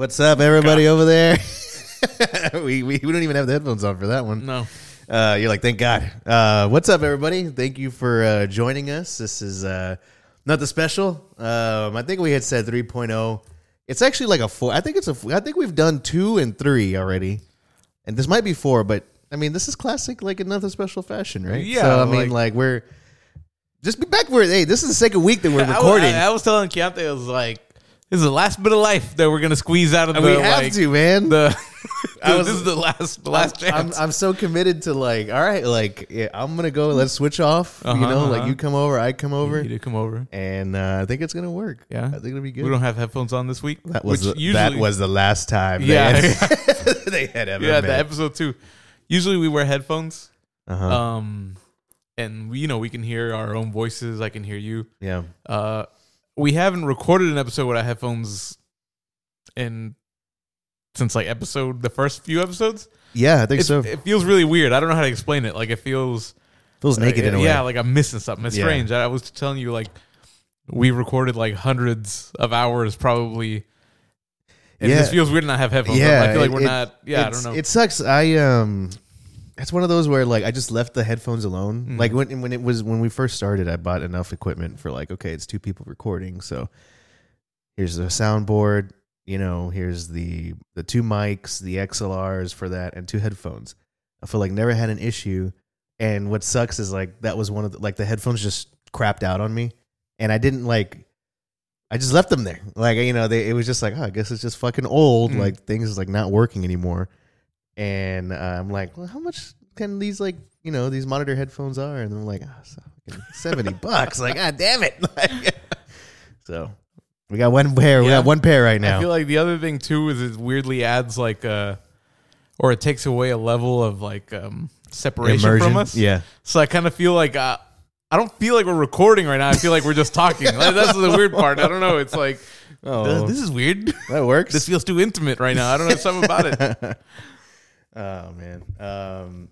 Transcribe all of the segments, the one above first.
What's up, everybody over there? we, we we don't even have the headphones on for that one. No. Uh, you're like, thank God. Uh, what's up, everybody? Thank you for uh, joining us. This is uh, not the special. Um, I think we had said 3.0. It's actually like a four. I think it's a. I think we've done two and three already, and this might be four. But I mean, this is classic, like another special fashion, right? Yeah, So I mean, like- like we're just be back where. Hey, this is the second week that we're I- recording. I, I was telling Keontae, I was like, this is the last bit of life that we're gonna squeeze out of And the. we have like, to, man. The, I was- this is the last, the last I'm, chance. I'm so committed to like, all right, like yeah, I'm gonna go. Let's switch off. you Uh-huh, know, like uh-huh. you come over, I come over, you come over. and uh, I think it's gonna work. Yeah. I think it'll be good. We don't have headphones on this week. that was which the, that was the last time. they Yeah. had- they had ever yeah, the episode two. Usually we wear headphones, Uh-huh. um, and we, you know we can hear our own voices. I can hear you. yeah, Uh, we haven't recorded an episode without headphones in since like episode the first few episodes. yeah, I think It's, so. It feels really weird. I don't know how to explain it. Like it feels Feels naked in a way. Yeah, like I'm missing something. It's Yeah. strange. I was telling you like we recorded like hundreds of hours probably. And it just feels weird to not have headphones. on. yeah, I feel like we're not. Yeah, I don't know. It sucks. I um, it's one of those where like I just left the headphones alone. Mhm. Like when when it was when we first started, I bought enough equipment for like okay, it's two people recording, so here's the soundboard. You know, here's the the two mics, the XLRs for that, and two headphones. I feel like never had an issue. And what sucks is like that was one of the, like the headphones just crapped out on me, and I didn't like. I just left them there. Like you know, they it was just like, oh, I guess it's just fucking old. Mm. Like things is like not working anymore. And uh, I'm like, well, how much can these like you know these monitor headphones are? And I'm like, oh, so seventy bucks. Like, god damn it. Like, so we got one pair. We Yeah. got one pair right now. I feel like the other thing too is it weirdly adds like uh or it takes away a level of like um separation from us. Yeah. So I kind of feel like uh, I don't feel like we're recording right now. I feel like we're just talking. Like, that's the weird part. I don't know. It's like Oh, this is weird. that works. this feels too intimate right now. I don't know something about it. oh man. Um,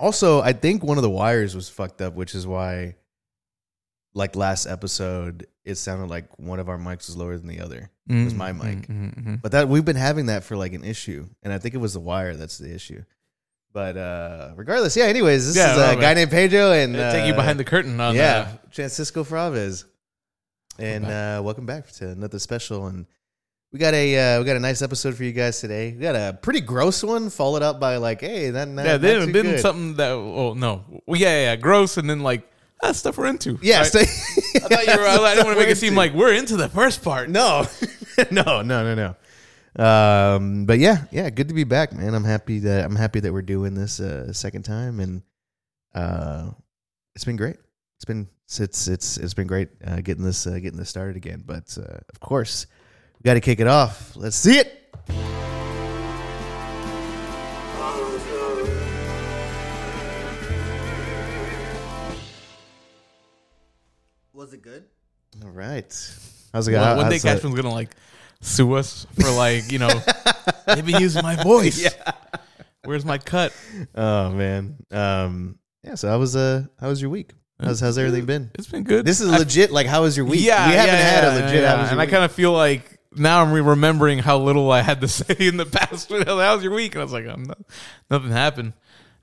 also, I think one of the wires was fucked up, which is why, like last episode, it sounded like one of our mics was lower than the other. It was my mic. Mm-hmm. But that we've been having that for like an issue, and I think it was the wire that's the issue. But uh regardless, yeah. Anyways, this Yeah, is a man. guy named Pedro, and uh, take you behind the curtain on yeah, uh, Francisco Fraves, and Welcome uh, welcome back to another special. And we got a uh, we got a nice episode for you guys today. We got a pretty gross one, followed up by like, hey, that not, yeah. not Then good. something that oh no well, yeah yeah, yeah gross and then like that's stuff we're into. yeah. right? stay- I thought you were. I didn't want to make it seem like we're into the first part. no, no, no, no, no. Um, but yeah, yeah, good to be back, man. I'm happy that I'm happy that we're doing this uh, second time, and uh, it's been great. It's been it's it's it's been great uh, getting this uh, getting this started again. But uh, of course, we got to kick it off. Let's see it. Was it good? All right. How's it One, going? one day How's it- Cashman's gonna like sue us for like you know they've been using my voice. Yeah. Where's my cut? Oh man. Um. Yeah. So how was uh how was your week? How's how's everything been? It's been good. This is I- legit. Like, how was your week? Yeah, we haven't yeah, had yeah, a legit. yeah, How was your and I kind of feel like now I'm remembering how little I had to say in the past. How was your week? And I was like, I'm not, nothing happened.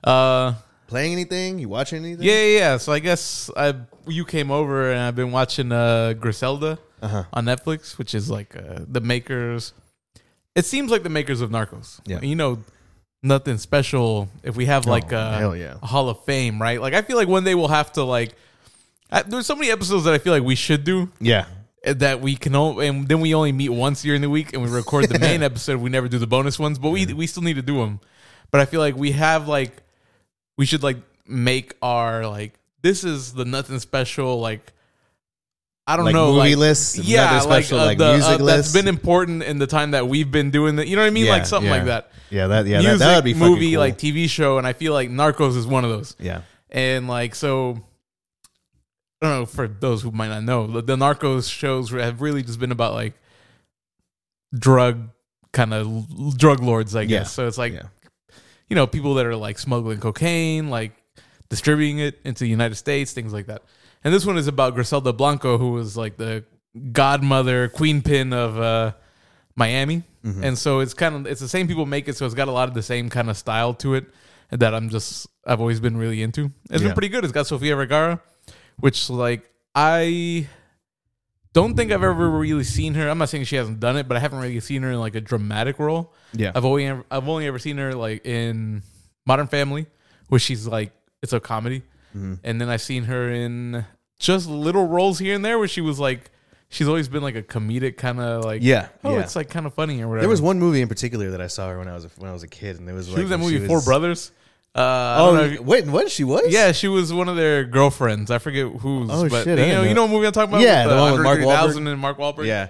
Uh, playing anything? You watching anything? yeah, yeah, yeah. So I guess I you came over and I've been watching uh Griselda Uh-huh. on Netflix, which is like uh, the makers. It seems like the makers of Narcos. Yeah. you know, nothing special. If we have like Oh, a, yeah. a Hall of Fame, right? Like I feel like one day we'll have to like. I, there's so many episodes that I feel like we should do Yeah. That we can only, and then we only meet once during the week and we record the main episode. We never do the bonus ones, but we we still need to do them. But I feel like we have like we should like make our like this is the nothing special like I don't Like know movie like lists, yeah nothing like, uh, like the, music uh, that's been important in the time that we've been doing that. You know what I mean? Yeah, like something yeah. like that. Yeah. That. Yeah. Music, that, that would be movie, cool. like TV show, and I feel like Narcos is one of those. Yeah. And like so, I don't know for those who might not know, the, the Narcos shows have really just been about like drug kind of drug lords, I guess. Yeah. So it's like Yeah. you know people that are like smuggling cocaine, like distributing it into the United States, things like that. And this one is about Griselda Blanco, who was like the godmother, queen pin of uh, Miami. Mhm. and so it's kind of it's the same people make it, so it's got a lot of the same kind of style to it that I'm just I've always been really into. It's Yeah. been pretty good. It's got Sofia Vergara, which like I don't think I've ever really seen her. I'm not saying she hasn't done it, but I haven't really seen her in like a dramatic role. Yeah. I've only ever, I've only ever seen her like in Modern Family, where she's like it's a comedy, Mhm. and then I've seen her in just little roles here and there where she was like she's always been like a comedic kind of like Yeah. oh yeah. it's like kind of funny or whatever. There was one movie in particular that I saw her when I was a, when I was a kid, and it was she like was that movie she Four Brothers. Uh, I Oh, know. wait, what? She was? Yeah, she was one of their girlfriends. I forget whose. Oh, but shit, You know, didn't you know. know what movie I'm talking about? Yeah, with, the one with Mark 130,000 and Mark Wahlberg. yeah.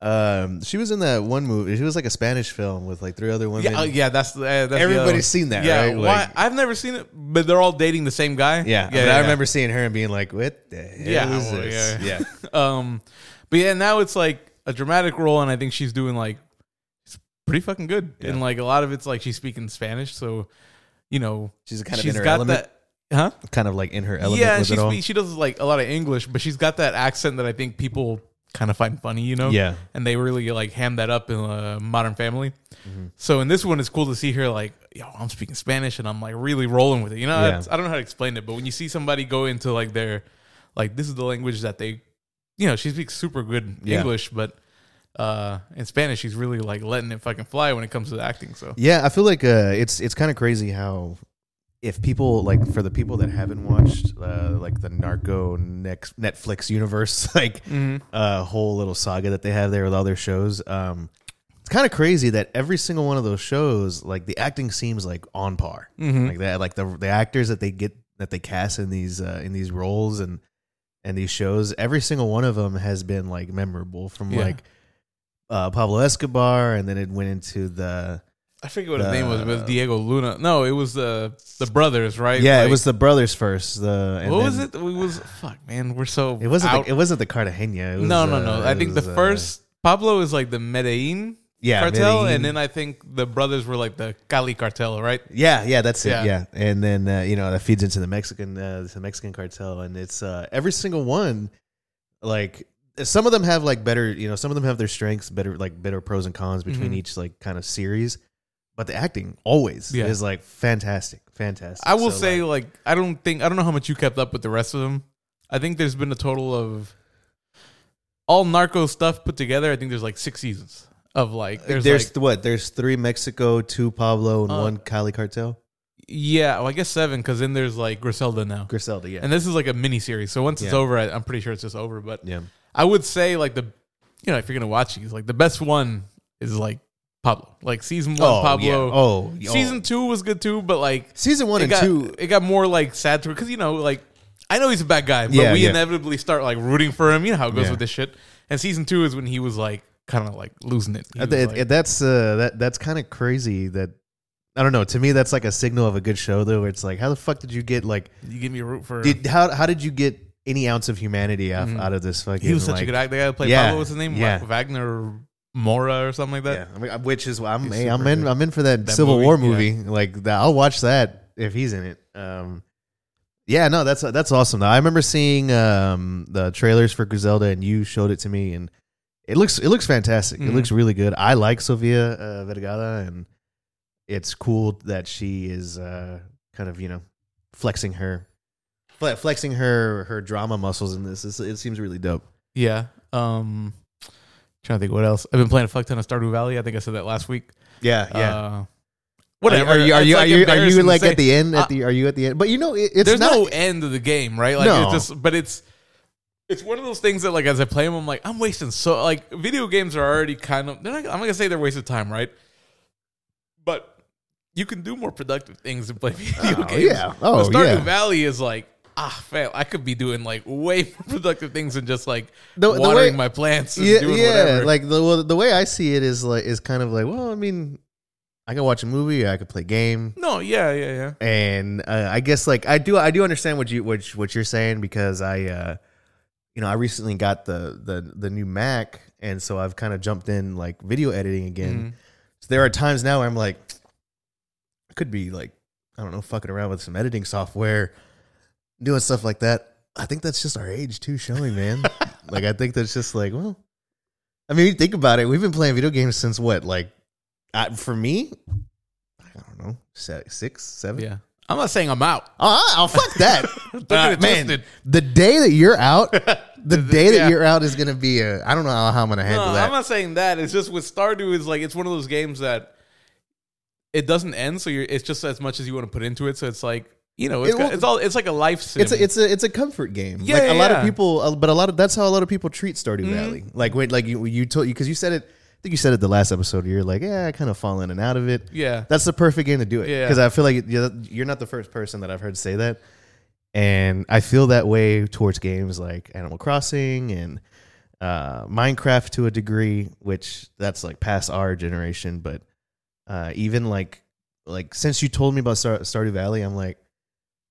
Um, she was in that one movie. She was like a Spanish film with like three other women. Yeah, uh, yeah, that's, uh, that's Everybody's seen that, Yeah, right? why? Like- I've never seen it, but they're all dating the same guy. yeah, but I remember seeing her and being like, "What the hell Yeah, is well, this?" yeah. yeah. Um, but yeah, now it's like a dramatic role, and I think she's doing like pretty fucking good. Yeah. And like a lot of it's like she's speaking Spanish, so you know She's kind of she's in her got element. that, huh? kind of like in her element yeah, with she it all. speaks, she does like a lot of English, but she's got that accent that I think people kind of find funny, you know? Yeah. and they really like ham that up in a Modern Family. Mm-hmm. So in this one, it's cool to see her like, yo, I'm speaking Spanish and I'm like really rolling with it. You know. That's- I don't know how to explain it, but when you see somebody go into like their, like this is the language that they, you know, she speaks super good Yeah. English, but uh in Spanish, she's really like letting it fucking fly when it comes to the acting. So Yeah, I feel like uh, it's it's kind of crazy how if people like for the people that haven't watched uh, like the Narco next Netflix universe like uh, whole little saga that they have there with all their shows, um, it's kind of crazy that every single one of those shows like the acting seems like on par, Mhm. like that like the the actors that they get that they cast in these uh, in these roles and and these shows, every single one of them has been like memorable from Yeah. like uh, Pablo Escobar, and then it went into the I forget what his name was. It was Diego Luna. No, it was the the brothers, right? Yeah, it was the brothers first. The and what was then- it? Was fuck, man. We're so It wasn't. out. The, it wasn't the Cartagena. It was, no, no, uh, no. I think was, the uh, first Pablo is like the Medellin yeah cartel, Medellin. and then I think the brothers were like the Cali cartel, right? yeah, yeah, that's it. Yeah. Yeah, and then uh, you know that feeds into the Mexican, uh, the Mexican cartel, and it's uh, every single one. Like some of them have like better, you know, some of them have their strengths, better like better pros and cons between Mhm. each like kind of series. But the acting always Yeah. is like fantastic, fantastic. I will So, say, like, like, I don't think I don't know how much you kept up with the rest of them. I think there's been a total of all narco stuff put together. I think there's like six seasons of like there's, there's, like what? There's three Mexico, two Pablo, and Uh, one Cali cartel. yeah, well, I guess seven because then there's like Griselda now, Griselda, yeah, and this is like a mini series. So once it's over, I, I'm pretty sure it's just over. But yeah. I would say like the you know if you're gonna watch these, like the best one is like Pablo. Like season one, Pablo. yeah. Oh, Season two was good too, but like season one it and got, two. it got more like sad to because you know like I know he's a bad guy, but Yeah, we yeah. inevitably start like rooting for him. You know how it goes Yeah. with this shit. And season two is when he was like kind of like losing it. He I was, thi- like- it- that's uh, that that's kind of crazy. That I don't know. To me, that's like a signal of a good show, though. Where it's like, how the fuck did you get like? you give me a root for. Did how how did you get any ounce of humanity out, Mhm. out of this fucking? he was such like, a good actor. The guy who played Yeah, Pablo, what's his name? yeah. Wa- Wagner Moura or something like that. Yeah, mean, which is I'm hey, I'm in good. I'm in for that, That Civil movie, War yeah. movie. Like that, I'll watch that if he's in it. Um, yeah, no, that's that's awesome. Though I remember seeing um the trailers for Griselda, and you showed it to me, and it looks it looks fantastic. It Mhm. looks really good. I like Sofia uh, Vergara, and it's cool that she is uh kind of you know flexing her flexing her her drama muscles in this. It seems really dope. Yeah. Um, trying to think what else. I've been playing a fuck ton of Stardew Valley. I think I said that last week. Yeah, yeah. Uh, whatever. Are you are It's, you like, are you, are you like at the end? At Uh, the are you at the end? But you know, it, it's there's not. no end of the game, right? Like No. it's just, but it's it's one of those things that like as I play them, I'm like I'm wasting so like video games are already kind of. They're not, I'm not gonna say they're wasted time, right? But you can do more productive things than play video Oh, games. yeah. Oh, But Stardew yeah. Valley is like. Ah, fam, I could be doing like way more productive things than just like The- the watering way- my plants and yeah, yeah. whatever. Like the well, the way I see it is like is kind of like well, I mean, I can watch a movie, I could play a game, no, yeah, yeah, yeah. and uh, I guess like I do I do understand what you what, what you're saying because I uh you know I recently got the the the new Mac, and so I've kind of jumped in like video editing again. Mhm. So there are times now where I'm like, I could be like, I don't know, fucking around with some editing software, doing stuff like that. I think that's just our age too showing, man. like I think that's just like, well, I mean, think about it. We've been playing video games since what? Like, uh, for me, I don't know, six, seven. Yeah. I'm not saying I'm out. Oh, oh, fuck that, Uh, man. The day that you're out, the day that Yeah. you're out is gonna be a. I don't know how, how I'm gonna handle No, that. I'm not saying that. It's just with Stardew is like it's one of those games that it doesn't end, so you're it's just as much as you want to put into it. So it's like you know, it's, It got- it's all it's like a life sim. it's a, it's a it's a comfort game. Yeah, like yeah, a lot yeah. of people, uh, but a lot of that's how a lot of people treat Stardew Mhm. Valley. Like when like you you told you because you said it. I think you said it the last episode. You're like, yeah, I kind of fall in and out of it. yeah. That's the perfect game to do it. Yeah. Because I feel like you're you're not the first person that I've heard say that. And I feel that way towards games like Animal Crossing and uh, Minecraft to a degree, which that's like past our generation. But uh, even like like since you told me about Star- Stardew Valley, I'm like,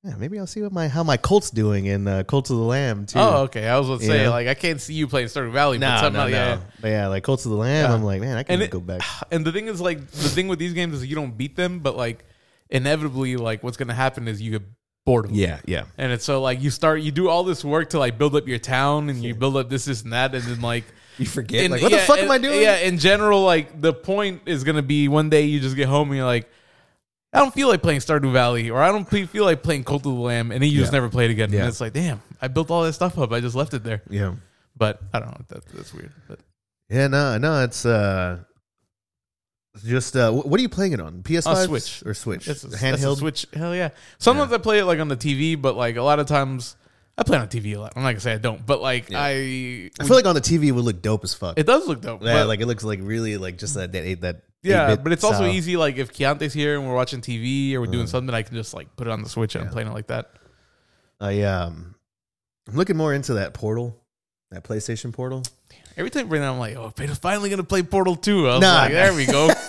yeah, maybe I'll see what my how my Colt's doing in uh, Cults of the Lamb too. Oh, okay. I was to say Yeah. like I can't see you playing Stardew Valley, no, but no, somehow no. yeah. But yeah, like Cults of the Lamb, Yeah. I'm like, man, I can And it- go back. And the thing is like the thing with these games is you don't beat them, but like inevitably like what's going to happen is you get bored of them. Yeah, yeah. And it's so like you start you do all this work to like build up your town and you build up this this and that and then like You forget, in- like, what the yeah, fuck in- am I doing? Yeah, in general, like the point is gonna be one day you just get home and you're like, I don't feel like playing Stardew Valley or I don't feel like playing Cult of the Lamb, and then you just Yeah. never play it again. Yeah. And it's like, damn, I built all that stuff up, I just left it there. yeah. But I don't know, that, that's weird. But Yeah, no, no, it's uh just uh wh- what are you playing it on? PS5 Uh, Switch. or Switch? it's a, that's a Handheld. Switch. Hell yeah. Sometimes I play it like on the TV, but like a lot of times I play on TV a lot. I'm not gonna say I don't, but like. I, I feel like on the TV it would look dope as fuck. it does look dope. yeah, but- like it looks like really like just that that that Yeah, 8-bit but it's also style. easy. Like if Keontae's here and we're watching TV or we're doing Uh. something, I can just like put it on the Switch and Yeah. Playing it like that. I um I'm looking more into that portal, that PlayStation portal. Every time I bring that, I'm like, oh, Peter's finally gonna play Portal Two. I was Nah. like, there we go.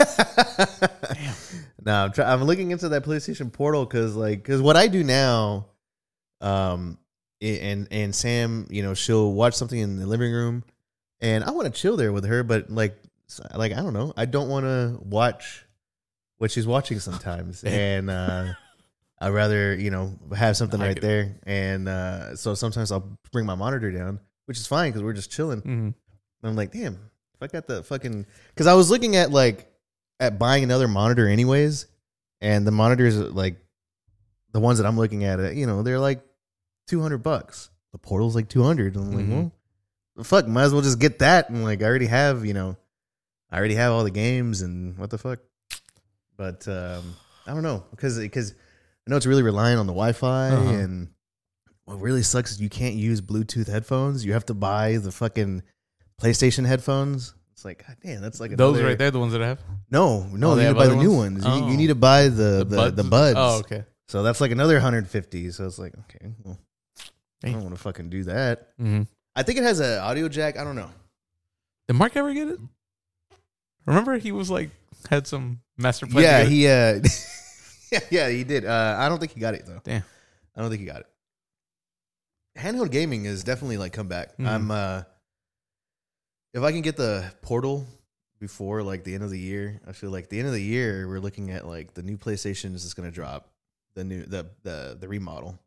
No, I'm, try- I'm looking into that PlayStation portal because like because what I do now, um, i- and and Sam, you know, she'll watch something in the living room, and I want to chill there with her, but like like I don't know, I don't want to watch what she's watching sometimes, and uh, I'd rather you know have something I right get it. there, and uh, so sometimes I'll bring my monitor down, which is fine because we're just chilling. Mhm. And I'm like, damn, if I got the fucking, because I was looking at like at buying another monitor anyways, and the monitors like the ones that I'm looking at, uh, you know, they're like two hundred bucks. The portal's like two hundred. I'm like, Mhm. well, fuck, might as well just get that. And like, I already have, you know, I already have all the games, and what the fuck. But um, I don't know because because I know it's really relying on the Wi-Fi Uh-huh. and. What really sucks is you can't use Bluetooth headphones. You have to buy the fucking PlayStation headphones. It's like, god damn, that's like Those another- right there, the ones that I have. No, no, Oh, you need to buy the other new ones? ones. You, you Oh. need to buy the the, the buds. Oh, okay. So that's like another hundred fifty. So it's like, okay, well, I don't want to fucking do that. hmm I think it has an audio jack. I don't know. Did Mark ever get it? Remember, he was like had some master plan. yeah, he uh, yeah, yeah, he did. Uh, I don't think he got it though. Damn. I don't think he got it. Handheld gaming is definitely like come back. Mhm. I'm uh, if I can get the portal before like the end of the year, I feel like the end of the year we're looking at like the new PlayStation is going to drop, the new the the the remodel,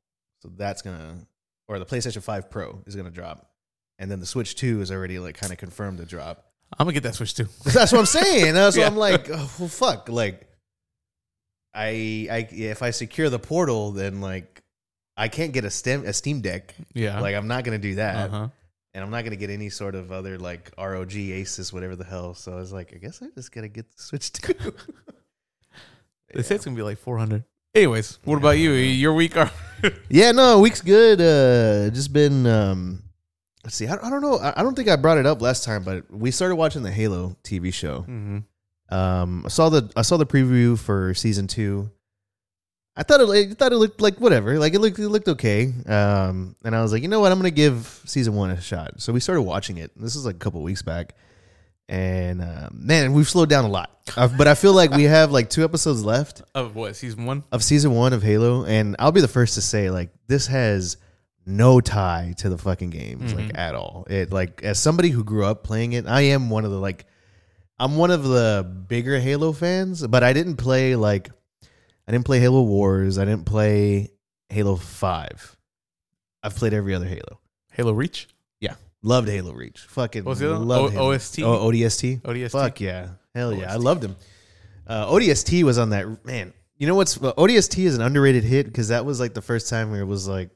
so that's gonna or the PlayStation Five Pro is gonna drop, and then the Switch Two is already like kind of confirmed to drop. I'm gonna get that Switch too. That's what I'm saying. That's Yeah. what I'm like. Oh, well, fuck. Like, I, I, if I secure the portal, then like, I can't get a Steam a Steam Deck. Yeah. Like, I'm not gonna do that, uh-huh. and I'm not gonna get any sort of other like ROG Asus, whatever the hell. So I was like, I guess I just gotta get the Switch too. They say it's gonna be like 400. Anyways, what about you? Your week are yeah, no, week's good. Uh, just been. Um, let's see. I, I don't know. I, I don't think I brought it up last time, but we started watching the Halo TV show. Mhm. Um, I saw the I saw the preview for season two. I thought it I thought it looked like whatever, like it looked it looked okay. Um, and I was like, you know what, I'm gonna give season one a shot. So we started watching it. This is like a couple weeks back, and uh, man, we've slowed down a lot. But I feel like we have like two episodes left of what season one? of season one of Halo, and I'll be the first to say like this has no tie to the fucking games like Mhm. at all. It like as somebody who grew up playing it, I am one of the like I'm one of the bigger Halo fans, but I didn't play like I didn't play Halo Wars, I didn't play Halo 5. I've played every other Halo. Halo Reach. Yeah. Loved Halo Reach. Fucking What's the other one? loved O-. OST? Oh, ODST. ODST? Fuck yeah, hell yeah, I loved him. Uh, ODST was on that man. You know what's well, ODST is an underrated hit because that was like the first time where it was like,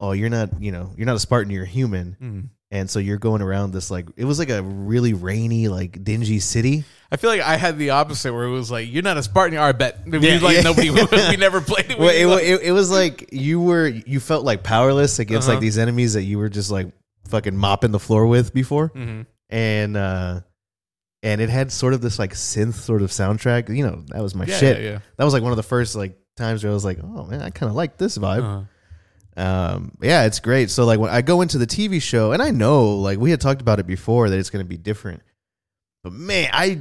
oh, you're not, you know, you're not a Spartan, you're a human, Mhm. and so you're going around this like it was like a really rainy, like dingy city. I feel like I had the opposite where it was like, "You're not a Spartan." I bet. We Yeah, like yeah. nobody. we never played it. Well, it, like- it, it was like you were you felt like powerless against Uh-huh. like these enemies that you were just like fucking mopping the floor with before. Mhm. and uh and it had sort of this like synth sort of soundtrack. You know, that was my Yeah, shit. That was like one of the first like times where I was like, oh man, I kind of like this vibe. Uh-huh. Um, yeah, it's great. So like when I go into the TV show, and I know like we had talked about it before that it's going to be different, but man, I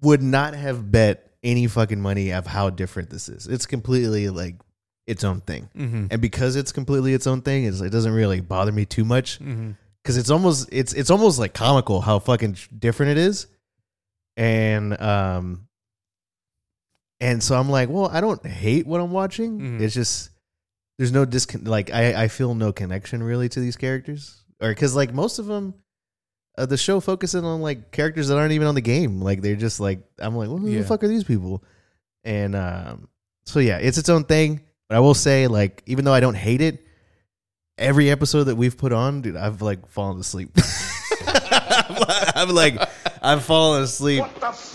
would not have bet any fucking money of how different this is. It's completely like its own thing, Mhm. and because it's completely its own thing, it's, it doesn't really bother me too much because it's almost it's it's almost like comical how fucking different it is, and um, and so I'm like, well, I don't hate what I'm watching. Mhm. It's just there's no discon like I I feel no connection really to these characters, or because like most of them. Uh, the show focusing on like characters that aren't even on the game. Like they're just like I'm like, well, who Yeah. the fuck are these people? And um, so yeah, it's its own thing. But I will say, like, even though I don't hate it, every episode that we've put on, dude, I've like fallen asleep. I'm like, I've fallen asleep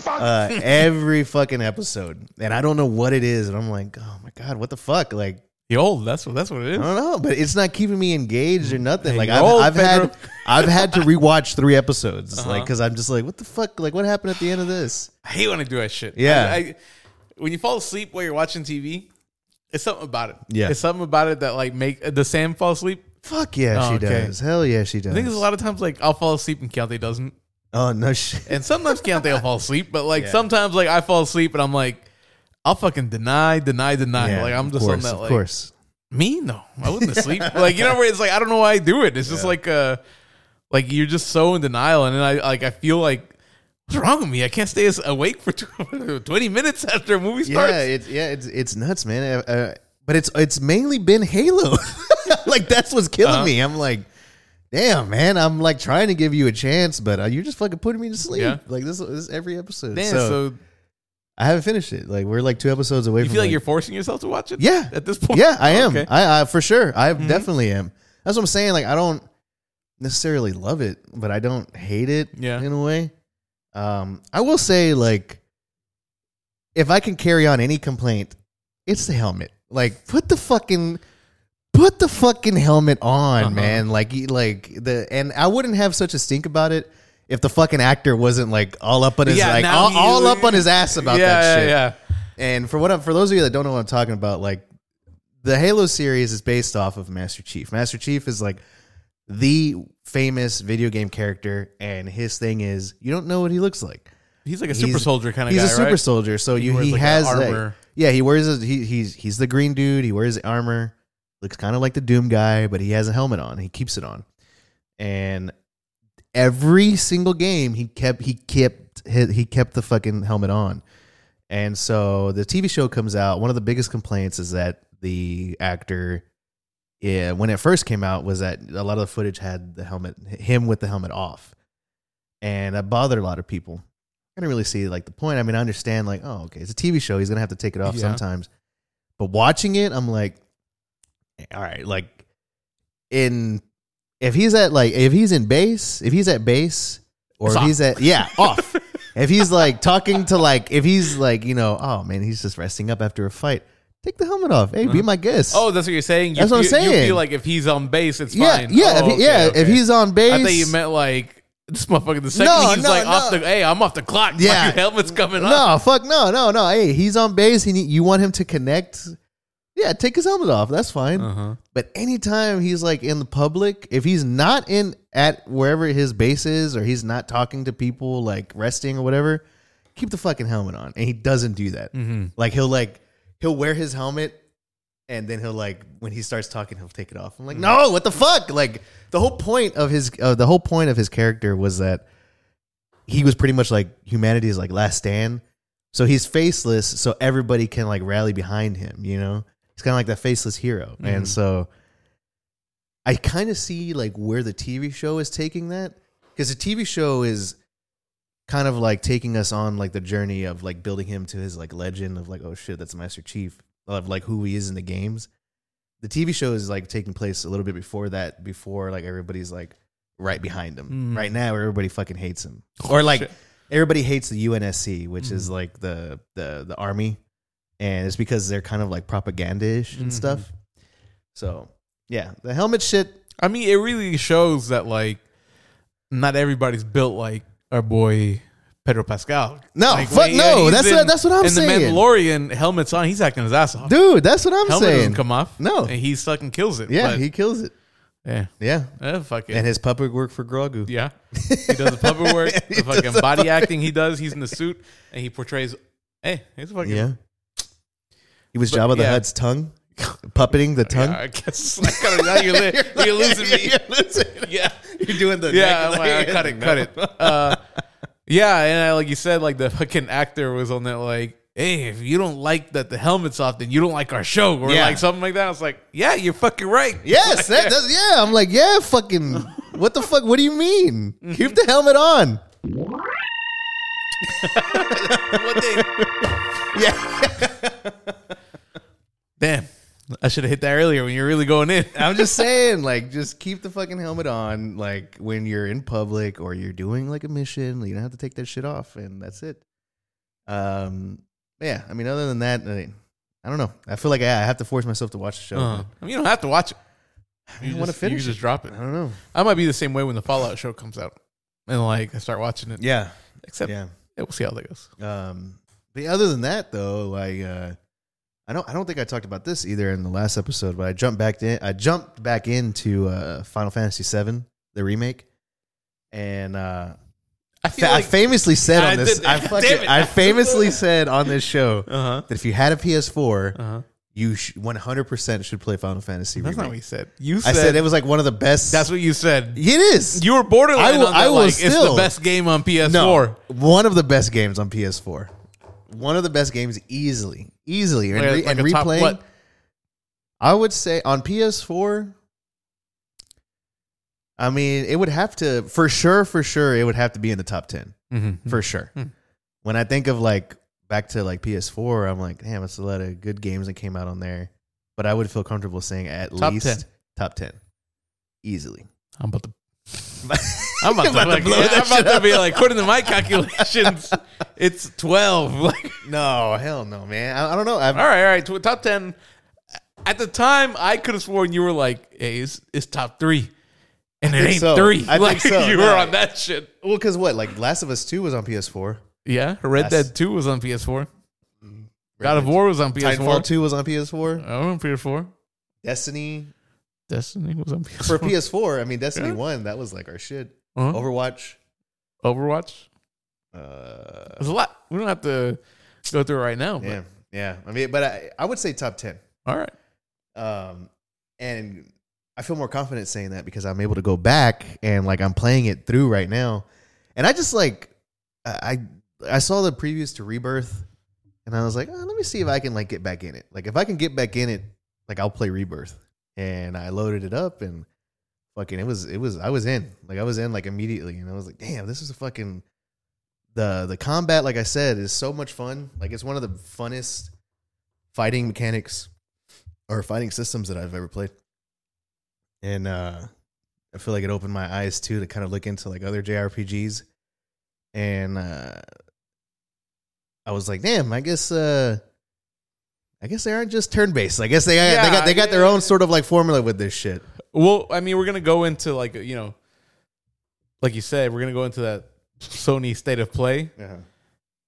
uh, every fucking episode, and I don't know what it is, and I'm like, oh my god, what the fuck? Like, You old. That's what. That's what it I don't know, but it's not keeping me engaged or nothing. Hey, Like, I've, old, I've Pedro. had, I've had to rewatch three episodes, like, Uh-huh. because I'm just like, what the fuck? Like, what happened at the end of this? I hate when I do that shit. Yeah. I, I, when you fall asleep while you're watching TV, it's something about it. Yeah. It's something about it that like make the Sam fall asleep. Fuck yeah, Oh, she okay. does. Hell yeah, she does. I think there's a lot of times like I'll fall asleep and Keontae doesn't. Oh no shit. And sometimes Keontae will fall asleep, but like sometimes like I fall asleep and I'm like, I'll fucking deny, deny, deny. Yeah, like I'm just course, on that of course. me? No. I wouldn't sleep. like you know where it's like I don't know why I do it. It's just like uh like you're just so in denial and then I like I feel like what's wrong with me? I can't stay awake for 20 minutes after a movie starts. Yeah, it's yeah, it's it's nuts, man. Uh, uh, but it's it's mainly been Halo. like that's what's killing Uh-huh. me. I'm like, damn, man. I'm like trying to give you a chance, but uh, you're just fucking putting me to sleep. Yeah. Like this, this is every episode. Damn, so, so I haven't finished it. Like we're like two episodes away from you from. feel like, you're forcing yourself to watch it? Yeah. At this point? Yeah, I am. Okay. I, I for sure. I Mhm. definitely am. That's what I'm saying. Like I don't necessarily love it, but I don't hate it. Yeah. in a way. Um, I will say like, if I can carry on any complaint, it's the helmet. Like put the fucking. Put the fucking helmet on, Uh-huh. man. Like, like the and I wouldn't have such a stink about it if the fucking actor wasn't like all up on his Yeah, like now all, he- all up on his ass about yeah, that shit. Yeah, And for what for those of you that don't know what I'm talking about, like the Halo series is based off of Master Chief. Master Chief is like the famous video game character, and his thing is you don't know what he looks like. He's like a He's- super soldier kind of He's guy, a super right? soldier, so you wears, he like, a has armor. yeah, he wears a, he, he's he's the green dude. He wears the armor, looks kind of like the Doom guy, but he has a helmet on. He keeps it on, and every single game he kept he kept he, kept the fucking helmet on. And so the TV show comes out. One of the biggest complaints is that the actor, yeah, when it first came out, was that a lot of the footage had the helmet, him with the helmet off, and that bothered a lot of people. I didn't really see like the point. I mean, I understand like, oh, okay, it's a TV show. He's gonna have to take it off Yeah. sometimes. But watching it, I'm like, all right, like in if he's at like if he's in base, if he's at base, or It's if off. he's at yeah off. if he's like talking to like if he's like you know oh man he's just resting up after a fight, take the helmet off. Hey, be uh-huh. my guest. Oh, that's what you're saying. You That's what I'm feel, You saying. feel like if he's on base, it's yeah, fine. yeah, Oh, if he, oh, okay, yeah. okay. If he's on base, I thought you meant like this motherfucker. The second No, he's no, like off no. the, hey, I'm off the clock. Yeah. helmet's coming off. No, fuck no, no, no. Hey, he's on base. He need, you want him to connect. Yeah, take his helmet off. That's fine. Uh-huh. But anytime he's like in the public, if he's not in at wherever his base is, or he's not talking to people like resting or whatever, keep the fucking helmet on. And he doesn't do that. Mm-hmm. Like he'll like he'll wear his helmet, and then he'll like when he starts talking, he'll take it off. I'm like, no, what the fuck? Like the whole point of his uh, the whole point of his character was that he was pretty much like humanity's like last stand. So he's faceless, so everybody can like rally behind him. You know, he's kind of like that faceless hero, Mhm. and so. I kind of see like where the TV show is taking that because the TV show is kind of like taking us on like the journey of like building him to his like legend of like oh shit that's Master Chief of like who he is in the games. The TV show is like taking place a little bit before that, before like everybody's like right behind him. Mm. Right now, everybody fucking hates him, or like shit. everybody hates the UNSC, which Mm. is like the the the army, and it's because they're kind of like propaganda-ish and Mhm. stuff. So yeah, the helmet shit. I mean, it really shows that like not everybody's built like our boy Pedro Pascal. No, Like, fuck no. he's That's in- what that's what I'm in saying, the Mandalorian helmets on, he's acting his ass off. dude. That's what I'm Helmet saying. doesn't come off. No. and he fucking kills it. yeah, but, he kills it. yeah, Yeah, fuck it. and his puppet work for Grogu. yeah, he does the puppet work, the fucking body acting he does. He's in the suit and he portrays. Hey, he's fucking. Yeah. He was Jabba the yeah. Hutt's tongue, puppeting the tongue. Yeah, I guess I gotta, now you're, li- you're losing me. You're losing- Yeah. You're doing the Yeah, neck like, cut it, cut it. Uh, yeah, and I, like you said, like the fucking actor was on that, like, hey, if you don't like that the helmet's off, then you don't like our show, or Yeah. like something like that. I was like, yeah, you're fucking right. Yes, that, that's, yeah. I'm like, yeah, fucking. What the fuck? What do you mean? Keep the helmet on. Yeah, Damn, I should have hit that earlier when you're really going in. I'm just saying, like, just keep the fucking helmet on, like when you're in public or you're doing like a mission. You don't have to take that shit off, and that's it. Um, yeah. I mean, other than that, I, I don't know. I feel like I have to force myself to watch the show. Uh, I mean, you don't have to watch it. I You want to finish. You just drop it. I don't know. I might be the same way when the Fallout show comes out, and like I start watching it. Yeah, Except, yeah, yeah. we'll see how that goes. Um, other than that, though, like uh, I don't, I don't think I talked about this either in the last episode. But I jumped back in, I jumped back into uh, Final Fantasy VII, the remake, and uh, I fa- I famously said I on this, did- I fucking. I famously said on this show uh huh, that if you had a PS4, uh huh. you one hundred percent should play Final Fantasy. That's not what you said. You I said, said it was like one of the best. That's what you said. it is. You were borderline I will- that. I will like, it's the best game on PS4. No, one of the best games on PS4. One of the best games, easily, easily, and, Like, re- like and a top replaying. I would say on PS4. I mean, it would have to for sure, for sure, it would have to be in the top ten Mm-hmm. for sure. Hmm. When I think of like back to like PS4, I'm like, damn, it's a lot of good games that came out on there. But I would feel comfortable saying at Top least 10. top ten, easily. I'm about to. I'm about, to, blow that I'm about to be like, according to my calculations, it's 12. Like, No, hell no, man. I, I don't know. I've, all right, all right. To top 10. At the time, I could have sworn you were like, hey, it's, it's top three. And it ain't so. three. I think like, so. You No. were on that shit. Well, because what? Like Last of Us Two was on PS4. Yeah. Red That's- Dead 2 was on PS4. Mm, God of War was on PS4. Titanfall Two was on PS4. Oh, on PS4. Destiny Destiny was on PS4. for PS4. I mean, Destiny Yeah. One that was like our shit. Uh-huh. Overwatch. Overwatch. Uh, There's a lot. We don't have to go through it right now. But. yeah, yeah. I mean, but I, I would say top ten. All right. Um, and I feel more confident saying that because I'm able to go back and like I'm playing it through right now, and I just like I I saw the previews to Rebirth, and I was like, oh, let me see if I can like get back in it. Like if I can get back in it, like I'll play Rebirth, and I loaded it up and fucking it was it was I was in like I was in like immediately, and I was like, damn, this is a fucking the the combat. Like I said, is so much fun. Like it's one of the funnest fighting mechanics or fighting systems that I've ever played. And uh I feel like it opened my eyes too to kind of look into like other JRPGs. And uh I was like, damn, I guess uh I guess they aren't just turn based. I guess they they got they got their own sort of like formula with this shit. Well, I mean, we're gonna go into like you know, like you said, we're gonna go into that Sony state of play,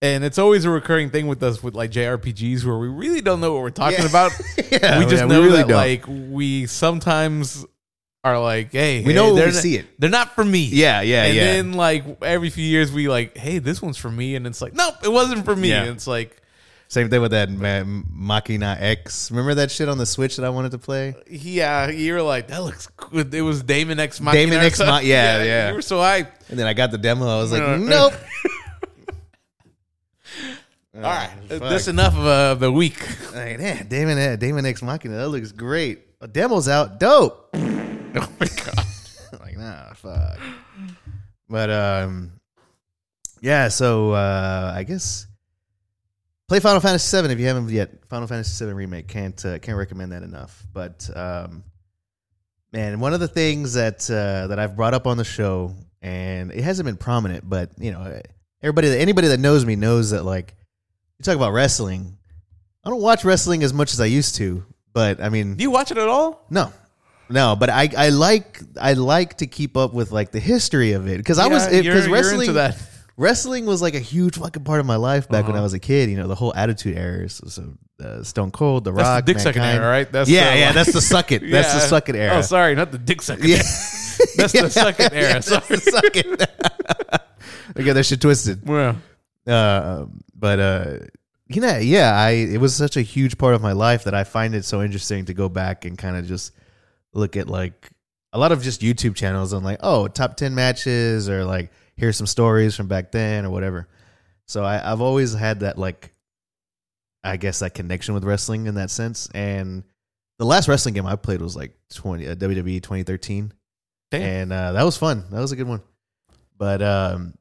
and it's always a recurring thing with us with like JRPGs where we really don't know what we're talking Yeah. about. yeah, we just yeah, know really that don't. like we sometimes are like, hey, we hey, know they're we not- see it. They're not for me. Yeah, yeah, and yeah. And then like every few years we like, hey, this one's for me, and it's like, nope, it wasn't for me. Yeah. And it's like, Same thing with that Ma- Machina X. Remember that shit on the Switch that I wanted to play? yeah, you were like, that looks good. It was Daemon X Machina. Damon X something. Ma- yeah, yeah. You were so hyped. And then I got the demo. I was like, Uh, nope. All right, Ah, fuck. that's enough of uh, the week. Like, yeah, Damon, uh, Daemon X Machina. That looks great. A demo's out. Dope. Oh my god. like nah, fuck. But um, yeah. So uh, I guess play Final Fantasy VII if you haven't yet. Final Fantasy VII remake can't uh, can't recommend that enough. But um, man, one of the things that uh, that I've brought up on the show, and it hasn't been prominent, but you know, everybody, anybody that knows me knows that like you talk about wrestling. I don't watch wrestling as much as I used to, but I mean, Do you watch it at all? no, no, but I I like I like to keep up with like the history of it because I was Yeah, because wrestling. Wrestling was like a huge fucking part of my life back when Uh-huh. I was a kid. You know, the whole Attitude Era, so, so uh, Stone Cold, The That's Rock, the dick sucking era, right? That's yeah, the, yeah, like- that's the suck it. That's the suck it era. Oh, sorry, not the dick sucking. Yeah. That's the second era. Yeah, that's the suck it. I got that shit twisted. Well, Uh, but uh, you know, yeah, I it was such a huge part of my life that I find it so interesting to go back and kind of just look at like a lot of just YouTube channels on like oh top ten matches or like here's some stories from back then or whatever. So I, I've always had that like I guess that connection with wrestling in that sense. And the last wrestling game I played was like twenty uh, WWE 2013 and uh, that was fun. That was a good one. But um,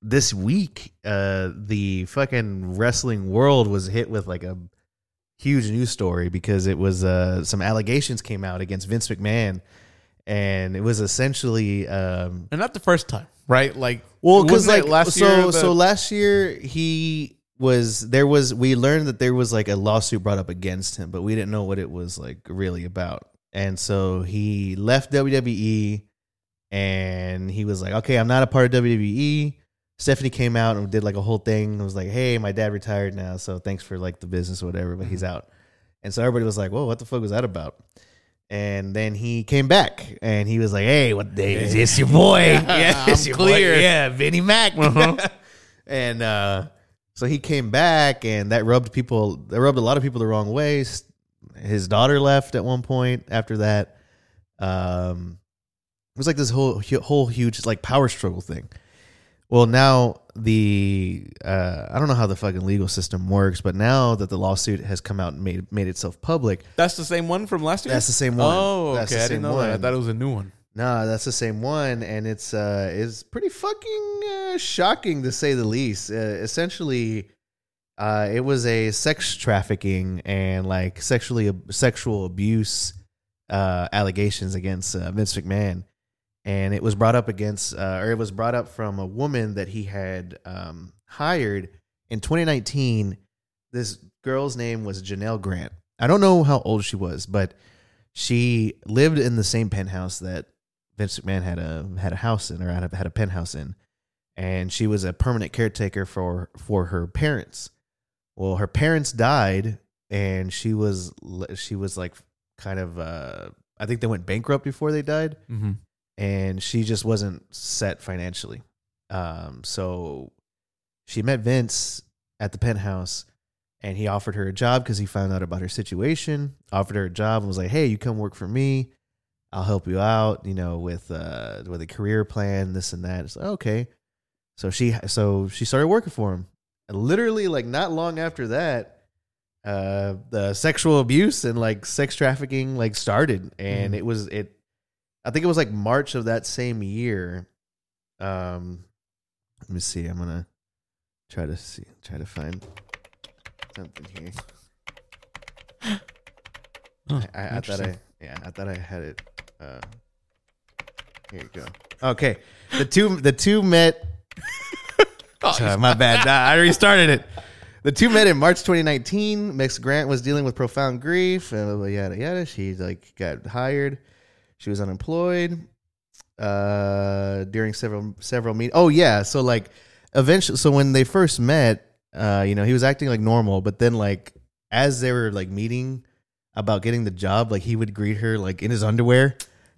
this week, uh, the fucking wrestling world was hit with like a huge news story because it was uh, some allegations came out against Vince McMahon, and it was essentially um, and not the first time, right? Like, well, because like it last so year. the- so last year he was there was we learned that there was like a lawsuit brought up against him, but we didn't know what it was like really about. And so he left WWE and he was like, "Okay, I'm not a part of WWE." Stephanie came out and did like a whole thing. and was like, "Hey, my dad retired now, so thanks for like the business or whatever, but he's out." And so everybody was like, "Whoa, what the fuck was that about?" And then he came back and he was like, "Hey, what day is this? Your boy? Yeah, it's I'm your clear. boy. Yeah, Vinny Mac." Uh-huh. and uh, so he came back, and that rubbed people. That rubbed a lot of people the wrong way. His daughter left at one point. After that, um, it was like this whole whole huge like power struggle thing. Well, now the uh, I don't know how the fucking legal system works, but now that the lawsuit has come out and made made itself public, that's the same one from last year. that's the same one. Oh, That's okay. the I didn't know that. I thought it was a new one. No, that's the same one, and it's uh, is pretty fucking uh, shocking to say the least. Uh, essentially, uh, it was a sex trafficking and like sexually sexual abuse uh, allegations against uh, Vince McMahon, and it was brought up against, uh, or it was brought up from a woman that he had um, hired in 2019. This girl's name was Janelle Grant. I don't know how old she was, but she lived in the same penthouse that Vince McMahon had a had a house in or had a, penthouse in, and she was a permanent caretaker for for her parents. Well, her parents died, and she was she was like kind of uh, I think they went bankrupt before they died, Mm-hmm. And she just wasn't set financially. Um, so she met Vince at the penthouse, and he offered her a job because he found out about her situation. Offered her a job and was like, "Hey, you come work for me. I'll help you out, you know, with uh with a career plan, this and that." It's like, okay. So she so she started working for him. And literally, like not long after that, uh, the sexual abuse and like sex trafficking like started, and Mhm. it was it. I think it was like March of that same year. Um, let me see. I'm gonna try to see, try to find something here. Oh, I, I thought. I yeah, I thought I had it. Uh, here you go. Okay, the two the two met. Sorry, my bad. I restarted it. The two met in March 2019. Max Grant was dealing with profound grief and yada yada. She like got hired. She was unemployed. Uh, during several several meet. Oh yeah, so like eventually, so when they first met, uh, you know, he was acting like normal, but then like as they were like meeting about getting the job, like he would greet her like in his underwear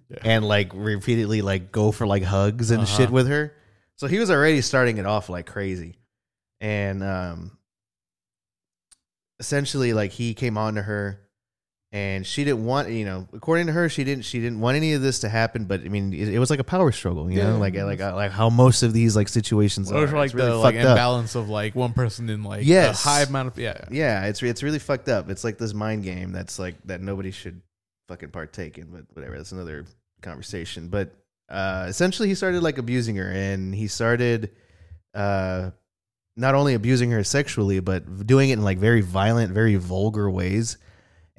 Yeah. and like repeatedly like go for like hugs and Uh-huh. shit with her. So he was already starting it off like crazy. And um essentially like he came on to her and she didn't want you know according to her she didn't she didn't want any of this to happen but i mean it, it was like a power struggle you Yeah. know like like like how most of these like situations Or are like It's really the like fucked up. imbalance of like one person in like Yes. a high amount of yeah. Yeah, it's it's really fucked up. It's like this mind game that's like that nobody should fucking partake in, but whatever. That's another conversation. But uh, essentially, he started like abusing her, and he started uh, not only abusing her sexually, but doing it in like very violent, very vulgar ways.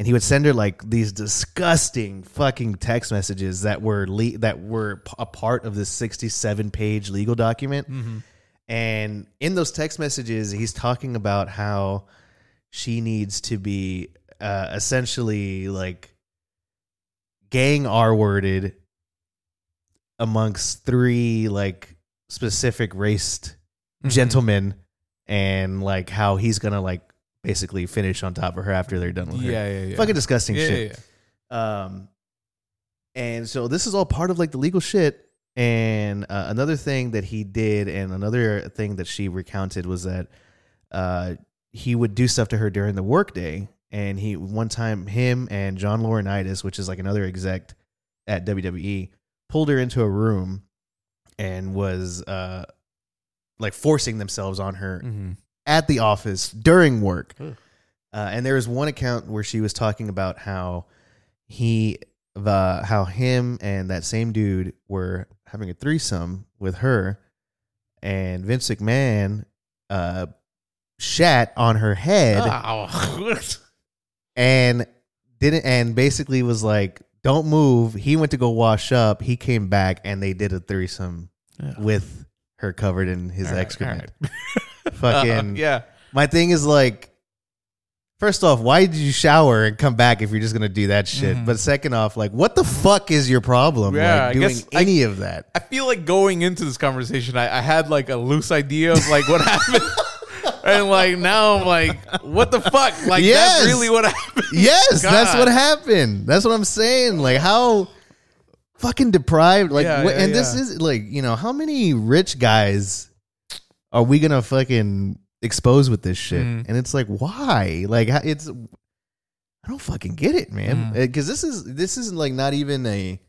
And he would send her like these disgusting fucking text messages that were le- that were a part of this sixty-seven page legal document. And in those text messages, he's talking about how she needs to be uh, essentially like gang R worded amongst three like specific raced gentlemen and like how he's gonna like basically finish on top of her after they're done with her. Yeah, yeah, yeah. Fucking disgusting yeah, shit. yeah, yeah. Um, and so this is all part of like the legal shit. And uh, another thing that he did, and another thing that she recounted was that uh, he would do stuff to her during the workday. And he one time him and John Laurinaitis, which is like another exec at WWE, pulled her into a room and was uh, like forcing themselves on her Mhm. At the office during work. Ugh. Uh, and there was one account where she was talking about how he, the how him and that same dude were having a threesome with her, and Vince McMahon uh, shat on her head Ow. and didn't, and basically was like, "Don't move." He went to go wash up. He came back, and they did a threesome Yeah. with her covered in his All right, excrement. right. Fucking yeah. my thing is like first off why did you shower and come back if you're just gonna do that shit Mhm. but second off like what the fuck is your problem Yeah, like doing guess I- any of that I feel like going into this conversation, I, I had like a loose idea of like what happened. And like now I'm like, what the fuck? Like Yes. that's really what happened. yes that's what happened that's what i'm saying like how fucking deprived like Yeah, wh- yeah, and this yeah. is like you know how many rich guys are we gonna fucking expose with this shit Mhm. and it's like why like how- it's i don't fucking get it man because this is this isn't like not even a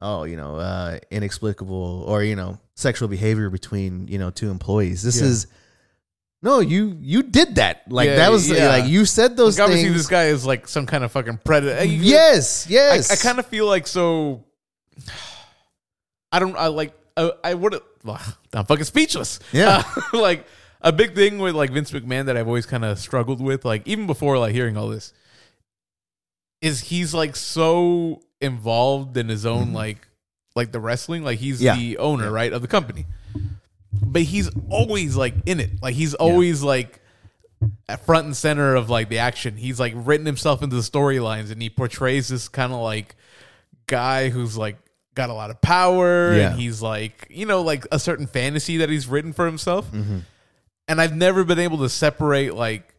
oh you know uh inexplicable or you know sexual behavior between you know two employees this Yeah. is no you you did that like Yeah, that was yeah. like you said those Like, obviously, things this guy is like some kind of fucking predator. You- yes I, yes I kind of feel like so. I don't. I like. I, I would. I'm fucking speechless. Yeah. Uh, like a big thing with like Vince McMahon that I've always kind of struggled with, like even before like hearing all this, is he's like so involved in his own like like the wrestling. Like he's Mm-hmm. Yeah. the owner, right, of the company. But he's always like in it. Like he's always like at front and center of like the action. He's like written himself into the storylines and he portrays this kind of like guy who's like got a lot of power Yeah. and he's like, you know, like a certain fantasy that he's written for himself. Mhm. And I've never been able to separate like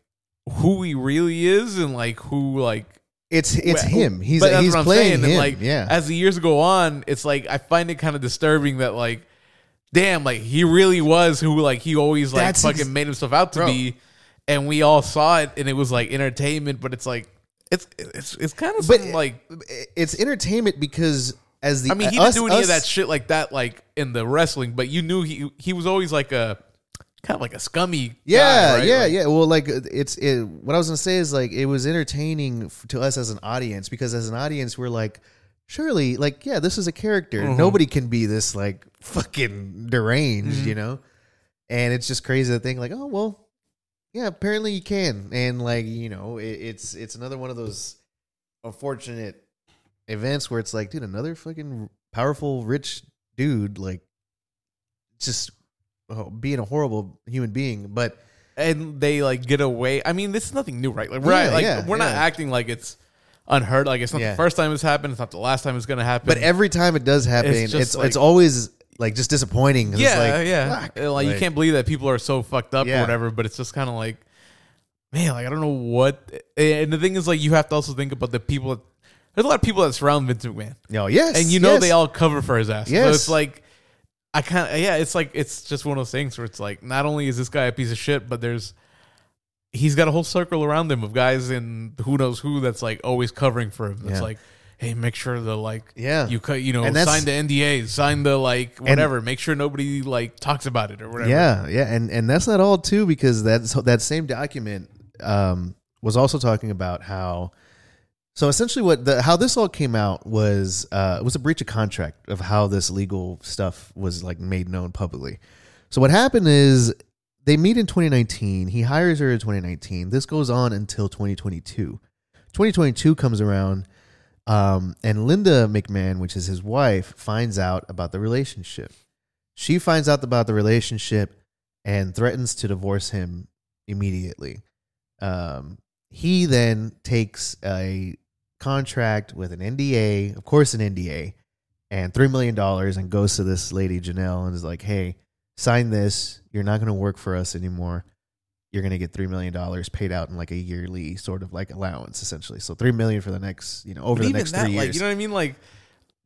who he really is and like who like it's it's well, him he's but that's he's what I'm playing saying. him And like yeah as the years go on, it's like I find it kind of disturbing that like damn, like he really was who like he always like That's fucking ex- made himself out to Bro. be, and we all saw it, and it was like entertainment, but it's like it's it's it's kind of But like it's entertainment because as the I mean he us- didn't do any of that shit like that like in the wrestling, but you knew he he was always like a kind of like a scummy Yeah, guy, right? yeah, Like, yeah. Well, like it's it, what I was gonna say is like it was entertaining to us as an audience because as an audience we're like, surely, like yeah, this is a character. Mhm. Nobody can be this like fucking deranged, Mhm. you know. And it's just crazy to think like, oh well, yeah, apparently you can, and like you know, it, it's it's another one of those unfortunate events where it's like, dude, another fucking powerful rich dude, like just oh, being a horrible human being, but. and they like get away. I mean, this is nothing new, right? Like we're Yeah, not, like yeah, we're not acting like it's unheard. Like it's not Yeah. the first time it's happened. It's not the last time it's gonna happen. But every time it does happen, It's it's just it's, always like just disappointing. yeah, it's like, yeah. Uh, Like, you can't believe that people are so fucked up Yeah. or whatever. But it's just kind of like, man, like I don't know what. And the thing is, like you have to also think about the people. There's a lot of people that surround Vince McMahon, No, yes, and you know yes. they all cover for his ass. So Yes. it's like. I kind of yeah, it's like it's just one of those things where it's like not only is this guy a piece of shit, but there's he's got a whole circle around him of guys and who knows who that's like always covering for him. It's Yeah. like, hey, make sure the like Yeah. you cut you know And sign the NDAs, sign the like whatever, make sure nobody like talks about it or whatever. Yeah, yeah, and and that's not all too because that's that same document um, was also talking about how So essentially, what the how this all came out was uh, it was a breach of contract of how this legal stuff was like made known publicly. So what happened is they meet in 2019. He hires her in 2019. This goes on until 2022. 2022 comes around, um, and Linda McMahon, which is his wife, finds out about the relationship. She finds out about the relationship and threatens to divorce him immediately. Um, he then takes a contract with an NDA, of course, an NDA, and $3 million and goes to this lady, Janelle, and is like, hey, sign this. You're not going to work for us anymore. You're going to get $3 million paid out in like a yearly sort of like allowance, essentially. So 3 million for the next, you know, over But the even next that, three like, years. you know what I mean? Like,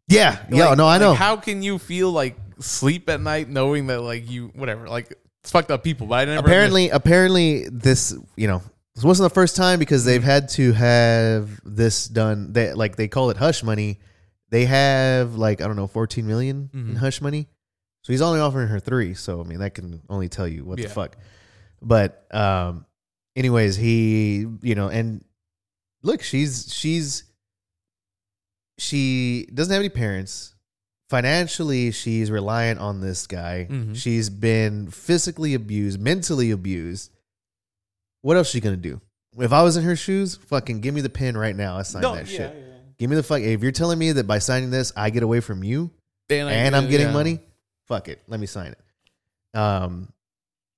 yeah. Yeah. No, I like, know. how can you feel like sleep at night knowing that like you whatever like it's fucked up people? But I never apparently apparently this you know this wasn't the first time because they've had to have this done. They like they call it hush money. They have like i don't know 14 million in Mhm. hush money. So he's only offering her three. So i mean that can only tell you what Yeah. the fuck. But um anyways he you know and look she's she's she doesn't have any parents. Financially she's reliant on this guy. Mhm. she's been physically abused mentally abused what else she gonna do? If i was in her shoes fucking give me the pen right now. I sign No, that yeah, shit. yeah. give me the fuck if you're telling me that by signing this i get away from you And, I- and i'm getting yeah. money fuck it let me sign it. Um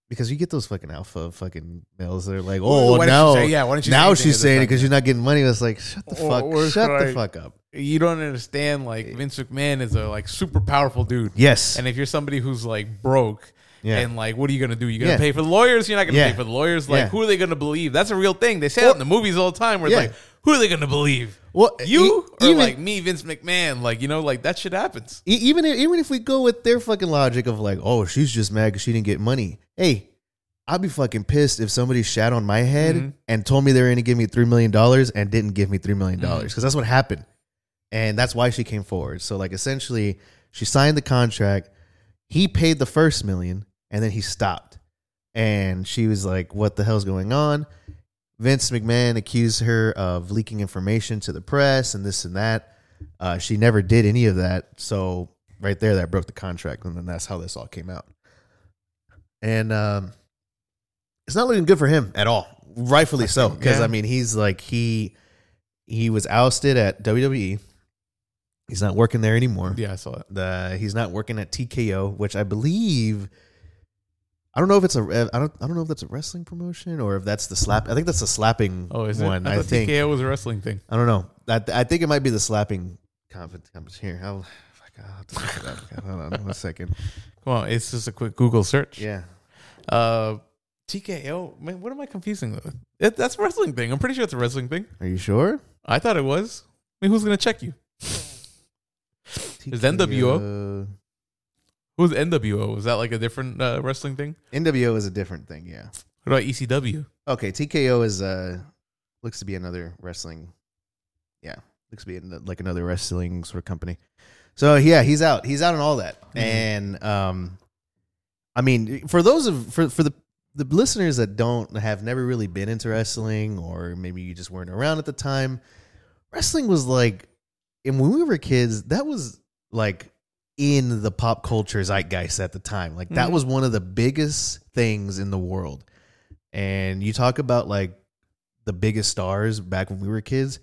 because you get those fucking alpha fucking males that are like oh why now say- yeah, why didn't you say now anything she's the saying it because you're not getting money. It's like shut the Or- fuck or shut the like- fuck up. You don't understand. Like Vince McMahon is a like super powerful dude. yes. And if you're somebody who's like broke, Yeah. and like, what are you gonna do? You're gonna Yeah. pay for the lawyers? You're not gonna Yeah. pay for the lawyers. Like, who are they gonna believe? That's a real thing. They say that in the movies all the time. Where it's like, who are they gonna believe? well You e- or even, like me, Vince McMahon? Like, you know, like that shit happens. e- even if, even if we go with their fucking logic of like oh she's just mad because she didn't get money hey I'd be fucking pissed if somebody shat on my head Mhm. and told me they were going to give me $3 million and didn't give me 3 million Mm-hmm. because that's what happened. And that's why she came forward. So, like, essentially, she signed the contract. He paid the first million and then he stopped. And she was like, what the hell's going on? Vince McMahon accused her of leaking information to the press and this and that. Uh, she never did any of that. So, right there, that broke the contract. And then that's how this all came out. And, um, it's not looking good for him at all. Rightfully so, because Yeah. I mean, he's like he he was ousted at WWE. He's not working there anymore. Yeah, I saw it. The he's not working at TKO, which I believe. I don't know if it's a I don't I don't know if that's a wrestling promotion or if that's the slap. I think that's the slapping Oh, is one. it? I, I think TKO was a wrestling thing. I don't know. I, I think it might be the slapping competition. Here, I'll, fuck, I'll have to look it up. Hold on one second. Come on, it's just a quick Google search. Yeah, Uh, TKO. Man, what am I confusing with? It, that's a wrestling thing. I'm pretty sure it's a wrestling thing. are you sure? I thought it was. I mean, who's gonna check you? Is NWO? Who's NWO? Is that like a different uh, wrestling thing? NWO is a different thing. Yeah. What about ECW? Okay, TKO is uh looks to be another wrestling. Yeah, looks to be like another wrestling sort of company. So yeah, he's out. He's out on all that. Mhm. And um I mean, for those of for for the the listeners that don't have never really been into wrestling or maybe you just weren't around at the time, wrestling was like and when we were kids, that was like in the pop culture zeitgeist at the time. Like that Mhm. was one of the biggest things in the world. And you talk about like the biggest stars back when we were kids,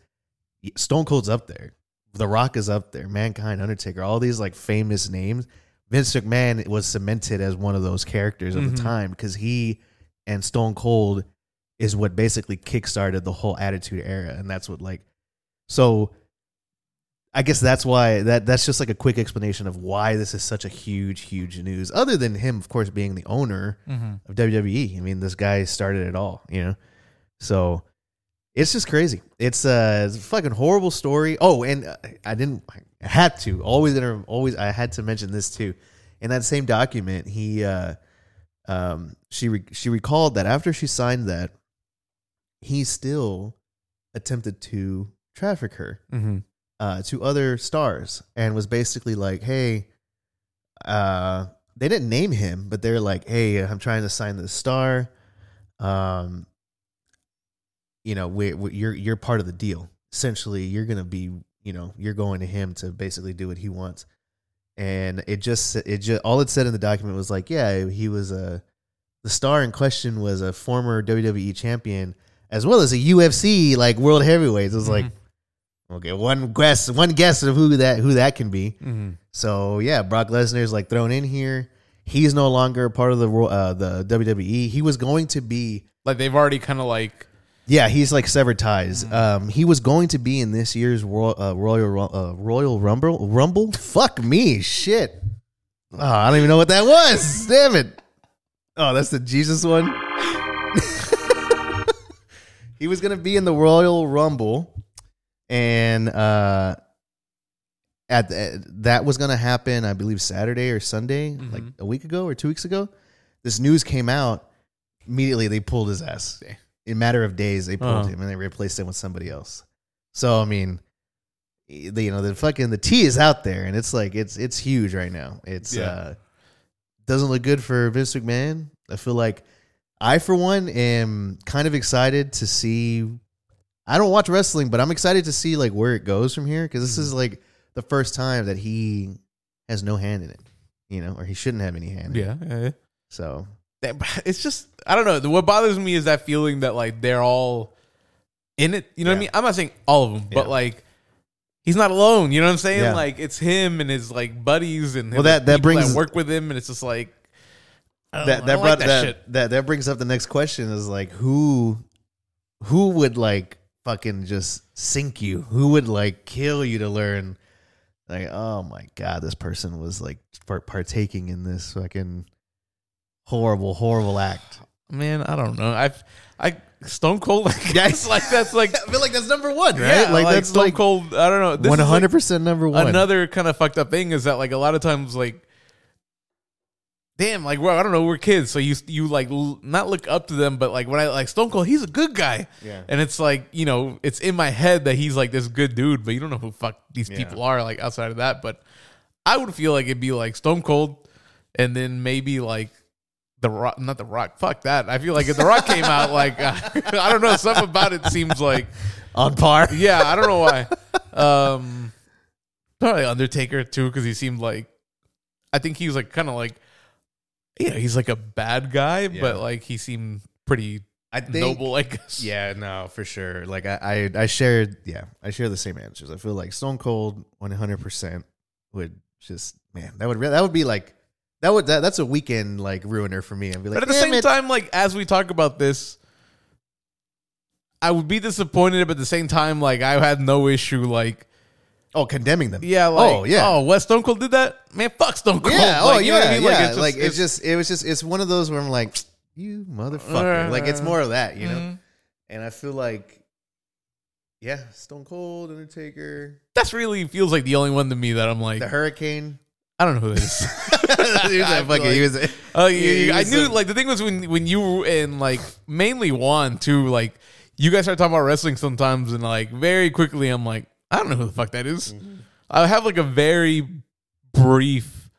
Stone Cold's up there. The Rock is up there. Mankind, Undertaker, all these like famous names. Vince McMahon was cemented as one of those characters of Mhm. the time because he and Stone Cold is what basically kickstarted the whole Attitude Era, and that's what like. So, I guess that's why that that's just like a quick explanation of why this is such a huge, huge news. Other than him, of course, being the owner Mm-hmm. of WWE. I mean, this guy started it all, you know. So it's just crazy. It's, uh, it's a fucking horrible story. Oh, and uh, I didn't. I had to always always. I had to mention this too. In that same document, he, uh, um, she re- she recalled that after she signed that, he still attempted to traffic her Mm-hmm. Uh, to other stars and was basically like, "Hey, uh, they didn't name him, but they're like, "Hey, I'm trying to sign this star. Um, you know, we, we, you're you're part of the deal. essentially you're gonna be you know you're going to him to basically do what he wants and it just it just all it said in the document was like yeah he was a the star in question was a former WWE champion as well as a UFC like world heavyweight. It was like okay, one guess one guess of who that who that can be. Mm-hmm. So yeah, Brock Lesnar is like thrown in here. He's no longer part of the uh, the WWE. He was going to be Like they've already kind of like yeah, he's like severed ties. Um, he was going to be in this year's Royal uh, Royal uh, Royal Rumble. Rumble? Fuck me, shit. Oh, I don't even know what that was. Damn it. Oh, that's the Jesus one. he was gonna be in the Royal Rumble, and uh, at the, that was gonna happen, I believe Saturday or Sunday, like a week ago or two weeks ago. This news came out. Immediately, they pulled his ass. In a matter of days, they pulled him and they replaced him with somebody else. So I mean, the, you know the fucking the T is out there, and it's like it's it's huge right now. It's Yeah. uh doesn't look good for Vince McMahon. I feel like I, for one, am kind of excited to see. I don't watch wrestling, but I'm excited to see like where it goes from here because this is mm-hmm. like the first time that he has no hand in it, you know, or he shouldn't have any hand. In it. yeah, yeah, yeah. So It's just I don't know. What bothers me is that feeling that like they're all in it. You know what I Yeah. mean? I'm not saying all of them, but Yeah. like he's not alone. You know what I'm saying? Yeah. Like it's him and his like buddies and Well, his that- that people brings- work with him, and it's just like I don't that I that don't brought like that, shit. that that brings up the next question is like who who would like fucking just sink you? Who would like kill you to learn? Like, oh my god, this person was like partaking in this fucking horrible, horrible act. Man, I don't know. I've I Stone Cold. Like, that's like that's like I feel like that's number one, right? yeah, like, like, that's Stone like Cold. I don't know. One hundred percent number one. Another kind of fucked up thing is that like a lot of times like damn like well I don't know we're kids so you you like l- not look up to them but like when I like Stone Cold he's a good guy Yeah. and it's like you know it's in my head that he's like this good dude but you don't know who fuck these Yeah. people are like outside of that but I would feel like it'd be like Stone Cold and then maybe like the rock not the rock fuck that I feel like if the rock came out like I don't know something about it seems like on par. yeah, I don't know why. Um, probably Undertaker too, because he seemed like I think he was like kind of like yeah, he's like a bad guy, Yeah. but like he seemed pretty I think noble. I guess. Yeah, no, for sure. Like I, I, I shared, yeah, I share the same answers. I feel like Stone Cold, one hundred percent, would just man, that would that would be like that would that, that's a weekend like ruiner for me. I'd be like, but at the same it." time, like as we talk about this, I would be disappointed, but at the same time, like I had no issue, like oh, condemning them. yeah, like oh yeah, oh, what Stone Cold did that, man, fuck Stone Cold, yeah, Like, oh you yeah, know what I mean? yeah. it's Like, just- it's, just it was just it's one of those where I'm like, you motherfucker. like it's more of that, you know. Mhm. And I feel like, yeah, Stone Cold, Undertaker, that's really feels like the only one to me that I'm like the Hurricane. I don't know who it is. he was I that feel fucking. he like- was. Oh, Yeah, yeah, he I knew. a- like the thing was when when you were in like mainly Juan too. Like you guys start talking about wrestling sometimes, and like very quickly, I'm like, I don't know who the fuck that is. I have like a very brief,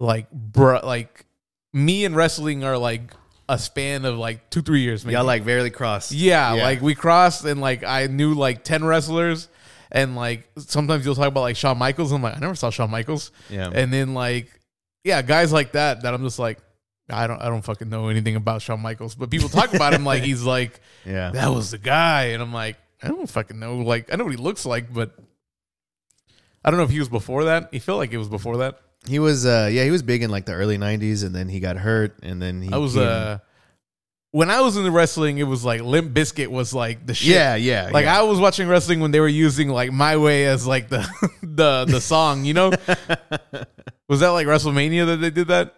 like br- like me and wrestling are like a span of like two three years. Maybe. Y'all like barely crossed. Yeah, Yeah. like we crossed and like I knew like 10 wrestlers and like sometimes you'll talk about like Shawn Michaels. I'm like, I never saw Shawn Michaels. Yeah. And then like, yeah, guys like that that I'm just like, I don't I don't fucking know anything about Shawn Michaels. But people talk about him like he's like, Yeah. that was the guy. And I'm like, I don't fucking know. Like I know what he looks like, but I don't know if he was before that. He felt like it was before that. He was uh yeah, he was big in like the early nineties and then he got hurt and then he I was came- uh when I was in the wrestling, it was like Limp Bizkit was like the shit. Yeah, yeah. Like yeah. I was watching wrestling when they were using like "My Way" as like the the the song. You know, was that like WrestleMania that they did that?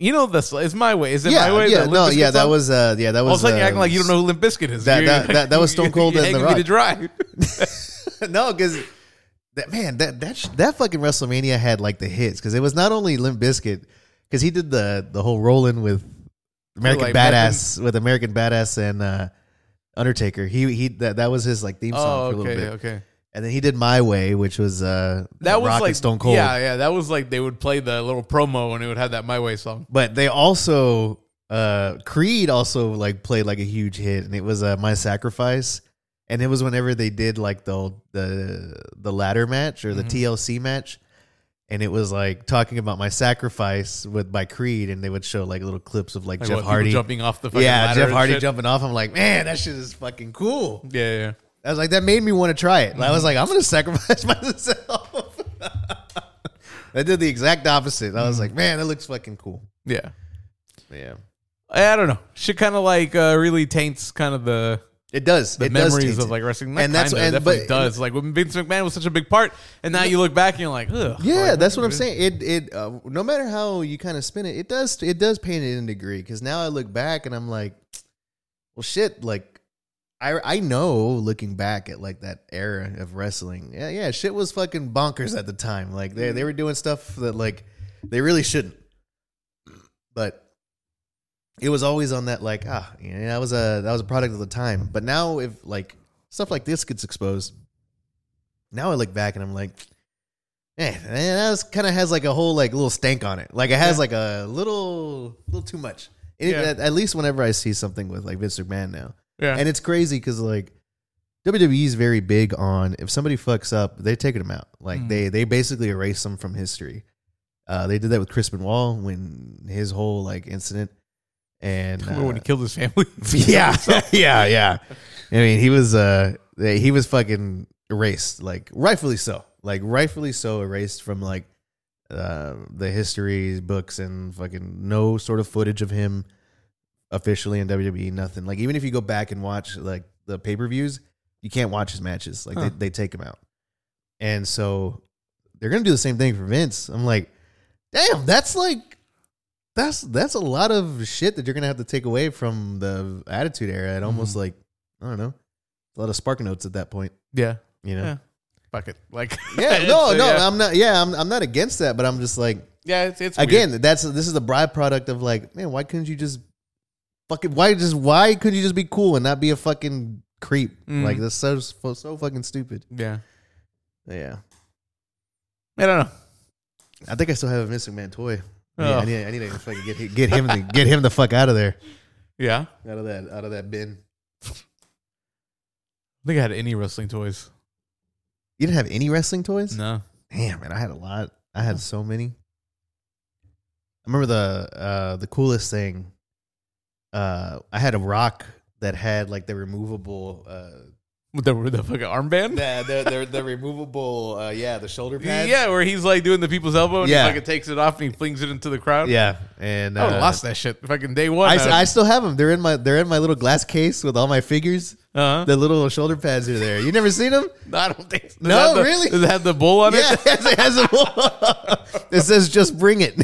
You know, this it's "My Way." Is it yeah, "My Way"? yeah, no, yeah, that was uh yeah, that was All of a sudden, you're uh, acting like you don't know who Limp Bizkit is. That- that- that- that was Stone Cold you're and The hanging me to Rock. dry. no, because that man, that that sh- that fucking WrestleMania had like the hits because it was not only Limp Bizkit because he did the the whole rolling with American Like Badass with American Badass and uh Undertaker. He he that, that was his like theme song Oh, for a little okay, bit, okay. And then he did My Way, which was uh That was Rock like and Stone Cold. Yeah, yeah. That was like they would play the little promo and it would have that "My Way" song. But they also uh Creed also like played like a huge hit and it was uh My Sacrifice and it was whenever they did like the the the ladder match or the Mm-hmm. TLC match, and it was like talking about my sacrifice with my Creed, and they would show like little clips of like, Like Jeff what, Hardy jumping off the fucking yeah, Jeff Hardy jumping off. I'm like, man, that shit is fucking cool. Yeah, yeah. I was like, that made me want to try it. I Mm-hmm. was like, I'm gonna sacrifice myself. I did the exact opposite. I Mm-hmm. was like, man, that looks fucking cool. Yeah. Yeah, I, I don't know. Shit kind of like uh, really taints kind of the it does. the it does memories taint of like wrestling. Not And that's- kinda, and- definitely but- does. Like when Vince McMahon was such a big part, and now you look back and you're like, ugh. Yeah, that's what I'm saying. It it uh, no matter how you kind of spin it, it does it does paint it in a degree. Because now I look back and I'm like, well, shit. Like I I know looking back at like that era of wrestling, yeah, yeah, shit was fucking bonkers at the time. Like they they were doing stuff that like they really shouldn't. But it was always on that like ah, you know, that was a that was a product of the time. But now if like stuff like this gets exposed, now I look back and I'm like. Eh, that kind of has like a whole like little stank on it. Like it has Yeah. like a little, little too much. It- Yeah. at, at least whenever I see something with like Vince McMahon now, Yeah. and it's crazy because like WWE is very big on if somebody fucks up, they take them out. Like Mm. they they basically erase them from history. Uh, they did that with Chris Wall when his whole like incident, and when he uh, killed his family. yeah, yeah, yeah. I mean, he was uh he was fucking erased, like rightfully so, like rightfully so erased from like uh, the history books and fucking no sort of footage of him officially in WWE. Nothing. Like even if you go back and watch like the pay per views, you can't watch his matches. Like Huh. they they take him out, and so they're gonna do the same thing for Vince. I'm like, damn, that's like that's that's a lot of shit that you're gonna have to take away from the Attitude Era. It almost Mhm. like I don't know, a lot of spark notes at that point. yeah. You know. Yeah. Fuck it. Like Yeah, no, uh, no, yeah. I'm not. Yeah, I'm, I'm not against that, but I'm just like, Yeah, it's, it's weird. again, that's this is the byproduct of like, man, why couldn't you just fucking why just why couldn't you just be cool and not be a fucking creep? Mhm. Like that's so so so fucking stupid. Yeah. Yeah, I don't know. I think I still have a missing man toy. Oh. Yeah, I need I need to fucking get get him the, get him the fuck out of there, Yeah. out of that out of that bin. I think I had any wrestling toys. You didn't have any wrestling toys? No. Damn, man, I had a lot. I had so many. I remember the uh the coolest thing. Uh I had a rock that had like the removable uh the, the fucking armband? the the the, the removable uh yeah, the shoulder pads. Yeah, where he's like doing the people's elbow and Yeah. he fucking takes it off and he flings it into the crowd. Yeah, and I uh, lost that shit. Fucking day one. I, uh, I still have them. They're in my they're in my little glass case with all my figures. uh-huh. The little shoulder pads are there. You never seen them? no, I don't think so. No, the- really? Does it have the bull on Yeah, it? it, has a, bull. it says just bring it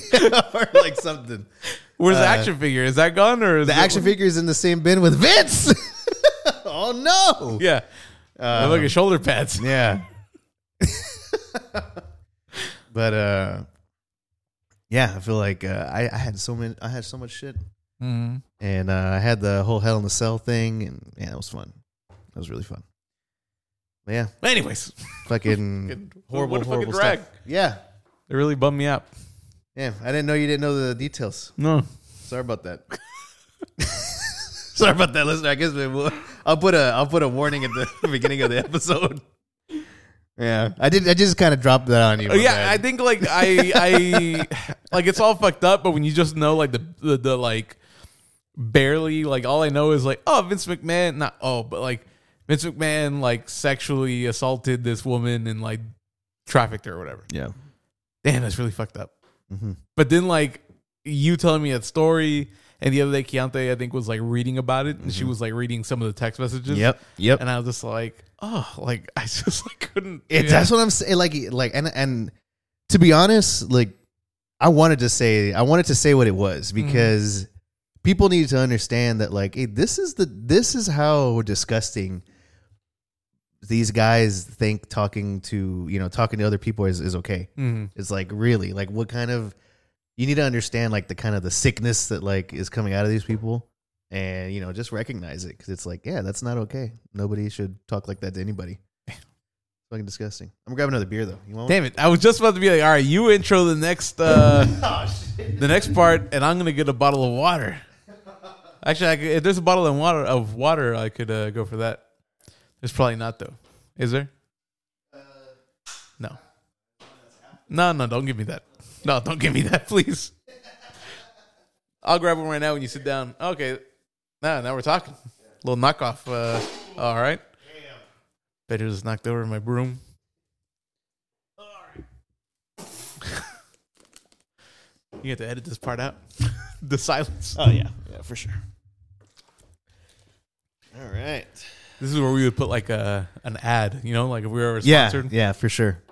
or like something. Where's the Uh, action figure? Is that gone or is The it- action figure is in the same bin with Vince. oh no! Yeah. Uh, They're like shoulder pads. yeah. but uh, yeah, I feel like uh, I, I had so many. I had so much shit, Mhm. and uh, I had the whole Hell in the Cell thing, and yeah, it was fun. It was really fun. But yeah, Anyways, fucking Fucking- horrible, what a fucking horrible drag. stuff. Yeah, it really bummed me out. Yeah. I didn't know you didn't know the details. No. Sorry about that. Sorry about that, listener. I guess we will, I'll put a I'll put a warning at the beginning of the episode. Yeah, I did. I just kind of dropped that on you. Yeah, bad. I think like I I like it's all fucked up, but when you just know like the the, the like barely like all I know is like oh Vince McMahon not oh but like Vince McMahon like sexually assaulted this woman and like trafficked her or whatever. yeah. Damn, that's really fucked up. Mhm. But then like you telling me that story, and the other day Keontae I think was like reading about it, and she was like reading some of the text messages. Mm-hmm. Yep. Yep. And I was just like, oh, like I just like couldn't. It, yeah. That's what I'm saying. Like, like, and and to be honest, like, I wanted to say, I wanted to say what it was Mm-hmm. because people need to understand that, like, hey, this is the this is how disgusting these guys think talking to you know talking to other people is is okay. Mhm. It's like really like what kind of you need to understand like the kind of the sickness that like is coming out of these people and you know just recognize it because it's like yeah that's not okay nobody should talk like that to anybody fucking disgusting i'm gonna grab another beer though you want one? Damn it! I was just about to be like, all right, you intro the next uh oh the next part, and I'm gonna get a bottle of water. Actually, I could, if there's a bottle of water of water, I could uh, go for that. It's probably not though. Is there? No. No, no, don't give me that. No, don't give me that, please. I'll grab one right now when you sit down. Okay. Now, now we're talking. little knockoff. Uh, all right. Better just knocked over my broom. you have to edit this part out. the silence. Oh yeah, yeah, for sure. All right. This is where we would put like a an ad, you know, like if we were Yeah, sponsored. yeah, for sure.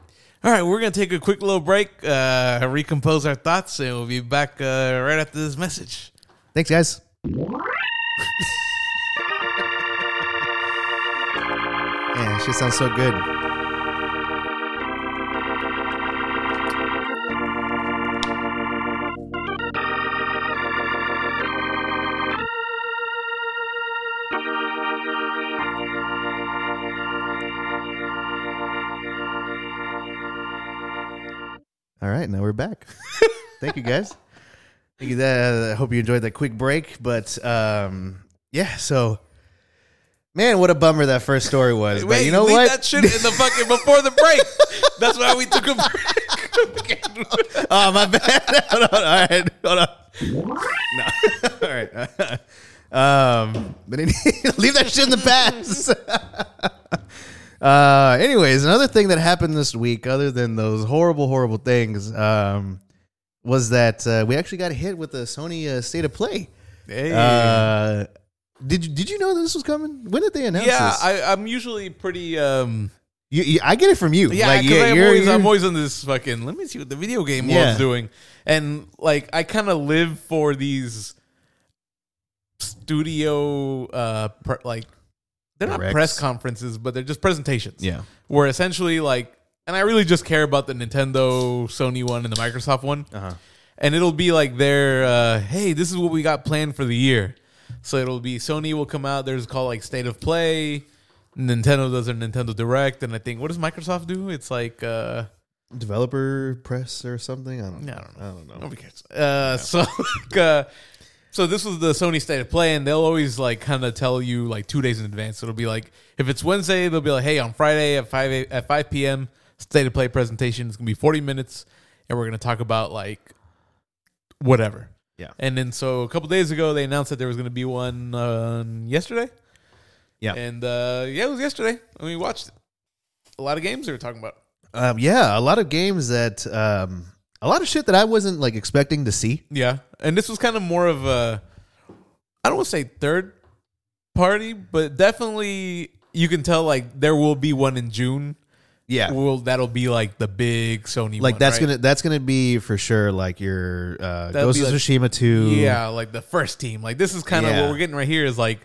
All right, we're gonna take a quick little break, uh, recompose our thoughts, and we'll be back uh, right after this message. Thanks, guys. Yeah, she sounds so good. Right, now we're back. Thank you, guys. Thank you. That, I hope you enjoyed that quick break. But um, yeah, so man, what a bummer that first story was. but Wait, you know leave what? that shit in the fucking before the break. That's why we took a break. oh my bad. hold on. All right, hold on. No. All right. um, but leave that shit in the past. Uh, anyways, another thing that happened this week, other than those horrible, horrible things, um, was that uh, we actually got hit with the Sony uh, State of Play. Hey. Uh, did you did you know this was coming? When did they announce yeah, this? I, I'm usually pretty. Um, You, you, I get it from you. yeah, like, yeah, I'm always I'm always on this fucking. Let me see what the video game Yeah. world's doing, and like I kind of live for these studio, uh, like they're not press conferences, but they're just presentations. yeah, where essentially like, and I really just care about the Nintendo, Sony one, and the Microsoft one. uh-huh. and it'll be like their uh, hey this is what we got planned for the year so it'll be sony will come out there's called like state of play nintendo does their nintendo direct and i think what does microsoft do it's like uh developer press or something. I don't. I don't know. I don't know. nobody cares uh so like, uh so this was the sony state of play and they'll always like kind of tell you like two days in advance it'll be like if it's wednesday they'll be like hey on friday at 5 a- at 5 p.m state of play presentation it's gonna be 40 minutes and we're gonna talk about like whatever Yeah. And then so a couple days ago they announced that there was going to be one uh, yesterday. Yeah. And uh, yeah, it was yesterday. And we watched. A lot of games they were talking about. Um, yeah, a lot of games that, um, a lot of shit that I wasn't like expecting to see. Yeah. And this was kind of more of a I don't want to say third party, but definitely you can tell like there will be one in June. Yeah, Will that'll be like the big Sony like one, that's right? gonna that's gonna be for sure. Like your uh, That'll Ghost be of like- Tsushima two. Yeah, like the first team. Like this is kind of Yeah. what we're getting right here is like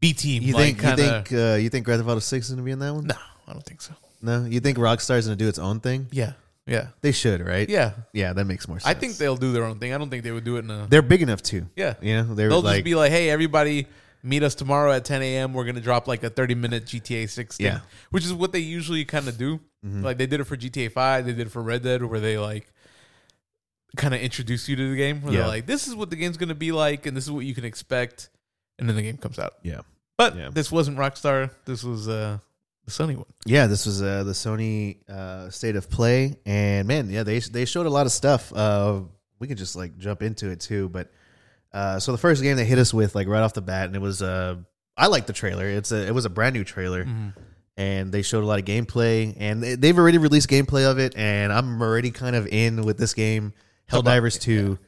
B team. You like think kinda, you think uh, you think Grand Theft Auto Six is gonna be in that one? No, I don't think so. No, you think Rockstar's gonna do its own thing? Yeah. Yeah. They should, right? Yeah. yeah, that makes more sense. I think they'll do their own thing. I don't think they would do it in a. they're big enough too. Yeah. you know, they're They'll like just be like, hey, everybody, meet us tomorrow at 10 a.m. We're going to drop like a 30 minute GTA 6 thing, Yeah. which is what they usually kind of do. Mhm. Like they did it for GTA 5, they did it for Red Dead, where they like kind of introduce you to the game. Where Yeah. they're like, this is what the game's going to be like, and this is what you can expect. And then the game comes out. yeah, But Yeah. this wasn't Rockstar. This was uh, the Sony one. yeah. This was uh, the Sony uh, State of Play, and man, yeah, they they showed a lot of stuff. Uh, we could just like jump into it too, but uh, so the first game they hit us with like right off the bat, and it was uh, I like the trailer. It's a it was a brand new trailer. and they showed a lot of gameplay and they, they've already released gameplay of it and i'm already kind of in with this game Talk about- helldivers 2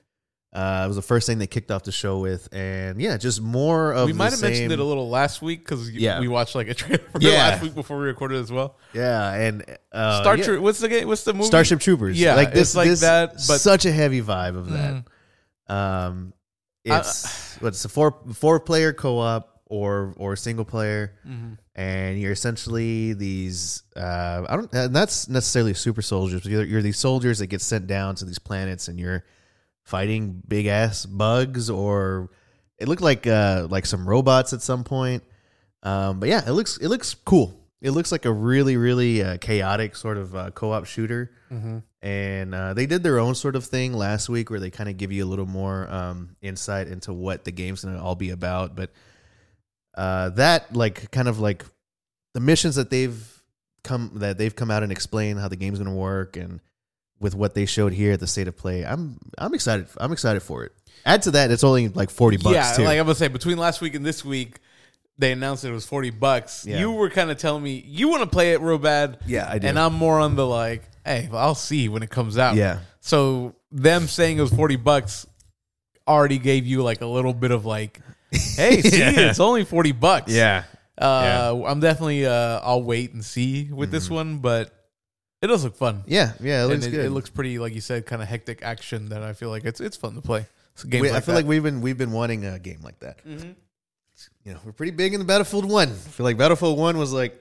uh, it was the first thing they kicked off the show with and yeah just more of we might have mentioned it a little last week because Yeah. we watched like a trailer for Yeah. last week before we recorded as well. yeah and uh, Star yeah. Troop. What's the game? What's the movie? starship troopers Yeah, like this it's like this- that, but- such a heavy vibe of that Mhm. um I- it's what's a four four player co-op or or single player Mhm. and you're essentially these uh, I don't and that's necessarily super soldiers, but you're, you're these soldiers that get sent down to these planets and you're fighting big ass bugs or it looked like uh like some robots at some point. Um, but yeah, it looks it looks cool. It looks like a really really uh, chaotic sort of uh, co-op shooter. Mhm. And uh, they did their own sort of thing last week where they kind of give you a little more um, insight into what the game's going to all be about. But uh, that, like, kind of like the missions that they've come that they've come out and explained how the game's going to work and with what they showed here at the state of play, I'm I'm excited. I'm excited for it. Add to that, it's only like forty bucks yeah, too. like I'm gonna say, between last week and this week, they announced it was forty bucks. Yeah. You were kind of telling me you want to play it real bad. Yeah, I do. And I'm more on the like, hey, well, I'll see when it comes out. Yeah. So them saying it was forty bucks already gave you like a little bit of like, hey, see, Yeah. it's only forty bucks. yeah, Uh, I'm definitely. Uh, I'll wait and see with this one, but it does look fun. yeah, yeah. It And looks it, good. it looks pretty, like you said, kind of hectic action that I feel like it's it's fun to play. So games We- like I feel that. like we've been we've been wanting a game like that. Mhm. You know, we're pretty big in the Battlefield One. I feel like Battlefield One was like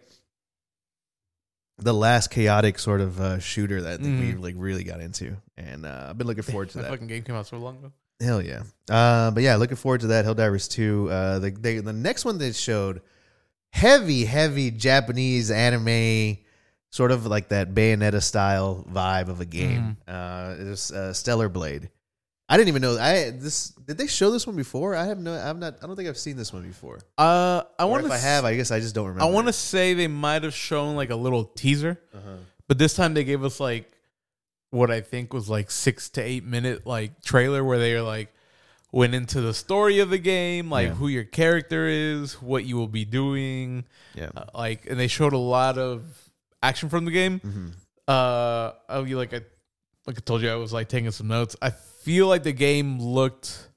the last chaotic sort of uh, shooter that I think we Mhm. like really got into, and uh, I've been looking forward to that that. fucking game came out so long ago. Hell yeah. Uh, but yeah, looking forward to that. Helldivers 2. Uh, the, they, the next one they showed, heavy, heavy Japanese anime, sort of like that Bayonetta style vibe of a game. Uh, it uh, Stellar Blade. I didn't even know. I this did they show this one before? I have no. I'm not. I don't think I've seen this one before. Uh, I want if. I have, I guess I just don't remember. I want to say they might have shown like a little teaser, Uh-huh. but this time they gave us like what I think was like six to eight minute like trailer where they are like went into the story of the game, like Yeah. who your character is, what you will be doing, Yeah. uh, like, and they showed a lot of action from the game. hmm Uh, oh, you like I, like I told you, I was like taking some notes. I feel like the game looked,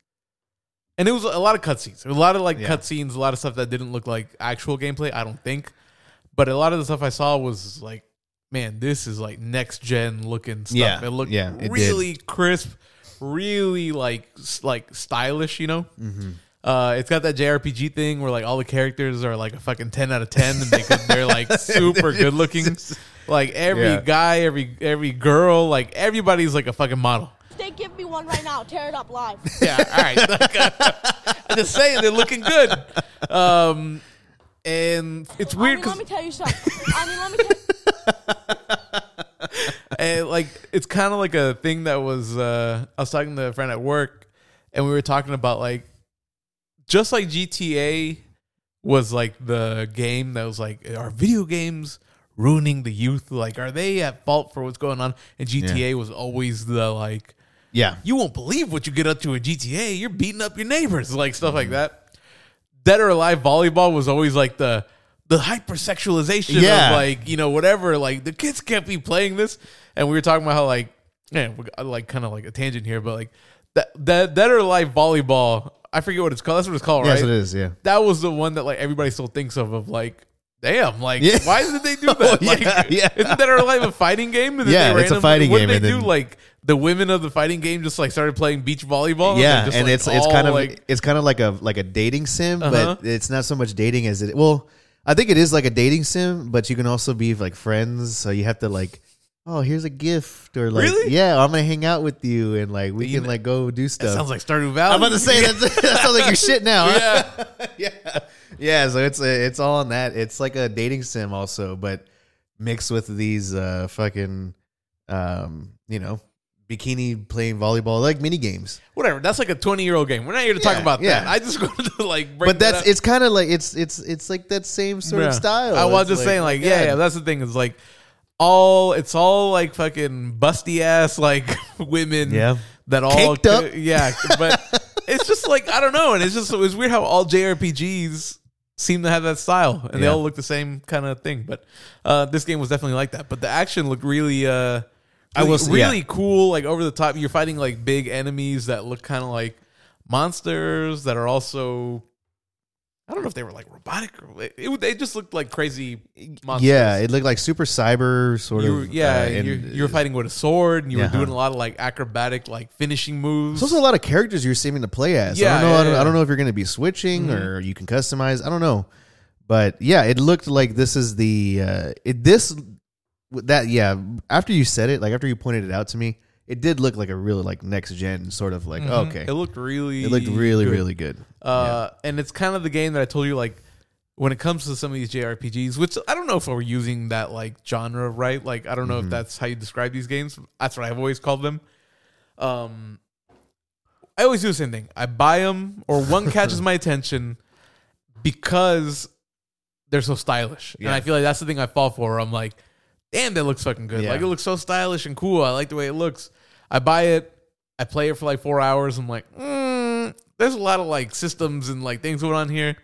and it was a lot of cutscenes, a lot of like Yeah. cutscenes, a lot of stuff that didn't look like actual gameplay. I don't think, but a lot of the stuff I saw was like, man, this is like next gen looking stuff. Yeah, it looked yeah, it did. really crisp, really like like stylish. You know. hmm Uh, it's got that JRPG thing where like all the characters are like a fucking ten out of ten, and they they're like super good looking. Like every Yeah. guy, every every girl, like everybody's like a fucking model. They give me one right now. Tear it up live. Yeah, all right. Like, uh, I'm just saying they're looking good. Um, and it's I weird mean, let because me tell you something. I mean, let me tell and like it's kind of like a thing that was uh I was talking to a friend at work and we were talking about like just like GTA was like the game that was like are video games ruining the youth? Like are they at fault for what's going on? And GTA was always the like Yeah. you won't believe what you get up to in GTA you're beating up your neighbors like stuff like mm-hmm. that. Dead or Alive volleyball was always like the the hypersexualization Yeah. of like you know whatever like the kids can't be playing this. And we were talking about how like yeah we got, like kind of like a tangent here but like that that Dead or Alive volleyball I forget what it's called that's what it's called Yes, right Yes, it is. Yeah. that was the one that like everybody still thinks of of like damn like Yeah. why did they do Oh, that yeah, like yeah. isn't Dead or Alive a fighting game And Yeah, they it's a fighting what game, did they and do then- like the women of the fighting game just like started playing beach volleyball yeah, just, and like, it's it's all, kind of like it's kind of like a like a dating sim, Uh-huh. but it's not so much dating as it. Well, I think it is like a dating sim, but you can also be like friends. So you have to like, oh, here's a gift, or like, Really? yeah, I'm gonna hang out with you, and like we can like go do stuff. sounds like Stardew Valley I'm about to say that, that sounds like your shit now. huh? yeah yeah, yeah. So it's it's all on that. It's like a dating sim also, but mixed with these uh fucking, um, you know, bikini playing volleyball like mini games. whatever that's like a 20 year old game we're not here to talk Yeah, about yeah. that I just wanted to like bring but that's that up. it's kind of like it's it's it's like that same sort Yeah. of style. I was It's just saying like yeah yeah that's the thing is like all it's all like fucking busty ass like women Yeah. that all Caked up. yeah but it's just like I don't know and it's just it's weird how all JRPGs seem to have that style and they all look the same kind of thing but uh this game was definitely like that but the action looked really uh I really, will say- really yeah. cool like over the top you're fighting like big enemies that look kind of like monsters that are also I don't know if they were like robotic or it, it, they just looked like crazy monsters. yeah, it looked like super cyber sort you of. yeah, uh, and you were fighting with a sword and you Yeah. were doing a lot of like acrobatic like finishing moves. There's also a lot of characters you're seeming to play as. Yeah, I don't know. yeah, I, don't, yeah. I don't know if you're going to be switching Mhm. or you can customize. I don't know, but yeah, it looked like this is the uh, it this that yeah. After you said it, like after you pointed it out to me, it did look like a really like next gen sort of like Mhm. okay. It looked really It looked really good. really good. Uh, and it's kind of the game that I told you like when it comes to some of these JRPGs, which I don't know if we're using that like genre right. Like I don't know Mm-hmm. if that's how you describe these games. That's what I've always called them. Um, I always do the same thing. I buy them or one catches my attention because they're so stylish, and Yeah. I feel like that's the thing I fall for. where I'm like, damn, that looks fucking good. Yeah. Like it looks so stylish and cool. I like the way it looks. I buy it. I play it for like four hours. I'm like, mm, there's a lot of like systems and like things going on here.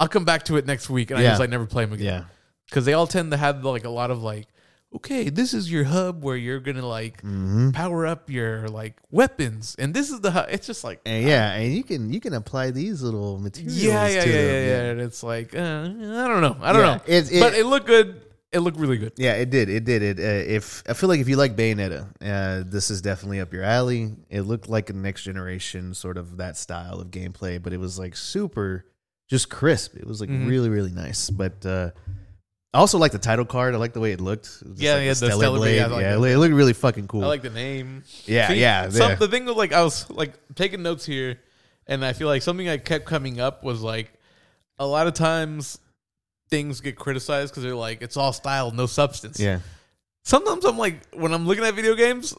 I'll come back to it next week, and I Yeah. just like never play them again Yeah. because they all tend to have like a lot of like okay this is your hub where you're gonna like Mm-hmm. power up your like weapons and this is the hub it's just like And yeah, and you can you can apply these little materials. yeah yeah yeah yeah, yeah and it's like uh, i don't know i don't Yeah, know it's- it- but it looked good it looked really good Yeah, it did. It did. It. Uh, if I feel like if you like Bayonetta, uh, this is definitely up your alley. It looked like a next generation sort of that style of gameplay, but it was like super, just crisp. It was like Mhm. really, really nice. But uh, I also like the title card. I like the way it looked. It Yeah, like yeah, the Stellar Blade, I like yeah, it looked really fucking cool. i like the name yeah, See, yeah, some, the thing was like i was like taking notes here and i feel like something I kept coming up was like a lot of times things get criticized because they're like it's all style no substance yeah. sometimes I'm like when I'm looking at video games,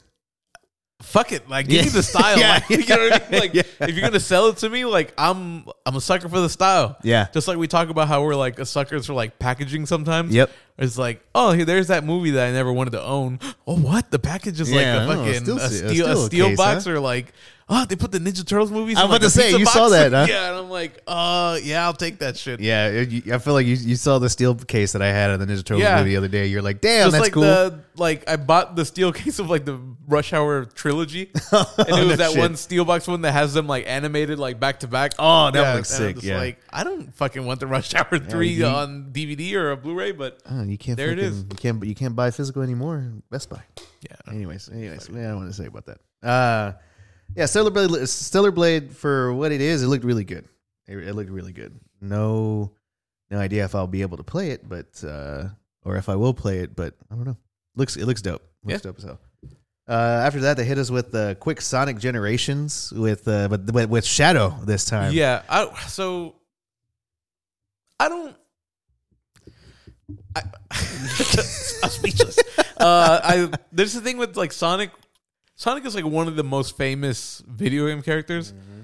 fuck it, like give Yeah. me the style. Yeah, like, you know what I mean? Like yeah. if you're gonna sell it to me, like I'm I'm a sucker for the style. Yeah. Just like we talk about how we're like a suckers for like packaging sometimes. Yep. It's like, oh, here, there's that movie that I never wanted to own. Oh, what? The package is Yeah, like oh, a fucking still a steel, a steel case, box, huh? or like, oh, they put the Ninja Turtles movies. I in was like about a to say, pizza you box? saw that, huh? Yeah, and I'm like, uh, yeah, I'll take that shit. Yeah, it- you- I feel like you, you saw the steel case that I had of the Ninja Turtles Yeah. movie the other day. You're like, damn, just that's like cool. the like I bought the steel case of like the Rush Hour trilogy, and it No was that shit. one steel box one that has them like animated like back to back. Oh, that looks and I'm sick, just yeah. like I don't fucking want the Rush Hour three you- on DVD or a Blu-ray, but Oh, you can't. There it fucking- is. You can't. You can't buy physical anymore. Best Buy. yeah, Anyways, anyways, man, I don't want to say about that. Uh, yeah, Stellar Blade. Stellar Blade for what it is, it looked really good. It, it looked really good. No, no idea if I'll be able to play it, but uh, or if I will play it, but I don't know. Looks it looks dope. Looks Yeah. dope as hell. Uh, after that, they hit us with uh, quick Sonic Generations with uh, but with, with Shadow this time. yeah. I, so I don't. I, I'm speechless. Uh, I there's the thing with like Sonic. Sonic is like one of the most famous video game characters, Mm-hmm.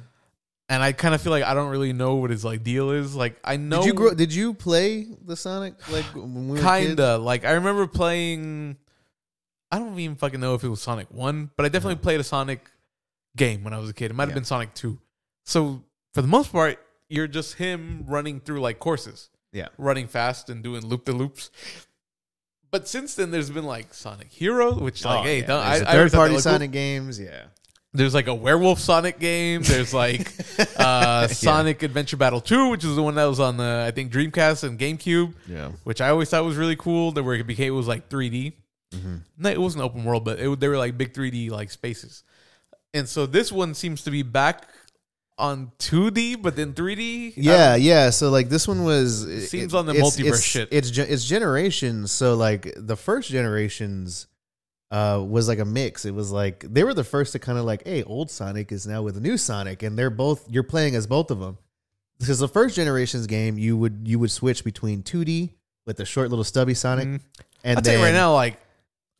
and I kind of feel like I don't really know what his like deal is. Like I know Did you grow, Did you play the Sonic like when we were kinda like I remember playing. I don't even fucking know if it was Sonic One, but I definitely played a Sonic game when I was a kid. It might have Yeah. been Sonic Two. So for the most part, you're just him running through like courses, Yeah. running fast and doing loop the loops. But since then, there's been like Sonic Hero, which like, Oh, hey, yeah. don't, I, third party looked cool. Sonic games. Yeah. There's like a werewolf Sonic game. There's like uh, Sonic Adventure Battle 2, which is the one that was on the I think Dreamcast and GameCube, Yeah. which I always thought was really cool. That where it became it was like 3D. Mm-hmm. No, it wasn't open world, but it, they were like big 3D like spaces. And so this one seems to be back on 2D, but then 3D. Yeah, yeah. So like this one was it- Seems on the it's- multiverse it's, shit. It's it's generations. So like the first generations uh was like a mix. It was like they were the first to kind of like, hey, old Sonic is now with new Sonic, and they're both you're playing as both of them. Because the first generations game, you would you would switch between 2D with the short little stubby Sonic, Mhm. and I'll tell you right now, like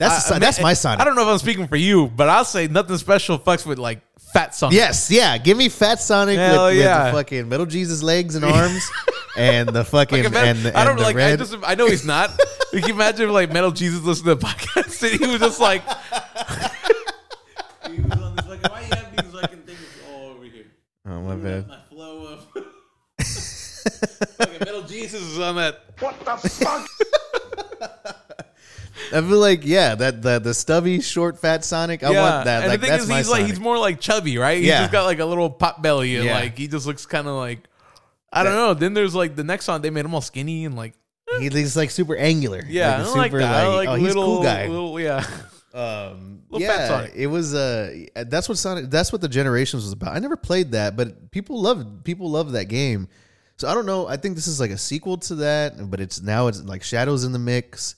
that's I- the, I mean, that's my I don't know if I'm speaking for you, but I'll say nothing special fucks with like fat Sonic. Yes, yeah. Give me Fat Sonic with, Hell with yeah. the fucking Metal Jesus legs and arms, and the fucking Like, imagine- and, the- I and don't the like. I red. just. I know he's not. you can imagine if, like Metal Jesus listened to the podcast and he was just like, he was on this fucking. Why you have these fucking things all over here? oh my bad. My flow of. fucking Metal Jesus is on that. I feel like yeah, that the the stubby, short, fat Sonic. I want that. And like the thing that's is, he's like he's more like chubby, right? He's Yeah. just got like a little pot belly, and Yeah. like he just looks kind of like I don't know. Then there's like the next song they made him all skinny and like He- he's like super angular. yeah, like, don't like super, that. I like oh, he's a cool guy. little yeah. um, little yeah, fat Sonic. it was. Uh, that's what Sonic. That's what the Generations was about. I never played that, but people love people love that game. So I don't know. I think this is like a sequel to that, but it's now it's like Shadows in the mix.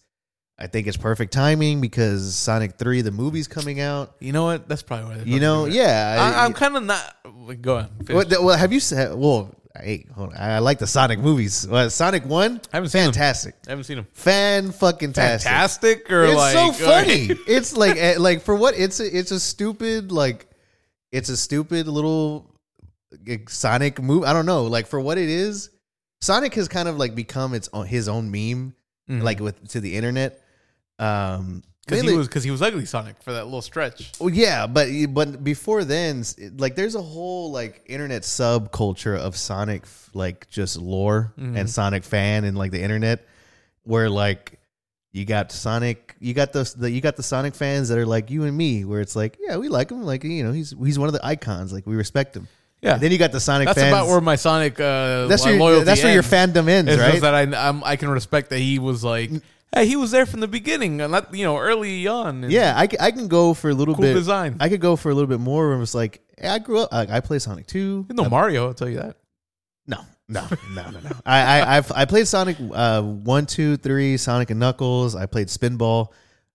I think it's perfect timing because Sonic Three, the movie's coming out. You know what? That's probably why. You know, yeah. I, I'm kind of not. like, Go on. What well, have you said? Well, hey, hold on. I like the Sonic movies. Sonic One, I haven't seen them. fantastic, I haven't seen him. fan fucking tastic. Fantastic or It's like so funny. it's like eh, like for what? It's a, it's a stupid like it's a stupid little Sonic move. I don't know. Like for what it is, Sonic has kind of like become its own, his own meme, Mhm. like with to the internet. Um, because he was because he was ugly Sonic for that little stretch. Well, yeah, but but before then, like there's a whole like internet subculture of Sonic like just lore Mhm. and Sonic fan and like the internet, where like you got Sonic, you got those the you got the Sonic fans that are like you and me, where it's like yeah we like him, like you know he's he's one of the icons, like we respect him. Yeah, And then you got the Sonic that's fans. about where my Sonic uh, that's loyalty that's where your fandom ends, It's right? just that I I'm, I can respect that he was like, hey, he was there from the beginning, and not you know early on. and yeah, I, I can go for a little cool bit. design. I could go for a little bit more. Where it's like hey, I grew up. I, I play Sonic two. no Mario, I'll tell you that. No, no, no, no, no. I, I, I've, I played Sonic uh, one, two, three, Sonic and Knuckles. I played Spinball.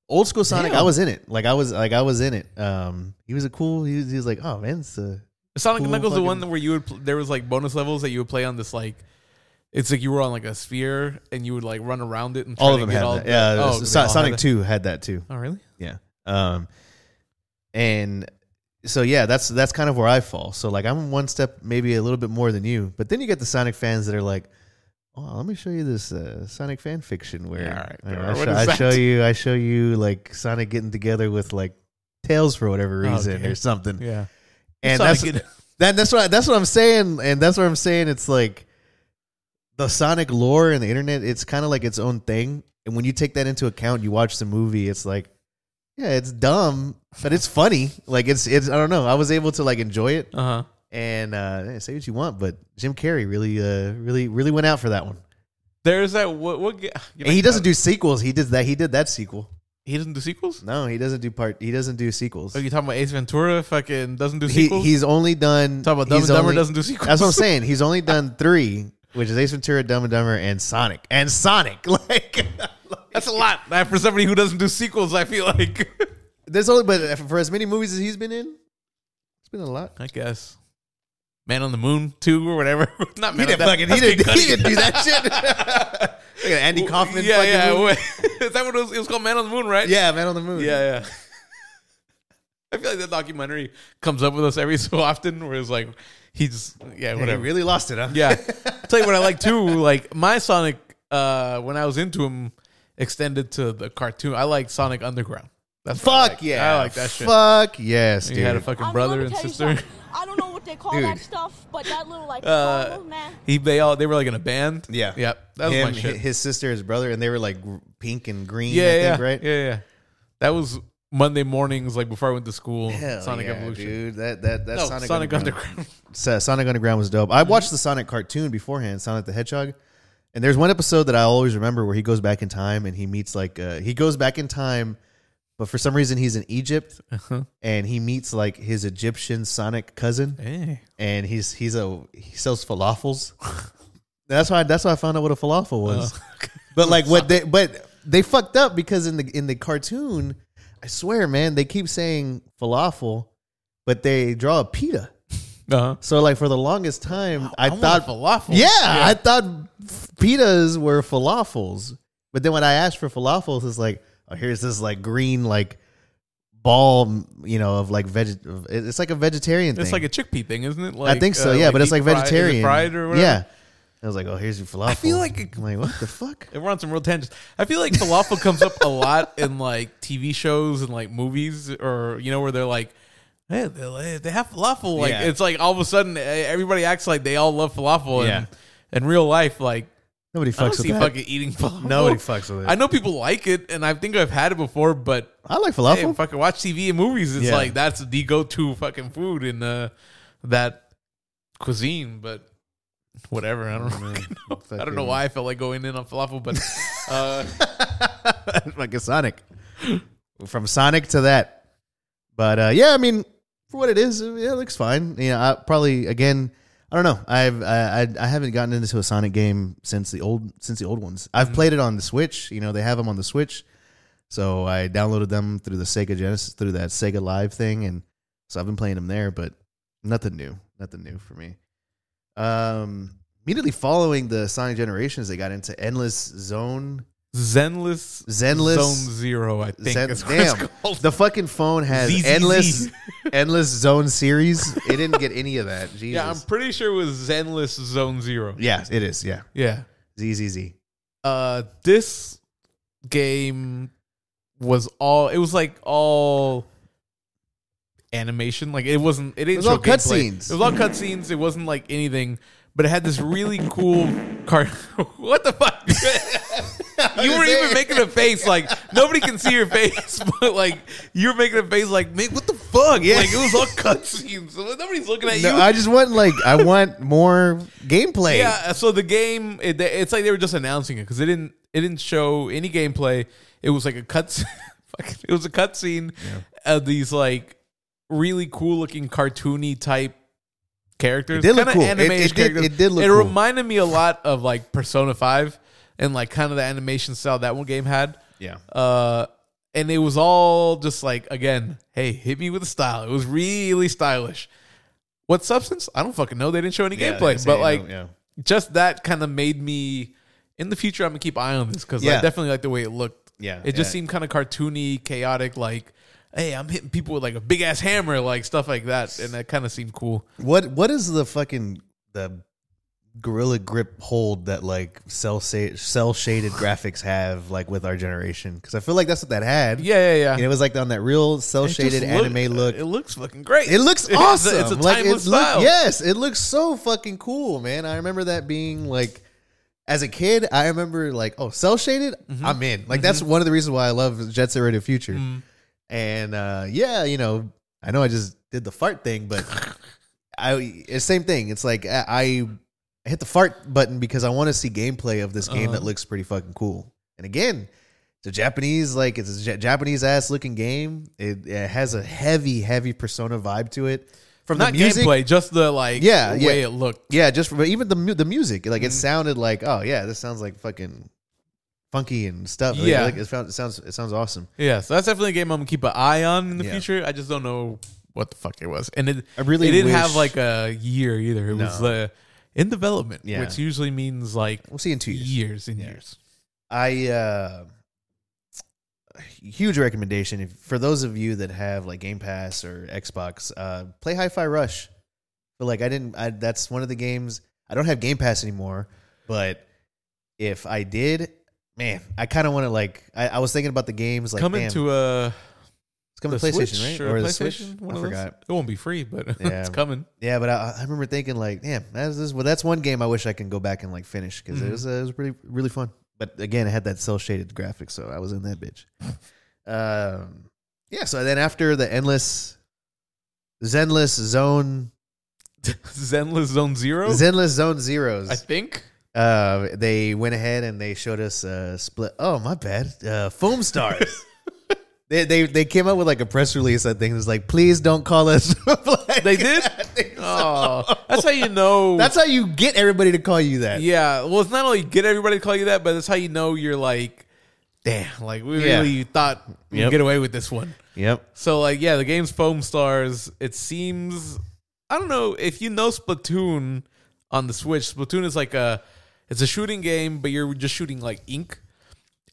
Old school Sonic, Damn. I was in it. Like I was, like I was in it. Um, he was a cool. He was, he was like, oh man, it's uh, Sonic and Cool Knuckles, the fucking- one where you would pl- there was like bonus levels that you would play on this like. It's like you were on like a sphere and you would like run around it and try all of to them get had all that. the- Yeah, oh, So- had Sonic that? two had that too. Oh really? Yeah. Um, and so yeah, that's that's kind of where I fall. So like I'm one step, maybe a little bit more than you. But then you get the Sonic fans that are like, "Oh, let me show you this uh, Sonic fan fiction where Yeah, right, I. I show, I show you, I show you like Sonic getting together with like Tails for whatever reason Okay. or something." Yeah. And Sonic that's that, that's what that's what I'm saying, and that's what I'm saying. It's like the Sonic lore and the internet. It's kind of like its own thing, and when you take that into account, you watch the movie. It's like, yeah, it's dumb, but it's funny. Like it's it's I don't know. I was able to like enjoy it, Uh huh. and uh, say what you want, but Jim Carrey really uh really really went out for that one. There's that what what And he doesn't do sequels. He did that. He did that sequel. he doesn't do sequels. No, he doesn't do part. He doesn't do sequels. Are you talking about Ace Ventura? Fucking doesn't do He, sequels. he's only done. talking about Dumb and Dumber only- doesn't do sequels. That's what I'm saying. He's only done three, which is Ace Ventura, Dumb and Dumber, and Sonic. And Sonic. Like, That's a lot for somebody who doesn't do sequels. I feel like. there's only, but for as many movies as he's been in, it's been a lot. I guess. Man on the Moon two or whatever. Not He Man on didn't fucking. He didn't. He didn't do that shit. Look at Andy Kaufman. Yeah, yeah. Is that what it was? It was called Man on the Moon, right? yeah, Man on the Moon. yeah, yeah. I feel like that documentary comes up with us every so often, where it's like he's yeah, Yeah, he whatever. really lost it, huh? Yeah. Tell you what I like too. Like my Sonic, uh, when I was into him, extended to the cartoon. I like Sonic Underground. That's what I Fuck like. yeah. I like that shit. Fuck yes, You dude. had a fucking I mean, brother let and sister. I don't know what they call that stuff, but that little like Uh, follow, man. He they all they were like in a band. Yeah. Yep. That was Him, my shit. His sister, his brother, and they were like pink and green. yeah, I yeah, think, right? yeah, yeah. That was Monday mornings, like before I went to school. Hell Sonic yeah, Evolution. dude. That that that No, Sonic, Sonic, Underground. Underground. So- Sonic Underground was dope. I watched the Sonic cartoon beforehand, Sonic the Hedgehog. And there's one episode that I always remember where he goes back in time and he meets like uh, he goes back in time, but for some reason he's in Egypt Uh-huh. and he meets like his Egyptian Sonic cousin Hey. and he's he's a he sells falafels. that's why that's why I found out what a falafel was. Oh. But like what they but they fucked up because in the in the cartoon, I swear, man, they keep saying falafel, but they draw a pita. Uh-huh. So like for the longest time, I, want thought falafel. Yeah, I thought pitas were falafels. But then when I asked for falafels, it's like, oh, here's this like green like ball, you know, of like veg. It's like a vegetarian thing. It's like a chickpea thing, isn't it? Like, I think so, uh, yeah. but it's deep like fried- it vegetarian, fried or whatever. Yeah. I was like, oh, here's your falafel. I feel like it- I'm like, what the fuck? And we're on some real tangents. I feel like falafel comes up a lot in like TV shows and like movies, or you know, where they're like, "Hey, they they have falafel." Like Yeah. it's like all of a sudden eh, everybody acts like they all love falafel. Yeah. And in real life, like Nobody I don't fucks see with that. fucking eating falafel. Nobody fucks with it. I know people like it, and I think I've had it before, but I like hey, falafel. fucking watch TV and movies. It's Yeah. like that's the go-to fucking food in uh, that cuisine. But whatever, I don't know. I don't know why I felt like going in on falafel, but uh, like a Sonic. From Sonic to that. But uh, yeah, I mean, for what it is, uh, yeah, it looks fine. You know, I probably again, I don't know. I've I, I I haven't gotten into a Sonic game since the old since the old ones. I've played it on the Switch. You know, they have them on the Switch. So I downloaded them through the Sega Genesis through that Sega Live thing, and so I've been playing them there. But nothing new, nothing new for me. Um, immediately following the Sonic Generations, they got into Endless Zone Zenless Zenless- Zone Zero. I think Zen- is what it's damn, called. the fucking phone has ZZZ. endless, endless zone series. It didn't get any of that. Jesus. yeah, I'm pretty sure it was Zenless Zone Zero. yeah, it is. Yeah, Yeah. ZZZ. Uh, this game was all. It was like all animation. Like it wasn't. It didn't was show all cutscenes. It was all cutscenes. It wasn't like anything. But it had this really cool car. what the fuck? you were even making a face like nobody can see your face, but like you were making a face like, man, what the fuck? Yeah. Like it was all cutscenes. So nobody's looking at No, you. I just want like I want more gameplay. Yeah, so the game, it, it's like they were just announcing it because it didn't, it didn't show any gameplay. It was like a cut, it was a cutscene of these like really cool looking cartoony type characters. It did look cool. It- it did- it did look It cool. reminded me a lot of like Persona Five and like kind of the animation style that one game had. yeah. Uh, and it was all just like again, hey, hit me with a style. It was really stylish. What substance? I don't fucking know. They didn't show any Yeah, gameplay, but like yeah. just that kind of made me in the future i'm gonna keep eye on this because i Yeah. definitely like the way it looked Yeah, it just seemed kind of cartoony chaotic like hey i'm hitting people with like a big ass hammer like stuff like that and that kind of seemed cool What what is the fucking the gorilla grip hold that like cell cel shaded graphics have like with our generation? Because I feel like that's what that had. yeah yeah yeah And it was like on that real cel shaded anime look. it looks fucking great It looks It's a- awesome. it's a, like timeless look, style yes, it looks so fucking cool, man. I remember that being like as a kid, I remember like, oh, cel shaded, Mm-hmm. I'm in. Like that's one of the reasons why I love Jet Set Radio Future. Mm-hmm. And uh yeah, you know, I know I just did the fart thing, but I it's same thing. It's like I, I hit the fart button because I want to see gameplay of this game that Uh-huh. looks pretty fucking cool. And again, it's a Japanese like it's a Japanese ass looking game. It, it has a heavy, heavy Persona vibe to it. From not the music, gameplay just the like Yeah, the yeah. way it looked yeah, just from even the the music, like Mm-hmm. it sounded like, oh yeah, this sounds like fucking funky and stuff. Yeah. like, it, found, it sounds it sounds awesome. yeah so that's definitely a game i'm gonna keep an eye on in the Yeah. future i just don't know what the fuck it was and it I really it didn't wish- have like a year either it was No. uh, in development Yeah. which usually means like We'll see in two years. years and Yeah. years I uh huge recommendation if, for those of you that have like Game Pass or Xbox, uh play Hi-Fi Rush. But like I didn't I, that's one of the games I don't have Game Pass anymore, but if I did, man, I kind of want to like I, I was thinking about the games like coming damn, to a it's coming to PlayStation, Switch right? or, the PlayStation. Switch. One I forgot. It won't be free, but Yeah. it's coming. Yeah, but I, I remember thinking like, damn, that's this, well, that's one game I wish I can go back and like finish because Mm-hmm. it was uh, it was really really fun. But again, it had that cel shaded graphics, so I was in that bitch. um, yeah. So then after the endless, Zenless Zone, Zenless Zone Zero. Zenless Zone Zeros, I think. Uh, they went ahead and they showed us uh, split. Oh my bad, uh, Foam Stars. They, they they came up with like a press release. I think it was like, please don't call us. Black." They did. So. Oh, that's how you know. That's how you get everybody to call you that. yeah. Well, it's not only get everybody to call you that, but that's how you know you're like, damn, like we Yeah. really thought we'd Yep. get away with this one. Yep. So like, yeah, the game's Foam Stars. It seems I don't know if you know Splatoon on the Switch. Splatoon is like a it's a shooting game, but you're just shooting like ink.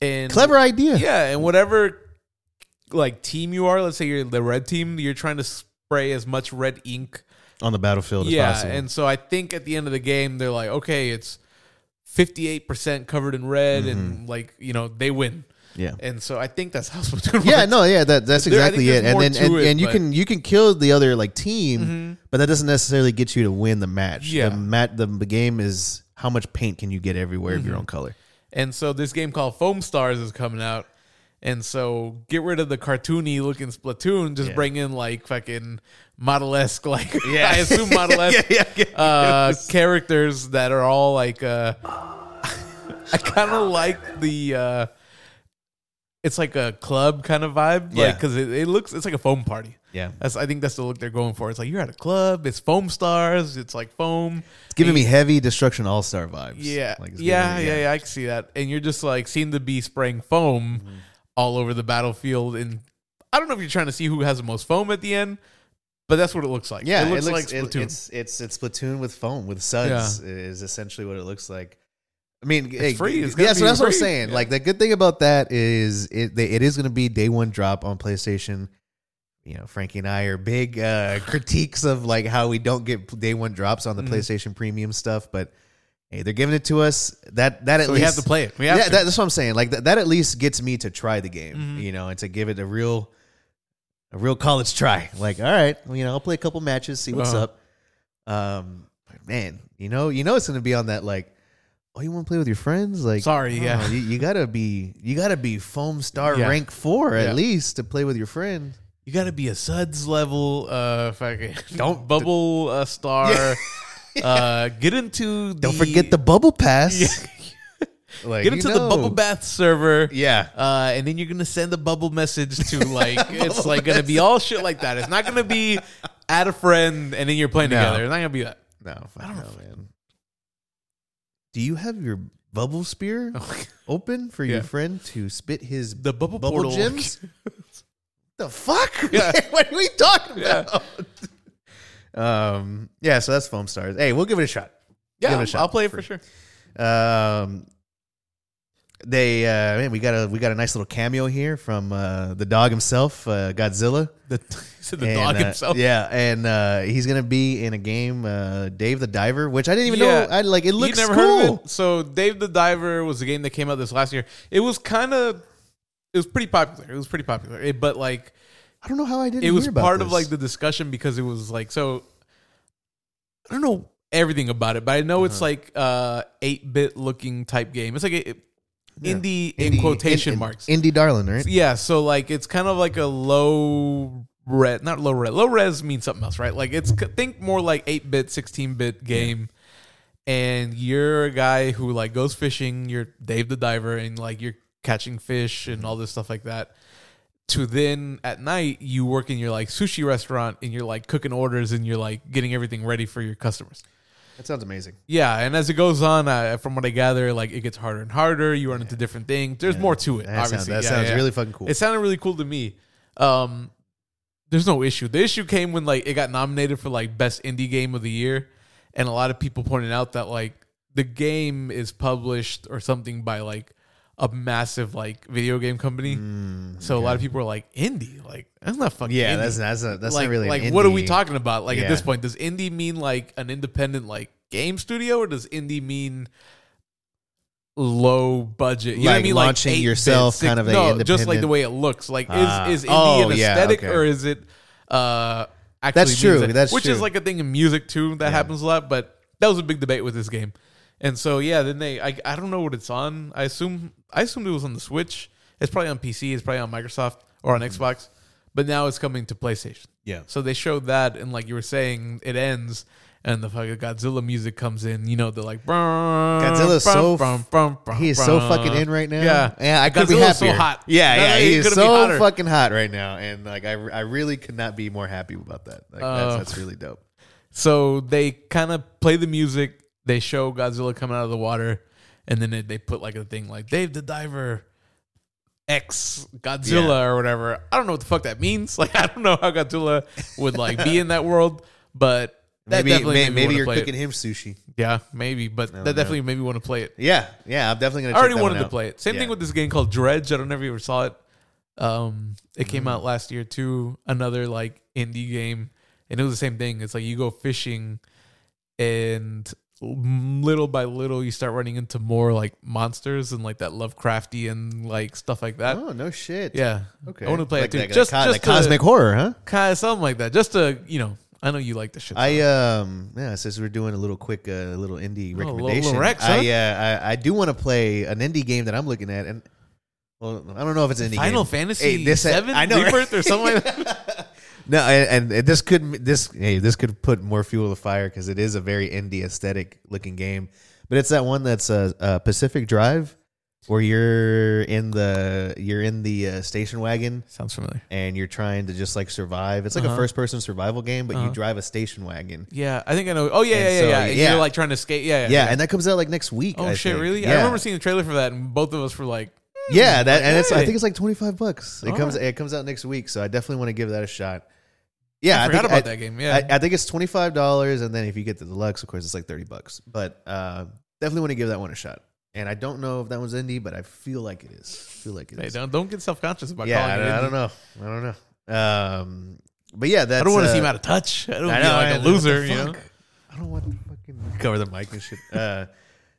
And Clever idea. Yeah, and whatever like team you are, let's say you're the red team, you're trying to spray as much red ink. On the battlefield as yeah, possible. and so I think at the end of the game, they're like, okay, it's 58% covered in red, Mm-hmm. and like, you know, they win. yeah. And so I think that's how Splatoon Yeah, no, yeah, that that's exactly it. And then and, it, and you Mm-hmm. can you can kill the other like team, but that doesn't necessarily get you to win the match. Yeah. The mat the, the game is how much paint can you get everywhere of Mm-hmm. your own color. And so this game called Foam Stars is coming out. And so get rid of the cartoony looking Splatoon, just Yeah. bring in like fucking model esque, like Yeah. I assume model esque yeah, yeah, uh, characters that are all like. Uh, I kind of like the. Uh, it's like a club kind of vibe, Yeah. like because it, it looks it's like a foam party. Yeah. That's I think that's the look they're going for. It's like you're at a club. It's foam stars. It's like foam. It's giving And me heavy destruction all star vibes. yeah, Like, it's yeah, giving yeah, me- yeah, I can see that. And you're just like seem to be spraying foam Mm-hmm. all over the battlefield. And I don't know if you're trying to see who has the most foam at the end, but that's what it looks like. Yeah, it looks, like it- it's it's it's Splatoon with foam with suds is essentially what it looks like. I mean, hey, free. It's yeah, so that's what I'm saying. Yeah. Like the good thing about that is it they, it is going to be day one drop on PlayStation. You know, Frankie and I are big uh, critiques of like how we don't get day one drops on the Mm-hmm. PlayStation Premium stuff, but hey, they're giving it to us. That that at So we least have to play it. We have yeah, that, that's what I'm saying. Like that, that at least gets me to try the game, Mhm. you know, and to give it a real, a real college try. Like, all right, well, you know, I'll play a couple matches, see what's Uh-huh. up. Um, man, you know, you know, it's going to be on that like, oh, you want to play with your friends? Like, Sorry, oh, yeah. you, you gotta be, you gotta be foam star Yeah. rank four Yeah. at least to play with your friends. You got to be a suds level. Uh, fucking Don't- bubble uh, star. Uh, get into. The, Don't forget the bubble pass. Yeah. Like, Get you into the know. bubble bath server. Yeah. Uh, and then you're gonna send the bubble message to like it's like gonna be all shit like that. It's not gonna be add a friend and then you're playing No. together. It's not gonna be that. No, fuck no, man. Do you have your bubble spear open for your friend to spit his The bubble, bubble portal. gems? The fuck? Yeah. what are we talking Yeah. about? um, yeah, so that's foam stars. Hey, we'll give it a shot. Give it a shot I'll play it for- for sure. Um, they uh, man, we got a we got a nice little cameo here from uh, the dog himself, uh, Godzilla. The, so the And, dog uh, himself. Yeah, and uh, he's gonna be in a game, uh, Dave the Diver, which I didn't even Yeah. know. I like it looks never cool. heard of it? So Dave the Diver was a game that came out this last year. It was kind of, it was pretty popular. It was pretty popular. It- but like I don't know how I didn't. it was part of like the discussion because it was like so I don't know everything about it, but I know it's Uh-huh. like uh 8-bit looking type game. It's like a, Yeah. indie, in quotation in- in- marks. indie darling, right? yeah, so like it's kind of like a low res, not low res. Low res means something else, right? Like it's think more like 8-bit, 16-bit game. And you're a guy who like goes fishing, you're Dave the diver and like you're catching fish and all this stuff like that to then at night you work in your like sushi restaurant and you're like cooking orders and you're like getting everything ready for your customers. That sounds amazing. Yeah, and as it goes on, uh, from what I gather, like it gets harder and harder. You run into different things. There's more to it. That sounds, obviously, that Yeah, sounds yeah. really fucking cool. It sounded really cool to me. Um, there's no issue. The issue came when like it got nominated for like best indie game of the year, and a lot of people pointed out that like the game is published or something by like a massive like video game company. so a lot of people are like indie, like that's not fucking Mm, yeah, indie. that's that's not, that's like, not really like what are we talking about? Like at this point, does indie mean like an independent like game studio, or does indie mean low budget? You know what I Like mean? launching 8-bit, yourself, six- kind of a no, just like the way it looks. Like Ah. is is indie Oh, an yeah, aesthetic okay. or is it uh actually That's true, that- that's which is like a thing in music too that Yeah. happens a lot. But that was a big debate with this game. And so yeah, then they I, I don't know what it's on. I assume I assumed it was on the Switch. It's probably on PC. It's probably on Microsoft or on Mm-hmm. Xbox. But now it's coming to PlayStation. Yeah. So they showed that, and like you were saying, it ends, and the fucking Godzilla music comes in. You know, they're like, Godzilla's so f- He is so fucking in right now. Yeah, yeah. I could be Godzilla's so hot. Yeah, No, yeah. he He is so fucking hot right now, and like I, I really could not be more happy about that. Like Uh, that's, that's really dope. So they kind of play the music. They show Godzilla coming out of the water, and then they, they put like a thing like Dave the Diver. X Godzilla Yeah. or whatever. I don't know what the fuck that means. Like I don't know how Godzilla would like be in that world, but that Maybe definitely may- maybe you're play it. cooking him sushi. Yeah, maybe, but that know. definitely made me want to play it. Yeah, yeah. I'm definitely gonna. I already check that one wanted to play it. Same Yeah. thing with this game called Dredge. I don't know if you ever saw it. Um, it came Mm. out last year too. Another like indie game, and it was the same thing. It's like you go fishing, and little by little you start running into more like monsters and like that Lovecrafty and like stuff like that. Oh no shit. Yeah, Okay. I want to play Like it too. that- just co- just cosmic horror, huh? kind of something like that. Just to you know, I know you like the shit. I um yeah, since we're doing a little quick uh, little indie Oh, little- recommendation, little Rex, huh? I uh I, I do want to play an indie game that I'm looking at, and well, I don't know if it's an indie Final game. Fantasy Hey, this- Seven I know, right? Or something like that. No, and, and this could this hey this could put more fuel to the fire because it is a very indie aesthetic looking game, but it's that one that's a, uh, Pacific Drive, where you're in the you're in the uh, station wagon Sounds familiar. and you're trying to just like survive. It's like a Uh-huh. first person survival game, but Uh-huh. you drive a station wagon. Yeah, I think I know. Oh yeah, And yeah, yeah, so, yeah. And yeah. You're like trying to skate. Yeah, Yeah, and that comes out like next week. Oh I shit, think. really? Yeah. I remember seeing the trailer for that, and both of us were like, Yeah, that and it's I think it's like twenty five bucks. It comes it comes out next week, so I definitely want to give that a shot. Yeah, I, I, forgot think about I, that game. Yeah, I, I think it's twenty five dollars, and then if you get the deluxe, of course, it's like thirty bucks. But uh, definitely want to give that one a shot. and I don't know if that one's indie, but I feel like it is. I feel like it Hey, is. don't don't get self conscious about yeah, calling I, it. I don't know. I don't know. Um, but yeah, that's. I don't want to uh, seem out of touch. I don't I want to be know, like I a know, what the loser. You know. I don't want to fucking cover the mic and shit. Uh,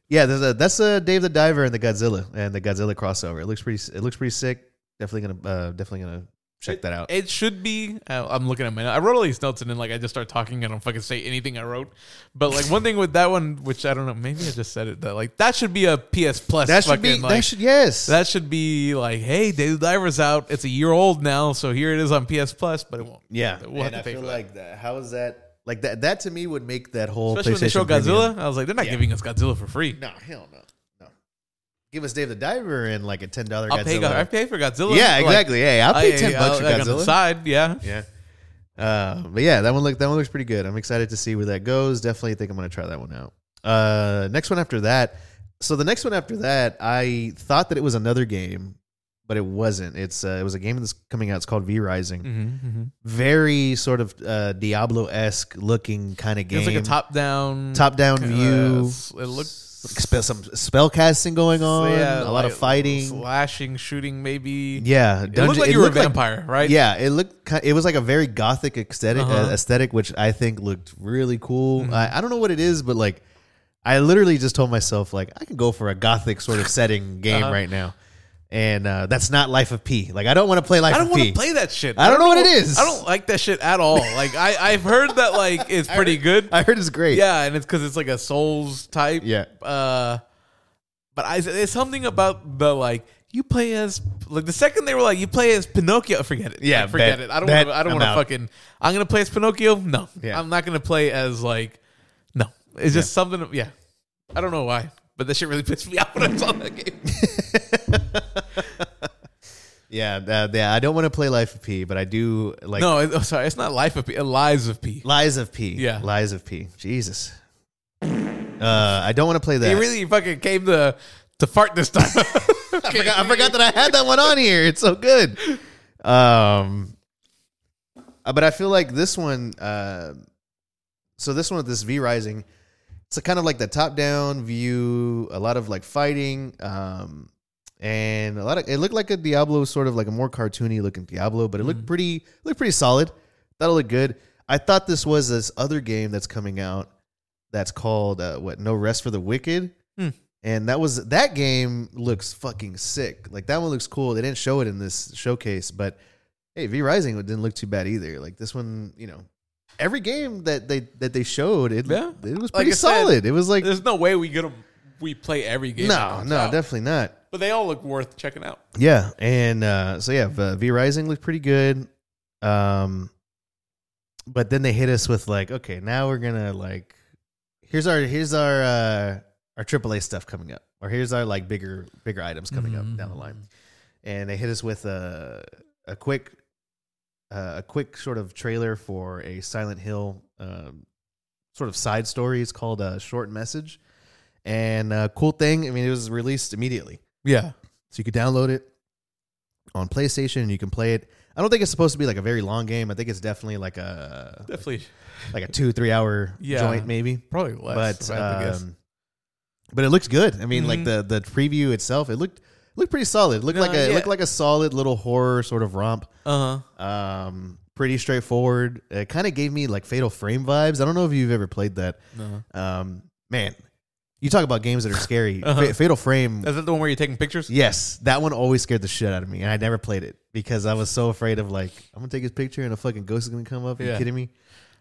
yeah, there's a, that's uh, Dave the Diver and the Godzilla and the Godzilla crossover. It looks pretty. It looks pretty sick. Definitely gonna. Uh, definitely gonna check that out. It should be. Uh, I'm looking at my. I wrote all these notes and then like I just start talking. I don't fucking say anything I wrote. But like one thing with that one, which I don't know, maybe I just said it that like that should be a PS Plus. that should fucking, be. like, that should yes. that should be like, hey, Dave the Diver's out. It's a year old now, so here it is on PS Plus. But it won't. yeah, we'll have and to I pay feel for that. like that. How is that? Like that. That to me would make that whole. Especially when they show Godzilla, Premium- I was like, they're not Yeah. giving us Godzilla for free. No, hell no, no. Give us Dave the Diver and like a ten dollar I'll pay. Godzilla. I pay for Godzilla. yeah, Like, exactly. Hey, I'll pay I- ten bucks for like, Godzilla. side, yeah. Yeah. Uh, but yeah, that one look that one looks pretty good. I'm excited to see where that goes. Definitely think I'm gonna try that one out. Uh, next one after that. So the next one after that, I thought that it was another game, but it wasn't. It's uh, it was a game that's coming out. It's called V Rising. Mm-hmm, Very sort of uh, Diablo esque looking kind of game. It's like a top down, top down view. it looked some spell casting going on. a lot of fighting. slashing, shooting, maybe. Yeah, it looked like you were a vampire, right? Yeah, it looked. ki- It was like a very gothic aesthetic, Uh-huh. Mm-hmm. uh, aesthetic, which I think looked really cool. I, I don't know what it is, but like, I literally just told myself like I can go for a gothic sort of setting game Uh-huh. right now, and uh, that's not Life of P. Like I don't want to play Life I don't want to play that shit. I don't know what it is. I don't like that shit at all. Like I, I've heard that like it's pretty good. I heard it's great. Yeah, and it's because it's like a Souls type. Yeah. Uh, but I, it's something about the like you play as like the second they were like you play as Pinocchio. Forget it. Yeah, Like, forget it. I don't. Wanna, I don't want to fucking. I'm gonna play as Pinocchio. No, Yeah. I'm not gonna play as like. No, it's just something. Yeah, I don't know why, but this shit really pissed me off when I saw that game. yeah, uh, yeah. I don't want to play Life of P, but I do like no, it, oh, sorry, it's not Life of P. uh, Lies of P. Lies of P. Yeah. Lies of P. Jesus. Uh, I don't want to play that. He really fucking came to to fart this time. I forgot, I forgot that I had that one on here. It's so good. Um, uh, but I feel like this one. Uh, so this one with this V Rising, it's a kind of like the top down view. A lot of like fighting. Um, and a lot of it looked like a Diablo, sort of like a more cartoony looking Diablo, but it looked pretty looked pretty solid. That'll look good. I thought this was this other game that's coming out that's called uh, what No Rest for the Wicked. Hmm. And that was that game looks fucking sick. Like that one looks cool. They didn't show it in this showcase, but hey, V Rising didn't look too bad either. Like this one, you know, every game that they that they showed, it Yeah. it was Like pretty said, solid. it was like There's no way we get 'em- We play every game. no, no, out. definitely not. But they all look worth checking out. Yeah, and uh, so yeah, v, v Rising looked pretty good. Um, but then they hit us with like, okay, now we're gonna like, here's our here's our uh, our AAA stuff coming up, or here's our like bigger bigger items coming up down the line, and they hit us with a a quick uh, a quick sort of trailer for a Silent Hill um, sort of side story. It's called a short message, and uh, cool thing. I mean, it was released immediately. Yeah. So you could download it on PlayStation and you can play it. I don't think it's supposed to be like a very long game. I think it's definitely like a Definitely. like a two three hour Yeah. joint maybe. Probably less. but if I had to guess. um, but it looks good. I mean, like Mhm. the the preview itself, it looked looked pretty solid. Looked like a yeah. looked like a solid little horror sort of romp. uh huh. Um, pretty straightforward. It kind of gave me like Fatal Frame vibes. I don't know if you've ever played that. No. Um, man, you talk about games that are scary. Uh-huh. Fa- Fatal Frame Is that the one where you're taking pictures? Yes, that one always scared the shit out of me, and I never played it because I was so afraid of like I'm gonna take his picture and a fucking ghost is gonna come up. Are you kidding me?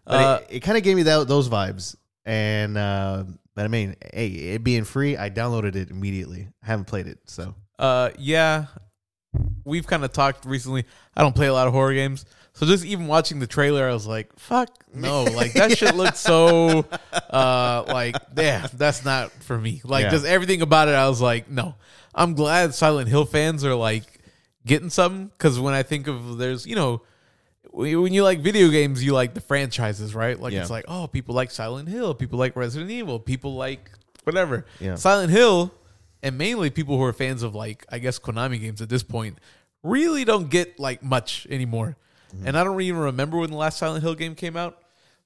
But Uh, it, it kind of gave me that those vibes, and uh, but I mean, hey, it being free, I downloaded it immediately. I haven't played it, so Uh, yeah. We've kind of talked recently. I don't play a lot of horror games. So just even watching the trailer, I was like, fuck, no. Like, that shit looked so, uh, like, yeah, that's not for me. Like, Yeah. just everything about it, I was like, no. I'm glad Silent Hill fans are, like, getting something. Because when I think of, there's, you know, when when you like video games, you like the franchises, right? Like, Yeah. it's like, oh, people like Silent Hill. People like Resident Evil. People like whatever. Yeah. Silent Hill and mainly people who are fans of like I guess Konami games at this point really don't get like much anymore. Mm-hmm. And I don't even remember when the last Silent Hill game came out.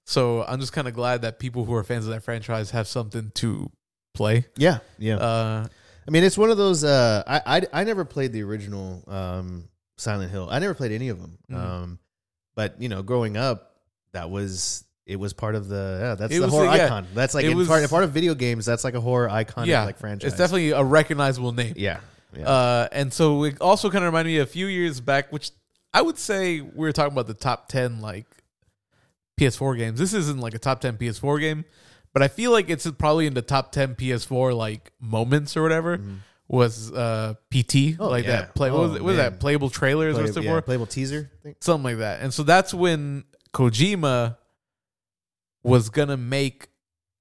So I'm just kind of glad that people who are fans of that franchise have something to play. yeah, yeah. Uh, I mean, it's one of those. Uh, I, I I never played the original um, Silent Hill. I never played any of them. Mhm. Um, but you know, growing up, that was it was part of the yeah. That's It the horror uh, yeah. icon. That's like It in was- part, part of video games. That's like a horror icon. yeah, like franchise. It's definitely a recognizable name. yeah. yeah. Uh, and so it also kind of reminded me a few years back, which I would say we were talking about the top 10 like PS4 games. This isn't like a top 10 PS4 game, but I feel like it's probably in the top 10 PS4 like moments or whatever. Was uh PT Oh, like yeah. that play? what was, Oh, was that playable trailers or something yeah, playable teaser. I think. something like that. And so that's when Kojima was gonna make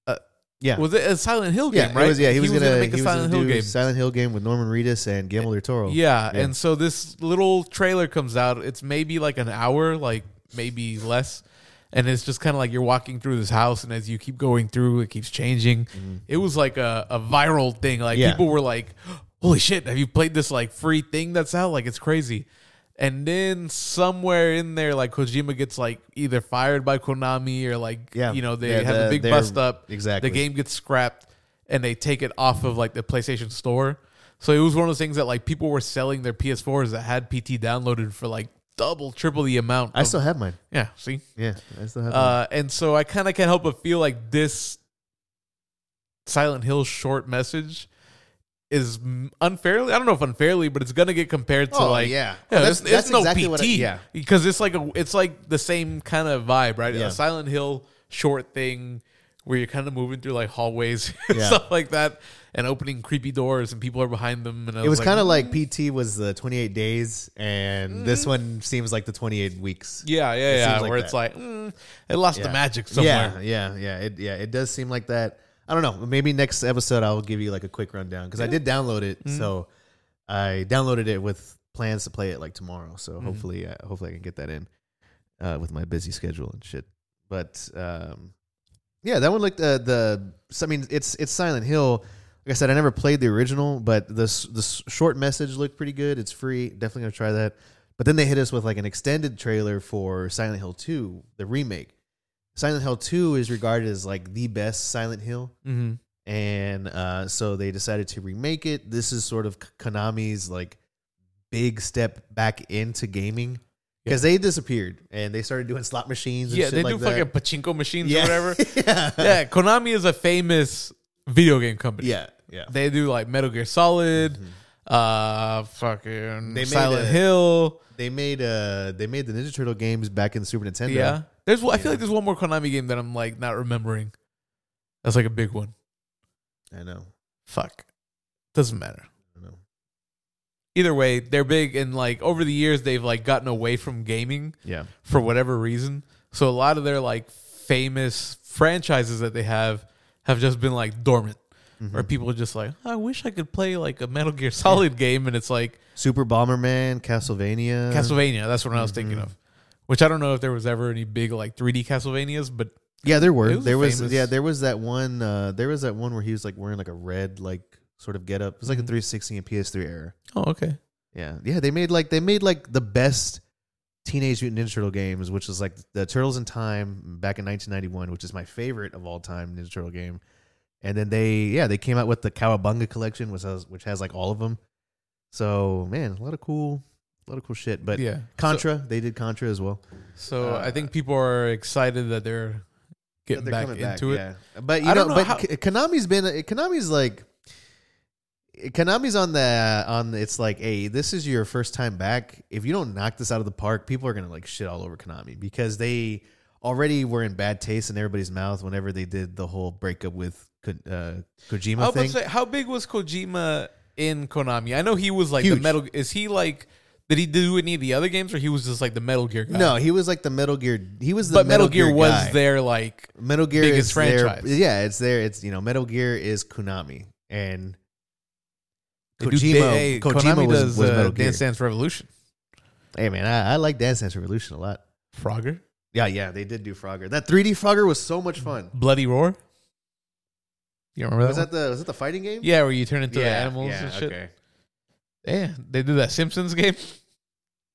A, Yeah. was it a Silent Hill game, yeah, right? Was, yeah, he, was, gonna, make a he was Silent Hill game. Silent Hill game with Norman Reedus and Guillermo del Toro. Yeah, Yeah. and so this little trailer comes out. It's maybe like an hour, like maybe less. And it's just kind of like you're walking through this house, and as you keep going through, it keeps changing. It was like a, a viral thing. Like Mm-hmm. Yeah. people were like, "Holy shit! Have you played this like free thing that's out? Like it's crazy." And then somewhere in there, like Kojima gets like either fired by Konami or like Yeah. you know they Yeah, have the- a big bust up. exactly. the game gets scrapped, and they take it off of like the PlayStation Store. So it was one of those things that like people were selling their PS4s that had PT downloaded for like double, triple the amount. I of- still have mine. yeah. See, Yeah, I still have mine. uh, and so I kind of can't help but feel like this Silent Hill short message is unfairly. I don't know if unfairly, but it's gonna get compared to Oh, like yeah. yeah. That's- it's, it's that's no exactly PT, what I- yeah. because it's like a it's like the same kind of vibe, right? Yeah. A Silent Hill short thing where you're kind of moving through like hallways and Yeah. stuff like that, and opening creepy doors, and people are behind them. And it was like, kind of "Mm." like PT was the 28 days, and this one seems like the 28 weeks. yeah, yeah, It yeah, like where it's that. like mm, it lost the magic somewhere. Yeah, yeah, yeah. It yeah, it does seem like that. I don't know. Maybe next episode I'll give you like a quick rundown because I did download it. Mm-hmm. So I downloaded it with plans to play it like tomorrow. So Mm-hmm. hopefully, uh, hopefully I can get that in uh, with my busy schedule and shit. But um, yeah, that one looked uh, the. I mean, it's it's Silent Hill. Like I said, I never played the original, but this s- the short message looked pretty good. It's free. Definitely gonna try that. But then they hit us with like an extended trailer for Silent Hill 2, the remake. Silent Hill 2 is regarded as like the best Silent Hill. Mm-hmm. And uh, so they decided to remake it. This is sort of Konami's like big step back into gaming because they disappeared and they started doing slot machines. And Yeah, they like do that. fucking pachinko machines yeah. or whatever. yeah. yeah, Konami is a famous video game company. yeah, yeah. They do like Metal Gear Solid, uh, fucking Mm-hmm. They made Silent a- Hill. They made uh they made the Ninja Turtle games back in the Super Nintendo. Yeah, there's. I feel like there's one more Konami game that I'm like not remembering. That's like a big one. I know. Fuck, doesn't matter. I know. Either way, they're big and like over the years they've like gotten away from gaming Yeah. for whatever reason. So a lot of their like famous franchises that they have have just been like dormant. Mm-hmm. Or people are just like, I wish I could play like a Metal Gear Solid game, and it's like Super Bomberman, Castlevania. Castlevania. That's what I was thinking Mm-hmm. of. Which I don't know if there was ever any big like 3D Castlevanias, but Yeah, there were. Was there was famous. yeah, there was that one uh there was that one where he was like wearing like a red like sort of get up. It was like a 360 and PS3 era. oh okay, Yeah. Yeah, they made like they made like the best Teenage Mutant Ninja Turtle games, which is like the Turtles in Time back in 1991, which is my favorite of all time Ninja Turtle game. And then they yeah, they came out with the Cowabunga collection which has which has like all of them. So, man, a lot of cool a lot of cool shit. But yeah. Contra, they did Contra as well. So Uh, I think people are excited that they're getting They're back into it. Yeah. But you I know, don't know but how- Konami's been Konami's like Konami's on the on it's like, hey, this is your first time back. If you don't knock this out of the park, people are gonna like shit all over Konami because they already were in bad taste in everybody's mouth whenever they did the whole breakup with uh, Kojima I thing. say, how big was Kojima in Konami? I know he was like the Metal. Is he like? Did he do any of the other games, or he was just like the Metal Gear guy? no, he was like the Metal Gear. He was the but Metal, Gear, was guy. their like. Metal Gear biggest is their- franchise. yeah, it's there. It's you know, Metal Gear is Konami and Kojima. they- hey, Kojima Konami was, does was uh, Gear. Dance Dance Revolution. Hey man, I, I like Dance Dance Revolution a lot. Frogger, Yeah, yeah, they did do Frogger. That 3D Frogger was so much fun. Bloody Roar. You remember that? Was that the was that the fighting game? yeah, where you turn into the yeah, animals yeah, and shit. Okay. Yeah, they did that Simpsons game.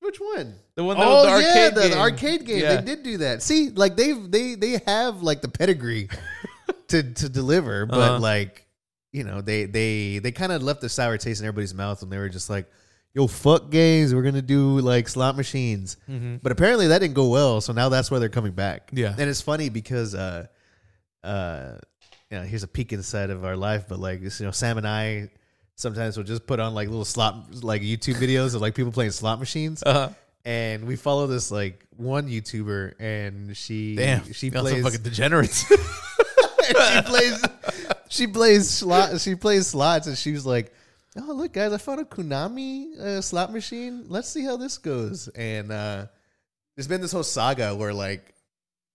Which one? The one that Oh was the yeah, arcade the, game. the arcade game. Yeah. They did do that. See, like they've they they have like the pedigree to to deliver, but Uh-huh. like you know, they they they kind of left the sour taste in everybody's mouth when they were just like, "Yo, fuck games, we're gonna do like slot machines." But apparently that didn't go well, so now that's why they're coming back. Yeah. and it's funny because uh, uh, you know, here's a peek inside of our life, but like you know, Sam and I sometimes we'll just put on like little slot like YouTube videos of like people playing slot machines. Uh-huh. And we follow this like one YouTuber, and she Damn, she plays fucking degenerates. she plays she plays slot she plays slots and she was like oh look guys i found a konami uh, slot machine let's see how this goes and uh there's been this whole saga where like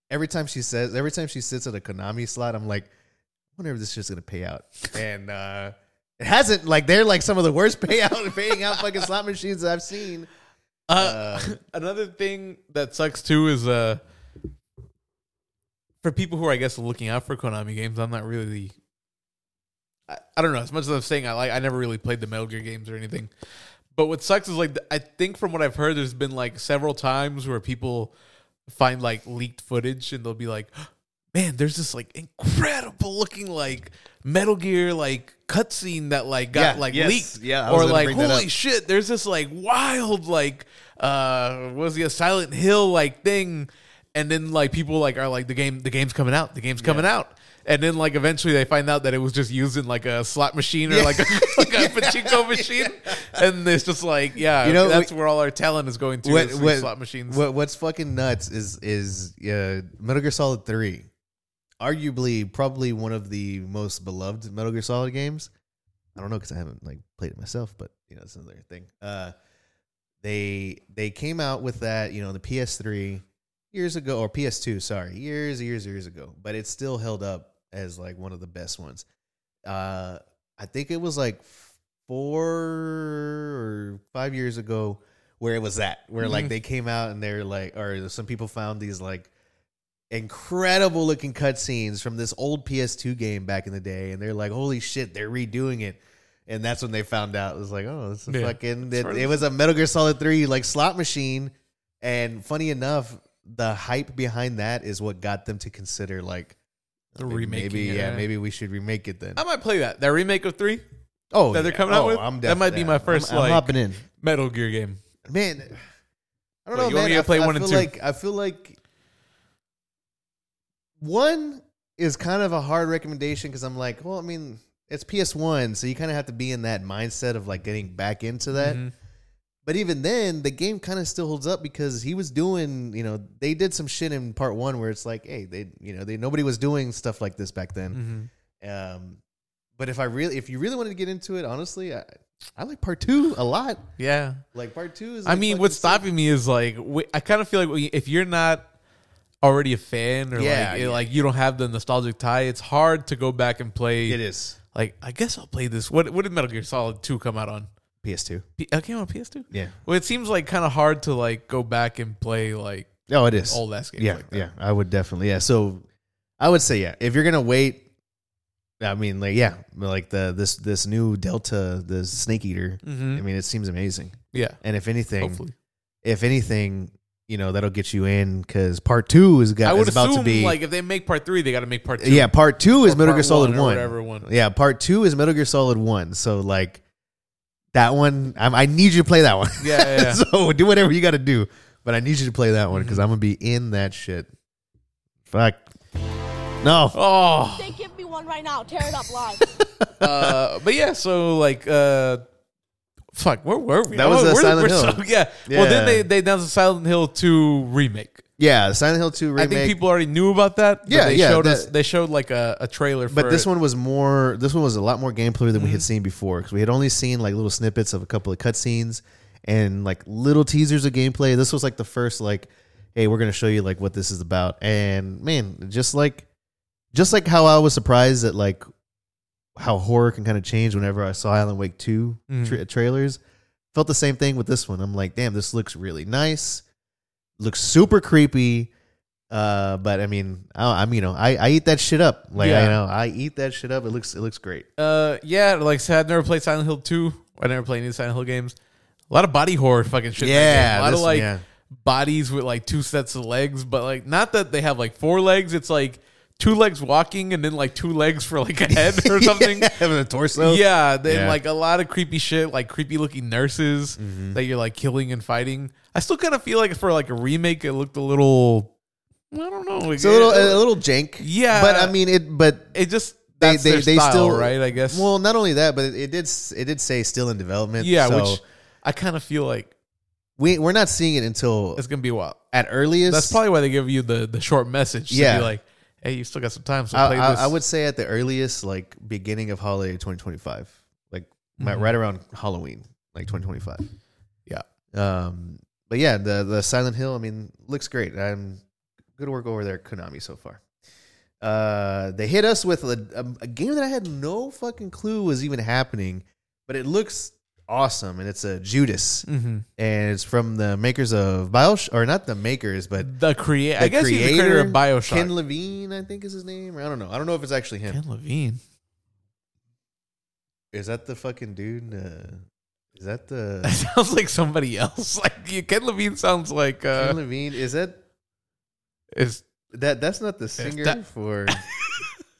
every time she says every time she sits at a konami slot i'm like I wonder if this shit's gonna pay out and uh it hasn't like they're like some of the worst payout paying out fucking slot machines i've seen Uh, another thing that sucks too is uh, for people who are I guess looking out for Konami games. I'm not really. I, I don't know. As much as I'm saying, I like I never really played the Metal Gear games or anything. But what sucks is like I think from what I've heard, there's been like several times where people find like leaked footage and they'll be like, "Man, there's this like incredible looking like Metal Gear like cutscene that like got Yeah, like yes. leaked." Yeah, I or like holy shit, there's this like wild like uh what was he a Silent Hill like thing, and then like people like are like the game the game's coming out, the game's coming out. And then, like, eventually, they find out that it was just used in like a slot machine or like a, like a pachinko machine, and it's just like, yeah, You know, that's we- where all our talent is going to. what, slot machines. What, what's fucking nuts is is uh, Metal Gear Solid Three, arguably probably one of the most beloved Metal Gear Solid games. I don't know because I haven't like played it myself, but you know it's another thing. Uh, they they came out with that you know the PS3 years ago or PS2, sorry, years years years ago, but it's still held up as like one of the best ones. Uh, I think it was like four or five years ago where it was that where like Mhm. they came out and they're like or some people found these like incredible looking cutscenes from this old PS2 game back in the day and they're like holy shit they're redoing it and that's when they found out it was like oh this is Yeah. fucking it, it was a Metal Gear Solid 3 like slot machine and funny enough the hype behind that is what got them to consider like The maybe, remaking maybe yeah yeah. maybe we should remake it then I might play that. That remake of three oh that they're yeah. coming out Oh, with? I'm That might be my I'm- first, I'm, like- hopping in Metal Gear game. man I don't know you want man me to I, play f- I one and feel two? like I feel like one is kind of a hard recommendation because I'm like, well, I mean, it's PS1, so you kind of have to be in that mindset of like getting back into that. Mhm. But even then, the game kind of still holds up because he was doing, you know, they did some shit in part one where it's like, hey, they, you know, they nobody was doing stuff like this back then. Mhm. Um, but if I really, if you really wanted to get into it, honestly, I, I like part two a lot. Yeah. Like part two is. I mean, what's sick. stopping me is like we- I kind of feel like we- if you're not already a fan or Yeah, like yeah. like you don't have the nostalgic tie, it's hard to go back and play. It is Like I guess I'll play this. What what did Metal Gear Solid Two come out on? PS2. P- it came on PS2. Yeah. Well, it seems like kind of hard to like go back and play like Oh, it is. old ass games. yeah, like that. yeah. I would definitely. Yeah. So, I would say yeah. If you're gonna wait, I mean, like yeah, like the this this new Delta, the Snake Eater. Mhm. I mean, it seems amazing. yeah. And if anything, Hopefully, if anything, you know that'll get you in because part two is, got, I would is about assume to be like if they make part three, they got to make part two. yeah. Part two is or Metal part Gear Solid one or one. whatever one. Yeah, part two is Metal Gear Solid one. So like that one, I, I need you to play that one. Yeah, yeah, yeah. so do whatever you got to do, but I need you to play that one because Mhm. I'm gonna be in that shit. Fuck. No. Oh, They give me one right now. Tear it up live. uh, but yeah, so like, uh, fuck, where were we? That was, We're- Silent Hill. so- yeah. Well, then they they announced the Silent Hill two remake. Yeah, Silent Hill two remake. I think people already knew about that. Yeah, they yeah, Showed that- us, they showed like a, a trailer. For but this it. one was more. This one was a lot more gameplay than we Mm-hmm. had seen before because we had only seen like little snippets of a couple of cutscenes and like little teasers of gameplay. This was like the first like, hey, we're gonna show you like what this is about. And man, just like, just like how I was surprised at like how horror can kind of change whenever I saw Alan Wake two Mhm. tra- trailers. Felt the same thing with this one. I'm like, damn, this looks really nice. Looks super creepy. Uh, but I mean, I, I'm you know, I, I eat that shit up. Like Yeah. I know, I eat that shit up. It looks it looks great. Uh, yeah, like I said, I've never played Silent Hill 2. I never played any of the Silent Hill games. A lot of body horror fucking shit. in that Yeah, game. a lot this- of like yeah. bodies with like two sets of legs, but like not that they have like four legs. It's like two legs walking and then like two legs for like a head or something. having a torso. Yeah, then Yeah. like a lot of creepy shit, like creepy looking nurses Mm-hmm. that you're like killing and fighting. I still kind of feel like for like a remake, it looked a little. I don't know. it's a little a little jank. Yeah. but I mean it. But it just they that's they, their they style, still right. I guess. Well, not only that, but it, it did it did say still in development. yeah, so which I kind of feel like we we're not seeing it until it's gonna be a while. at earliest. That's probably why they give you the the short message. Yeah. to be like, hey, you still got some time, so I, play I, this. I would say at the earliest, like beginning of holiday 2025, like Mhm. right around Halloween, like 2025. Yeah. Um. But yeah, the the Silent Hill. I mean, looks great. I'm good work over there, Konami so far. Uh, they hit us with a, a, a game that I had no fucking clue was even happening, but it looks awesome, and it's a Judas, Mhm. and it's from the makers of Bioshock, or not the makers, but the create. I guess he's the creator of Bioshock. Ken Levine, I think is his name. Or I don't know. I don't know if it's actually him. Ken Levine. Is that the fucking dude? Uh, is that That the sounds like somebody else. Like you- Ken Levine sounds like uh, Ken Levine? Is that is that? That's not the singer that- for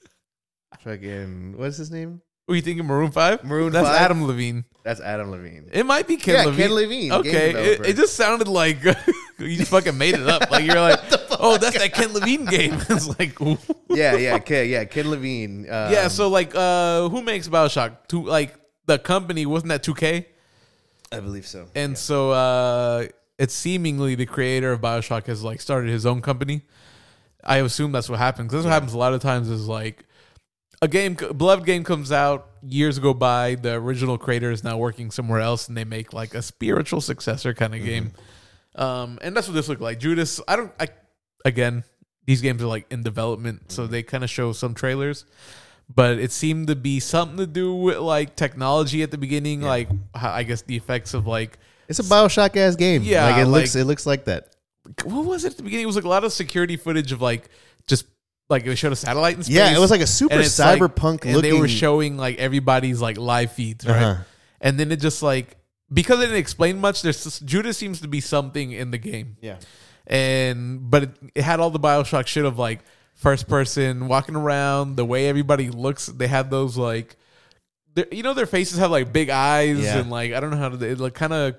fucking. What's his name? Were you thinking Maroon Five? Maroon That's 5? Adam Levine. That's Adam Levine. It might be Ken yeah, Levine. Ken Levine. Okay, it, it just sounded like you just fucking made it up. Like you're like, oh, that's that Ken Levine game. it's like, ooh. yeah, yeah, Ken, yeah, Ken Levine. Um, yeah. So like, uh, who makes Bioshock? Two like the company wasn't that 2K? I believe so. And so uh, it's seemingly the creator of Bioshock has like started his own company. I assume that's what happens. That's what happens a lot of times. Is like a game, beloved game comes out, years go by, the original creator is now working somewhere else, and they make like a spiritual successor kind of game. Um, and that's what this looked like. Judas, I don't. I again, these games are like in development, so they kind of show some trailers. But it seemed to be something to do with like technology at the beginning, like how, I guess the effects of like It's a Bioshock ass game. Yeah, like it like- looks. It looks like that. what was it at the beginning? It was like a lot of security footage of like just like it showed a satellite in space. Yeah, it was like a super and it's like- cyberpunk and looking. they were showing like everybody's like live feeds, right? Uh-huh. And then it just like because it didn't explain much. There's just, Judas seems to be something in the game, Yeah. and but it, it had all the Bioshock shit of like first person walking around, the way everybody looks. They had those like, they're- you know, their faces have like big eyes Yeah. and like I don't know how to. It look kind of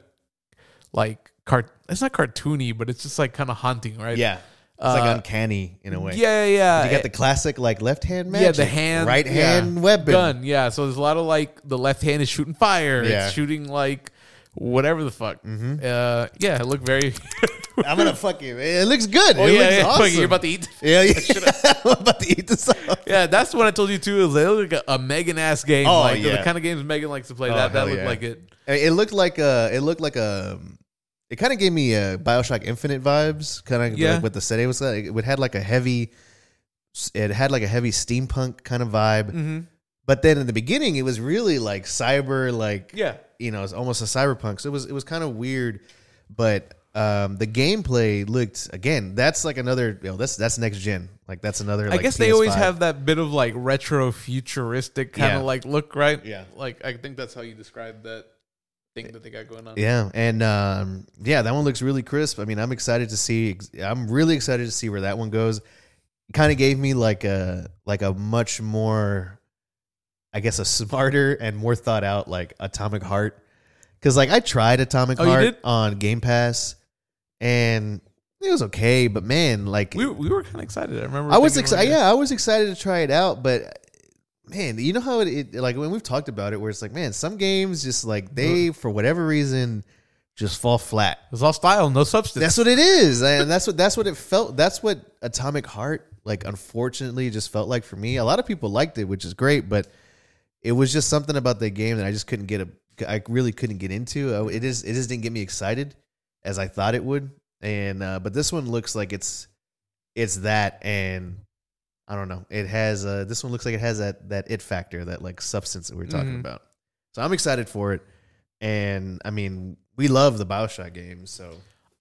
like cart. It's not cartoony, but it's just like kind of haunting, right? Yeah. It's like Uh, uncanny in a way. Yeah, yeah. You got the classic like left hand magic. yeah, the hand, right hand yeah. weapon. gun. Yeah, so there's a lot of like the left hand is shooting fire. Yeah. It's shooting like whatever the fuck. Uh, yeah, it looked very. I'm gonna fuck you. It looks good. oh it yeah, looks yeah. awesome. You're about to eat. yeah, yeah. I'm about to eat this up. Yeah, that's what I told you too. It looked like a, a Megan ass game. Oh, like the kind of games Megan likes to play. Oh, that that looked yeah. like it. It looked like a. It looked like a. It kind of gave me a Bioshock Infinite vibes, kind of Yeah. like what the setting was like. It had like a heavy. It had like a heavy steampunk kind of vibe, Mm-hmm. but then in the beginning, it was really like cyber, like Yeah. you know, it's almost a cyberpunk. So it was it was kind of weird, but um, the gameplay looked again. That's like another. You know, that's that's next gen. Like that's another. I like, guess they always have that bit of like retro futuristic kind of Yeah. like look, right? Yeah. Like I think that's how you describe that thing that they got going on. Yeah, and um, yeah, that one looks really crisp. I mean, I'm excited to see. I'm really excited to see where that one goes. Kind of gave me like a like a much more, I guess, a smarter and more thought out like Atomic Heart. Because like I tried Atomic Oh, Heart on Game Pass, and it was okay. But man, like We, we were kind of excited. I remember. I was excited. Yeah, I was excited to try it out, but man, you know how it, it like when we've talked about it, where it's like, man, some games just like they for whatever reason just fall flat. It's all style, no substance. That's what it is, and that's what that's what it felt. That's what Atomic Heart like. Unfortunately, just felt like for me. A lot of people liked it, which is great, but it was just something about the game that I just couldn't get a. I really couldn't get into. Uh, It is. It just didn't get me excited as I thought it would. And uh, but this one looks like it's it's that, and I don't know. It has. Uh, this one looks like it has that that it factor, that like substance that we are talking Mhm. about. So I'm excited for it. And I mean, we love the Bioshock games, so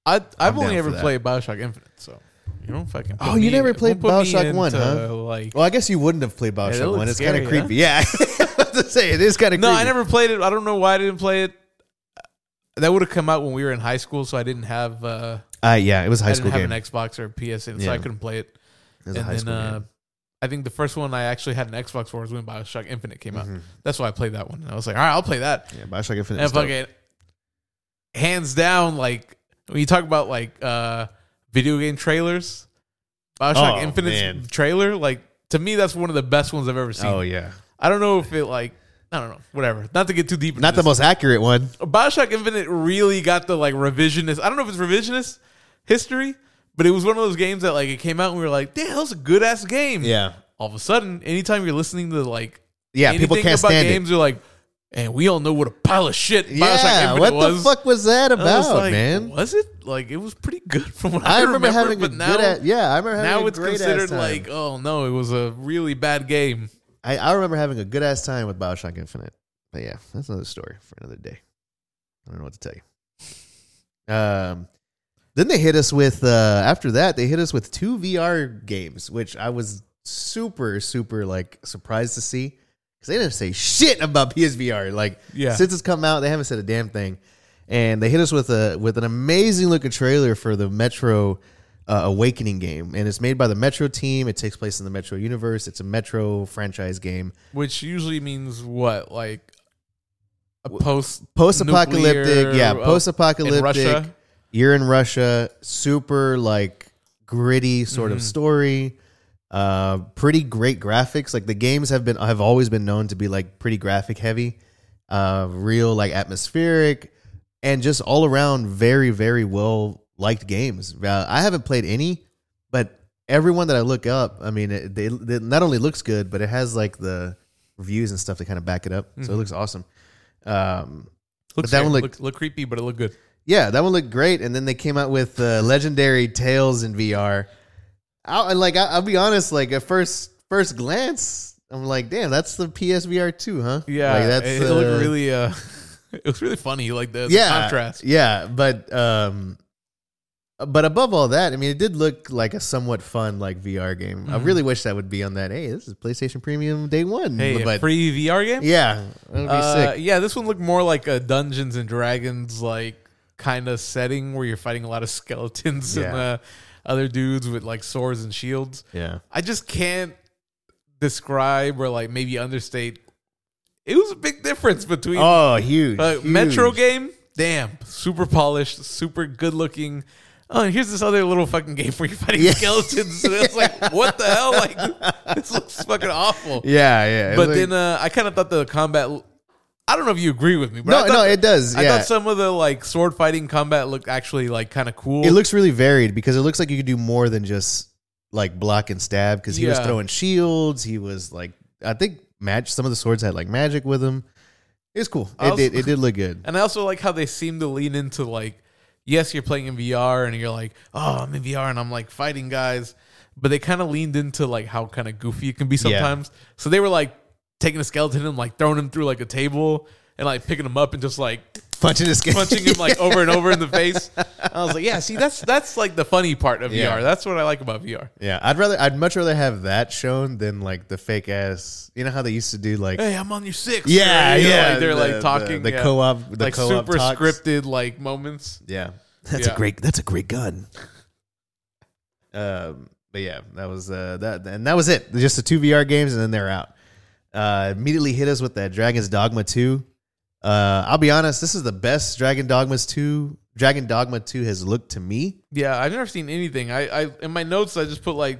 I I've only ever played Bioshock Infinite, so you don't fucking. Oh, you never don't played Bioshock 1, huh? Like, Well, I guess you wouldn't have played Bioshock looks One. It's kind of scary, huh? creepy. Yeah, to say it is kind of. no, creepy. I never played it. I don't know why I didn't play it. That would have come out when we were in high school, so I didn't have. Uh, Uh, yeah, it was high I school didn't game. have an Xbox or a PSN, so Yeah. I couldn't play it. it was a and high then school uh, game. I think the first one I actually had an Xbox for was when Bioshock Infinite came out. Mm-hmm. That's why I played that one. And I was like, all right, I'll play that. Yeah, Bioshock Infinite. And dope. fucking hands down, like when you talk about like uh video game trailers, Bioshock Oh, Infinite's man. trailer, like to me, that's one of the best ones I've ever seen. Oh yeah, I don't know if it like I don't know, whatever. Not to get too deep. Into not the this. most accurate one. Bioshock Infinite really got the like revisionist. I don't know if it's revisionist history, but it was one of those games that like it came out and we were like, damn, that was a good ass game. Yeah, All of a sudden, anytime you're listening to like yeah. People can't about stand games, it. you're like, and we all know what a pile of shit Yeah, what was. the fuck was that I was about, like, man? Was it like it was pretty good from what I, I remember, remember, having but a now good. At, yeah, I remember having now a it's great considered like oh no, it was a really bad game. I, I remember having a good ass time with Bioshock Infinite. But yeah, that's another story for another day. I don't know what to tell you. Um, then they hit us with uh, after that they hit us with two VR games, which I was super super like surprised to see because they didn't say shit about PSVR. Like Yeah. since it's come out, they haven't said a damn thing. And they hit us with a with an amazing looking trailer for the Metro uh, Awakening game, and it's made by the Metro team. It takes place in the Metro universe. It's a Metro franchise game. Which usually means what? Like a post post-apocalyptic yeah oh, post-apocalyptic in Russia? You're in russia super like gritty sort Mm-hmm. of story uh pretty great graphics. Like the games have been have always been known to be like pretty graphic heavy uh real like atmospheric and just all around very very well liked games. Uh, i haven't played any but everyone that i look up i mean it, they, it not only looks good but it has like the reviews and stuff to kind of back it up. So it looks awesome. Um Looks that one looked- look, look creepy, but it looked good. Yeah, that one looked great. And then they came out with uh, legendary Tales in VR. I, like, I, I'll be honest. Like at first, first glance, I'm like, damn, that's the PSVR two, huh? Yeah, like, that's it, it uh, looked really. uh It was really funny, like the, the contrast. Yeah, but um, but above all that, I mean, it did look like a somewhat fun like VR game. I really wish that would be on that. Hey, this is PlayStation Premium day one. Hey, a but free VR game. yeah, that would be Uh, sick. yeah, this one looked more like a Dungeons and Dragons like kind of setting where you're fighting a lot of skeletons and uh, other dudes with like swords and shields. Yeah, I just can't describe or like maybe understate. It was a big difference between oh, huge, uh, huge. Metro game. Damn, super polished, super good looking. Oh, and here's this other little fucking game where you're fighting Yeah. skeletons. And it's like, what the hell? Like, this looks fucking awful. Yeah, yeah. But Like- then uh, I kind of thought the combat. I don't know if you agree with me, but no, I thought, no, it does. I yeah. thought some of the like sword fighting combat looked actually like kind of cool. It looks really varied because it looks like you could do more than just like block and stab because he was Yeah. throwing shields. He was like, I think match. Some of the swords had like magic with them. It was cool. I It also- did. It did look good. and I also like how they seem to lean into like, yes, you're playing in VR and you're like, oh, I'm in VR and I'm like fighting guys, but they kind of leaned into like how kind of goofy it can be sometimes. So they were like taking a skeleton and like throwing him through like a table and like picking him up and just like Punching his punching him like over and over in the face. I was like, yeah, see, that's that's like the funny part of Yeah. VR. That's what I like about VR. Yeah, I'd rather. I'd much rather have that shown than like the fake ass. You know how they used to do like. Hey, I'm on your six. Yeah, You know, yeah. like, they're the- like talking the, the yeah. co-op, the like co-op super talks. scripted like moments. Yeah, that's Yeah. a great. That's a great gun. Um, but yeah, that was uh that, and that was it. Just the two VR games, and then they're out. Uh, immediately hit us with that Dragon's Dogma two. Uh, I'll be honest, this is the best Dragon Dogmas two. Dragon Dogma two has looked to me. Yeah, I've never seen anything. I, I in my notes I just put like,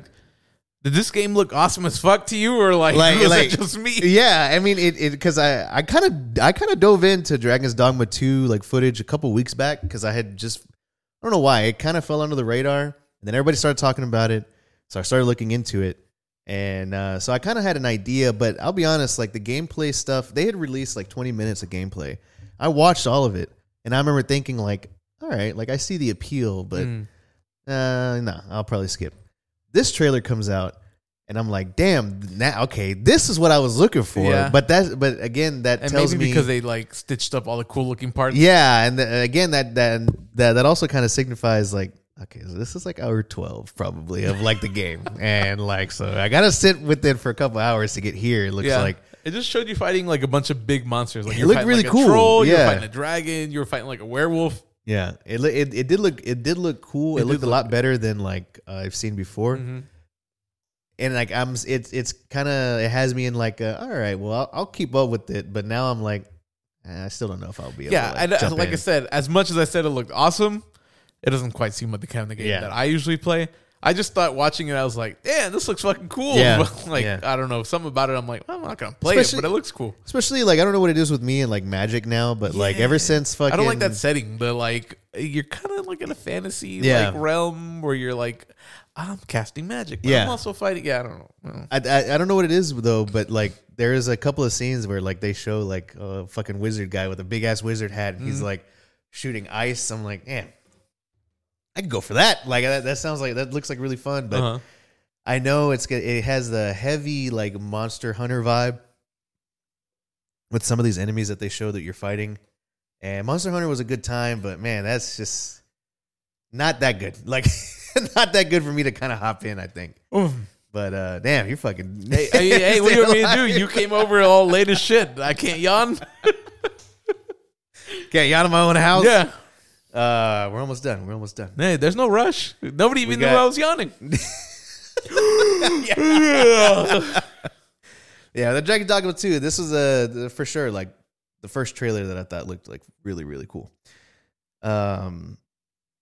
did this game look awesome as fuck to you or like, Like- was like- it just me? Yeah, I mean it it because I I kind of I kind of dove into Dragon's Dogma two like footage a couple weeks back because I had just I don't know why it kind of fell under the radar and then everybody started talking about it, so I started looking into it and uh, so I kind of had an idea, but I'll be honest, like the gameplay stuff they had released like twenty minutes of gameplay. I watched all of it and I remember thinking like, all right, like I see the appeal, but Mm. uh, no, I'll probably skip. This trailer comes out, and I'm like, damn, now okay, this is what I was looking for. Yeah. But that, but again, that And tells maybe me because they like stitched up all the cool looking parts. yeah, and the, again, that that that that also kind of signifies like. Okay, so this is like hour twelve probably of like the game, and like so I gotta sit with it for a couple hours to get here. It looks Yeah. like it just showed you fighting like a bunch of big monsters. Like It you're looked really like cool. a troll, you were fighting a dragon, you were fighting like a werewolf. yeah, it it, it did look it did look cool. It, It looked a lot look better than like uh, I've seen before. Mhm. and like I'm, it's it's kind of it has me in like, a, all right, well, I'll, I'll keep up with it, but now I'm like, eh, I still don't know if I'll be able. yeah, to, like, uh, like I said, as much as I said it looked awesome, it doesn't quite seem like the kind of game Yeah. that I usually play. I just thought watching it, I was like, "Damn, this looks fucking cool." Yeah. Like Yeah. I don't know, something about it. I'm like, well, I'm not gonna play Especially- it, but it looks cool. especially like I don't know what it is with me and like Magic now, but like ever since fucking, I don't like that setting. The like you're kind of like in a fantasy Yeah. like realm where you're like, I'm casting magic, but Yeah. I'm also fighting. Yeah, I don't know. Well, I, I I don't know what it is though, but like there is a couple of scenes where like they show like a fucking wizard guy with a big ass wizard hat, and Mm-hmm. he's like shooting ice. I'm like, man, I could go for that. Like that, that sounds like that looks like really fun, but uh-huh. I know it's. It has the heavy like Monster Hunter vibe with some of these enemies that they show that you're fighting. And Monster Hunter was a good time, but man, that's just not that good. Like not that good for me to kind of hop in. I think. But uh damn, you're fucking. hey, hey, hey, what do you want me to do? You came over all late as shit. I can't yawn. You out of my own house. Yeah. Uh, we're almost done. We're almost done. Hey, there's no rush. Nobody even knew I was yawning. Yeah, the Dragon Dogma 2, this was a the- for sure like the first trailer that I thought looked like really really cool. Um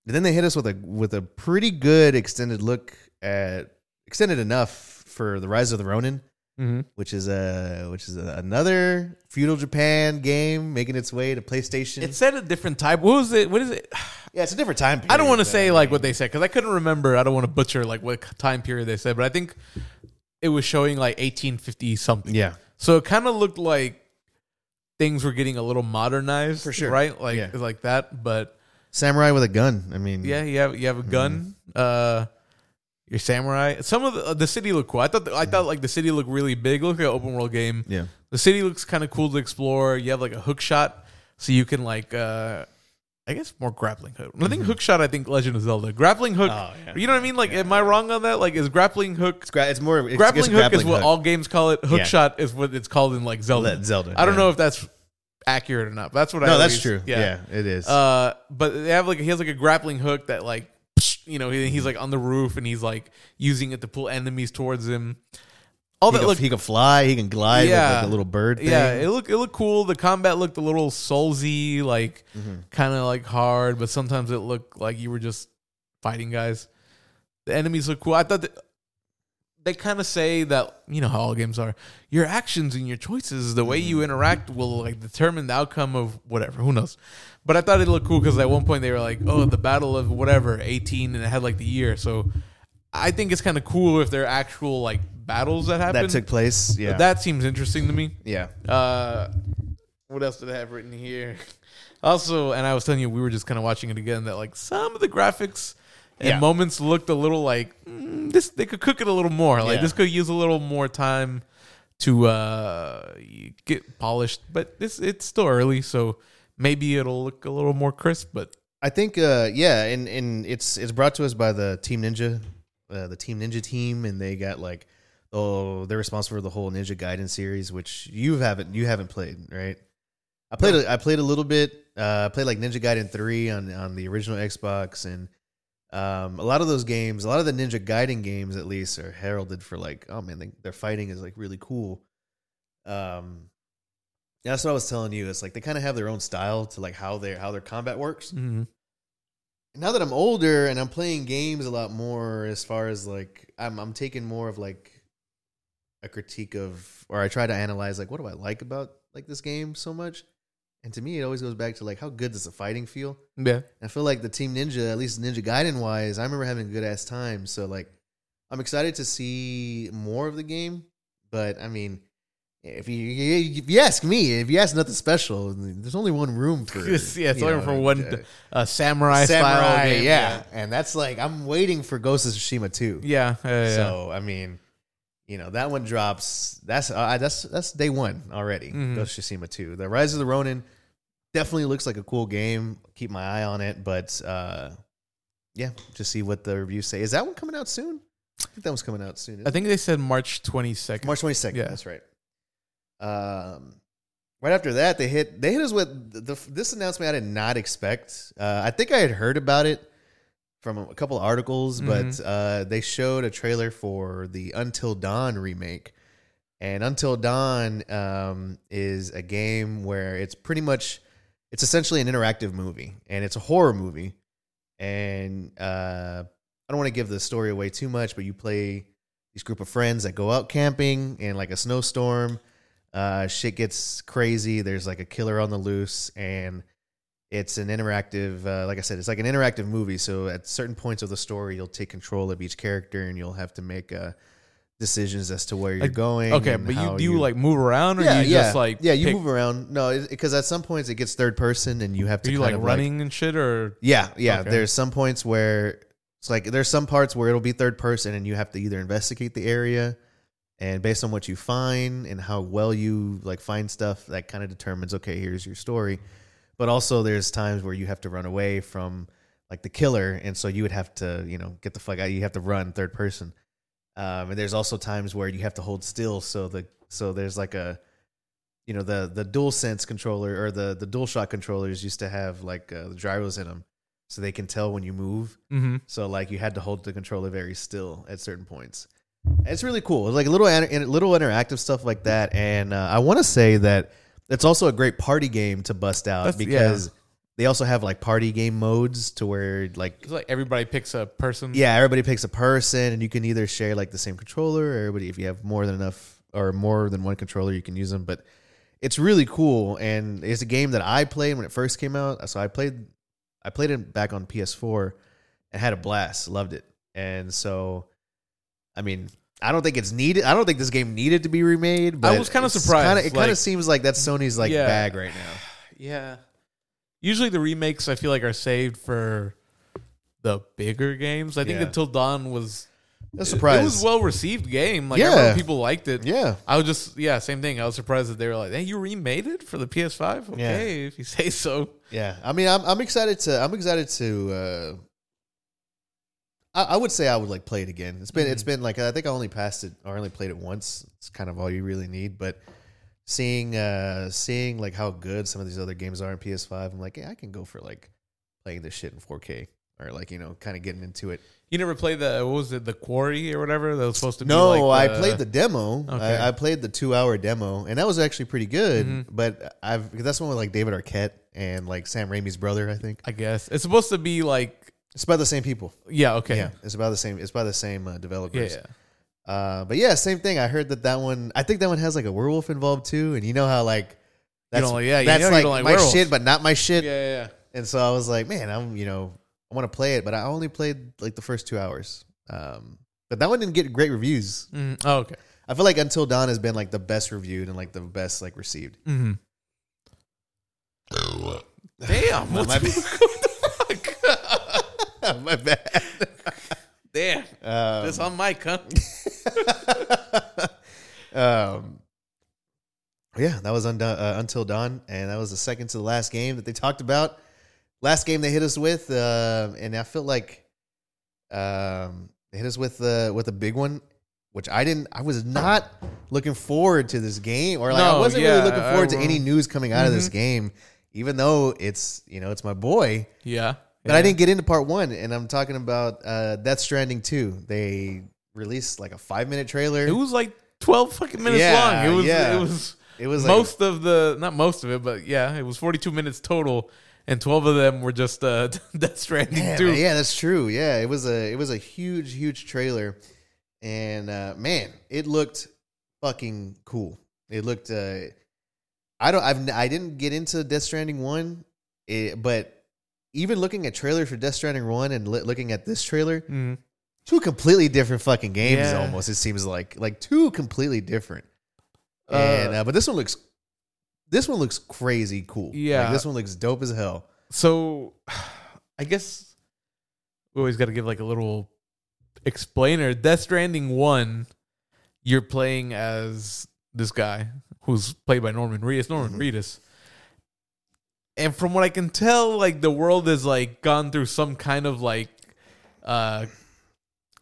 and then they hit us with a with a pretty good extended look at extended enough for the Rise of the Ronin, Mm-hmm. which is a which is a, another feudal Japan game making its way to PlayStation. It said a different type. What was it? What is it? yeah, it's a different time period. I don't want to say like what they said because I couldn't remember. I don't want to butcher like what time period they said, but I think it was showing like 1850 something. Yeah. So it kind of looked like things were getting a little modernized, For sure. right? Like Yeah. like that. But Samurai with a gun. I mean, yeah, you have you have a gun. Mm-hmm. Uh, your samurai. Some of the the city looked cool. I thought I thought like the city looked really big. Look looked like an open world game. Yeah. The city looks kind of cool to explore. You have like a hook shot, so you can like uh I guess more grappling hook. I think hook shot. I think Legend of Zelda grappling hook. Mm-hmm. Oh, yeah. You know what I mean? Like, am I wrong on that? Like, is grappling hook It's, gra- it's more it's, grappling it's hook is what hook. all games call it. Hook Yeah. shot is what it's called in like Zelda. Le- Zelda, I don't yeah. know if that's accurate or not. But that's what I. No, that's always- true. Yeah. it is. Uh, but they have like he has like a grappling hook that like you know he, he's like on the roof and he's like using it to pull enemies towards him. All he, that can, look he can fly. He can glide Yeah. like a little bird thing. yeah, it looked it looked cool. The combat looked a little soulsy, like Mm-hmm. kind of like hard, but sometimes it looked like you were just fighting guys. The enemies look cool. I thought that they kind of say that you know how all games are. Your actions and your choices, the way you interact, will like determine the outcome of whatever. Who knows? But I thought it looked cool because at one point they were like, "Oh, the battle of whatever, 18," and it had like the year. So I think it's kind of cool if they're actual like battles that happen. that took place. Yeah, That seems interesting to me. yeah. Uh, what else did I have written here? Also, and I was telling you, we were just kind of watching it again. That like some of the graphics and Yeah. moments looked a little like mm, this. They could cook it a little more. Like Yeah. this could use a little more time to uh get polished. But this it's still early, so maybe it'll look a little more crisp. But I think, uh, yeah, and and it's it's brought to us by the Team Ninja, uh, the Team Ninja team, and they got like, oh, they're responsible for the whole Ninja Gaiden series, which you haven't you haven't played, right? I played a, I played a little bit. Uh, I played like Ninja Gaiden three on on the original Xbox, and um, a lot of those games, a lot of the Ninja Gaiden games, at least, are heralded for like, oh man, they, their fighting is like really cool. Um, that's what I was telling you. It's like they kind of have their own style to like how their how their combat works Mm-hmm. now that I'm older and I'm playing games a lot more as far as like I'm I'm taking more of like a critique of or I try to analyze like what do I like about like this game so much? And to me it always goes back to like how good does the fighting feel? yeah, I feel like the Team Ninja, at least Ninja Gaiden wise, I remember having a good ass time. So like I'm excited to see more of the game, but I mean if you, if you ask me, if you ask nothing special, there's only one room for yeah. It's only know, for one uh, uh, samurai, samurai, game. yeah. And that's like I'm waiting for Ghost of Tsushima too. yeah, yeah, yeah. So I mean, you know that one drops. That's uh, that's that's day one already. Mhm. Ghost of Tsushima two. The Rise of the Ronin definitely looks like a cool game. Keep my eye on it, but uh, yeah, just see what the reviews say. Is that one coming out soon? I think that one's coming out soon. I think they said March twenty second. March twenty second. Yeah. That's right. Um, right after that, they hit they hit us with the, this announcement I did not expect. Uh, I think I had heard about it from a couple of articles, but uh, they showed a trailer for the Until Dawn remake. And Until Dawn um, is a game where it's pretty much, it's essentially an interactive movie, and it's a horror movie. And uh, I don't want to give the story away too much, but you play these group of friends that go out camping in like a snowstorm. Uh, shit gets crazy. There's like a killer on the loose, and it's an interactive. Uh, like I said, it's like an interactive movie. So at certain points of the story, you'll take control of each character, and you'll have to make uh, decisions as to where you're Like, going. Okay, and but you do you like move around or yeah, you yeah, just like yeah, you pick- move around. No, because at some points it gets third person, and you have to you kind like of running and shit or yeah, yeah. Okay. There's some points where it's like there's some parts where it'll be third person, and you have to either investigate the area, and based on what you find and how well you like find stuff, that kind of determines okay, here's your story. But also, there's times where you have to run away from like the killer, and so you would have to you know get the fuck out. You have to run third person. Um, and there's also times where you have to hold still, so the so there's like a you know the the dual sense controller or the the dual shock controllers used to have like uh, the gyros in them so they can tell when you move. Mm-hmm. so like you had to hold the controller very still at certain points. It's really cool. It's like little little interactive stuff like that and uh, i want to say that it's also a great party game to bust out That's- because they also have like party game modes to where like It's like everybody picks a person. yeah, everybody picks a person, and you can either share like the same controller, or everybody, if you have more than enough or more than one controller, you can use them. But it's really cool, and it's a game that I played when it first came out. Uh, so I played, I played it back on PS4, and had a blast, loved it. And so, I mean, I don't think it's needed. I don't think this game needed to be remade. But I was kinda it's surprised, Kinda, it kind like- of seems like that's Sony's like Yeah. bag right now. Yeah. Usually the remakes I feel like are saved for the bigger games. I think Yeah. Until Dawn was That's it- surprised. It was well received game. Like Yeah. I remember people liked it. yeah. I was just yeah, same thing. I was surprised that they were like, "Hey, you remade it for the PS5?" Okay, if you say so. Yeah, I mean, I'm I'm excited to I'm excited to. Uh, I, I would say I would like play it again. It's been it's been like I think I only passed it or only played it once. It's kind of all you really need. But seeing uh seeing like how good some of these other games are in PS5, I'm like, yeah, I can go for like playing this shit in 4K or like you know kind of getting into it. You never played the what was it, the Quarry or whatever that was supposed to be No, like I played the demo. Okay. I, I played the two hour demo, and that was actually pretty good. Mhm. But I've because that's one with like David Arquette and like Sam Raimi's brother. I think I guess. It's supposed to be like it's by the same people. yeah, okay. Yeah, it's about the same. It's by the same uh, Yeah, developers. yeah. Uh, but yeah, same thing. I heard that that one. I think that one has like a werewolf involved too. And you know how like that's don't like- yeah, you that's know you like, don't like my werewolves. shit, but not my shit. Yeah, yeah, yeah. And so I was like, man, I'm you know I want to play it, but I only played like the first two hours. Um, but that one didn't get great reviews. Mhm. Oh, okay. I feel like Until Dawn has been like the best reviewed and like the best like received. Mm-hmm. Damn, My- what my the fuck? my bad. Damn, Um, this on mic, huh? um, yeah, that was undone, uh, until dawn, and that was the second to the last game that they talked about. Last game they hit us with, uh, and I felt like um, they hit us with uh, with a big one, which I didn't. I was not looking forward to this game, or like I wasn't yeah, really looking I forward to any news coming out of this Mhm. game, even though it's you know it's my boy. Yeah, But I didn't get into part one, and I'm talking about uh, Death Stranding two. They released like a five minute trailer. It was like twelve fucking minutes Yeah, long. It was. yeah. It was. It was like most of the not most of it, but yeah, it was forty two minutes total, and twelve of them were just uh, Death Stranding yeah, too. yeah, that's true. Yeah, it was a it was a huge huge trailer, and uh, man, it looked fucking cool. It looked. Uh, I don't. I've. I didn't get into Death Stranding one, it, but even looking at trailers for Death Stranding one and li- looking at this trailer, Mhm. two completely different fucking games. Yeah. Almost it seems like like two completely different. And uh, but this one looks. This one looks crazy cool. Yeah. Like, this one looks dope as hell. So, I guess we always got to give like a little explainer. Death Stranding one, you're playing as this guy who's played by Norman Reedus. Norman Mhm. Reedus. And from what I can tell, like the world has like gone through some kind of like uh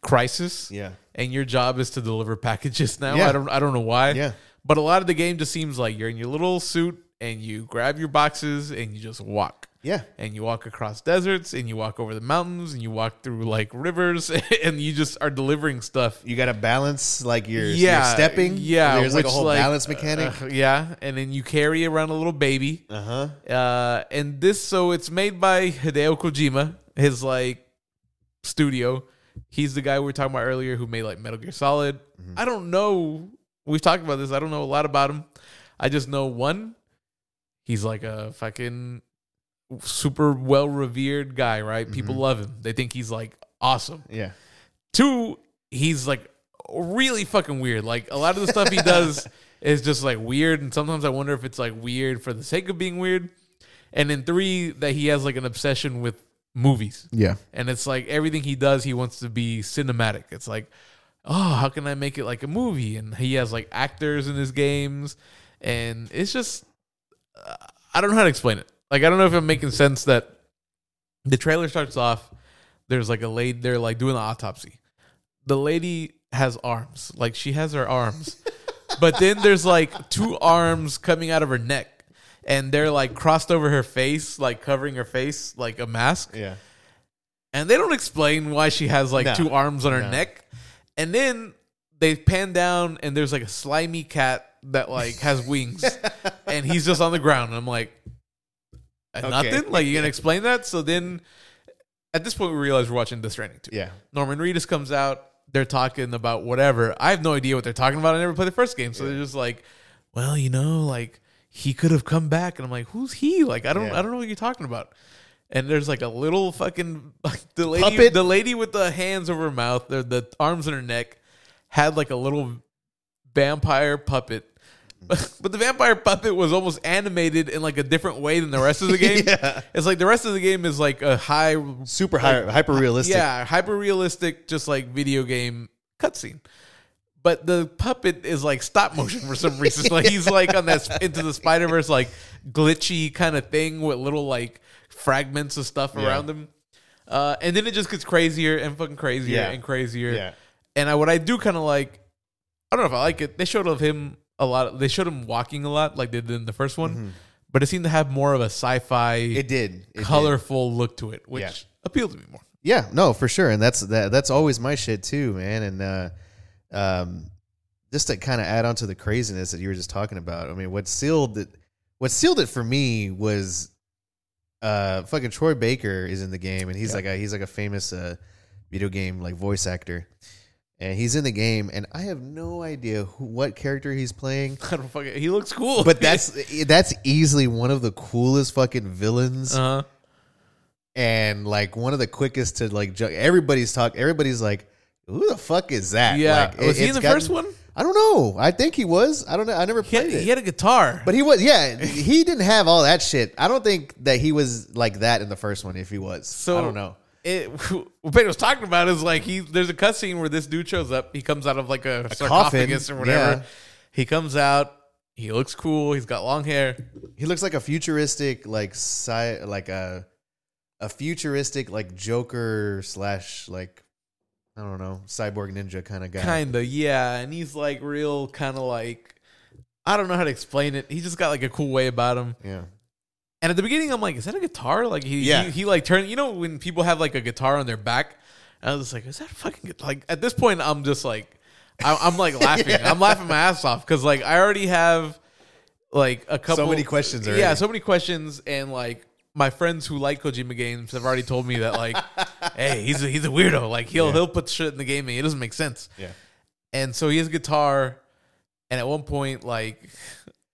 crisis, Yeah. and your job is to deliver packages now. Yeah. I don't I don't know why. Yeah. But a lot of the game just seems like you're in your little suit and you grab your boxes and you just walk. Yeah. and you walk across deserts and you walk over the mountains and you walk through like rivers and you just are delivering stuff. You got to balance like your, Yeah, your stepping. Yeah, There's like a which, whole balance mechanic. uh, yeah, and then you carry around a little baby. Uh huh. Uh, and this, so it's made by Hideo Kojima, his like studio. He's the guy we were talking about earlier who made like Metal Gear Solid. Mm-hmm. I don't know. We've talked about this. I don't know a lot about him. I just know one, he's like a fucking super well revered guy, right? People Mm-hmm. love him. They think he's like awesome. Yeah. Two, he's like really fucking weird. Like a lot of the stuff he does is just like weird, and sometimes I wonder if it's like weird for the sake of being weird. And then three, that he has like an obsession with movies, Yeah. and it's like everything he does, he wants to be cinematic. It's like, oh, how can I make it like a movie? And he has like actors in his games, and it's just uh, I don't know how to explain it. Like I don't know if I'm making sense that the trailer starts off. There's like a lady. They're like doing the autopsy. The lady has arms. Like she has her arms, but then there's like two arms coming out of her neck, and they're like crossed over her face, like covering her face like a mask. Yeah. And they don't explain why she has like No. two arms on her No. neck. And then they pan down and there's like a slimy cat that like has wings and he's just on the ground. And I'm like, "Uh, Okay. nothing? Like, you're gonna explain that? So then at this point, we realize we're watching Death Stranding two. Yeah. Norman Reedus comes out. They're talking about whatever. I have no idea what they're talking about. I never played the first game. So they're just like, well, you know, like he could have come back. And I'm like, who's he? Like, I don't, Yeah. I don't know what you're talking about. And there's like a little fucking like the lady, Puppet? the lady with the hands over her mouth, the the arms in her neck, had like a little vampire puppet. But the vampire puppet was almost animated in like a different way than the rest of the game. Yeah. It's like the rest of the game is like a high Super high, hyper realistic. yeah, hyper realistic, just like video game cutscene. But the puppet is like stop motion for some reason. Like he's like on that into the Spider Verse like glitchy kind of thing with little like fragments of stuff Yeah. around him. Uh, and then it just gets crazier and fucking crazier Yeah. and crazier. Yeah. And I, what I do kind of like, I don't know if I like it. They showed of him a lot. They showed him walking a lot, like they did in the first one. But it seemed to have more of a sci-fi, Mm-hmm. It did. It did. colorful look to it, which Yeah. appealed to me more. Yeah, no, for sure, and that's that. That's always my shit too, man. And uh, um, just to kind of add on to the craziness that you were just talking about. I mean, what sealed it, what sealed it for me was, uh, fucking Troy Baker is in the game, and he's like a he's like a famous uh, video game like voice actor, and he's in the game, and I have no idea who, what character he's playing. I don't fucking. He looks cool, But that's that's easily one of the coolest fucking villains. Uh and like one of the quickest to like ju- everybody's talk everybody's like who the fuck is that? Yeah. like, was it- he in the gotten- first one? i don't know. I think he was. I don't know. I never He had, played it. he had a guitar, but he was yeah he didn't have all that shit. I don't think that he was like that in the first one if he was. So i don't know It, what Pedro was talking about is like he. There's a cutscene where this dude shows up. He comes out of like a, sarcophagus coffin, or whatever. yeah. He comes out. He looks cool. He's got long hair. he looks like a futuristic like sci like a a futuristic like joker slash like i don't know cyborg ninja kind of guy Kinda, yeah. And he's like real, kind of like I don't know how to explain it. He just got like a cool way about him. yeah And at the beginning, I'm like, is that a guitar? Like he, Yeah. he, he like turned. You know when people have like a guitar on their back, and I was like, is that fucking guit-" like? At this point, I'm just like, I, I'm like laughing. I'm laughing my ass off because like I already have like a couple So many questions already. Yeah, so many questions, and like my friends who like Kojima games have already told me that like, hey, he's a, he's a weirdo. Like he'll Yeah. he'll put shit in the game and it doesn't make sense. yeah And so he has a guitar, and at one point, like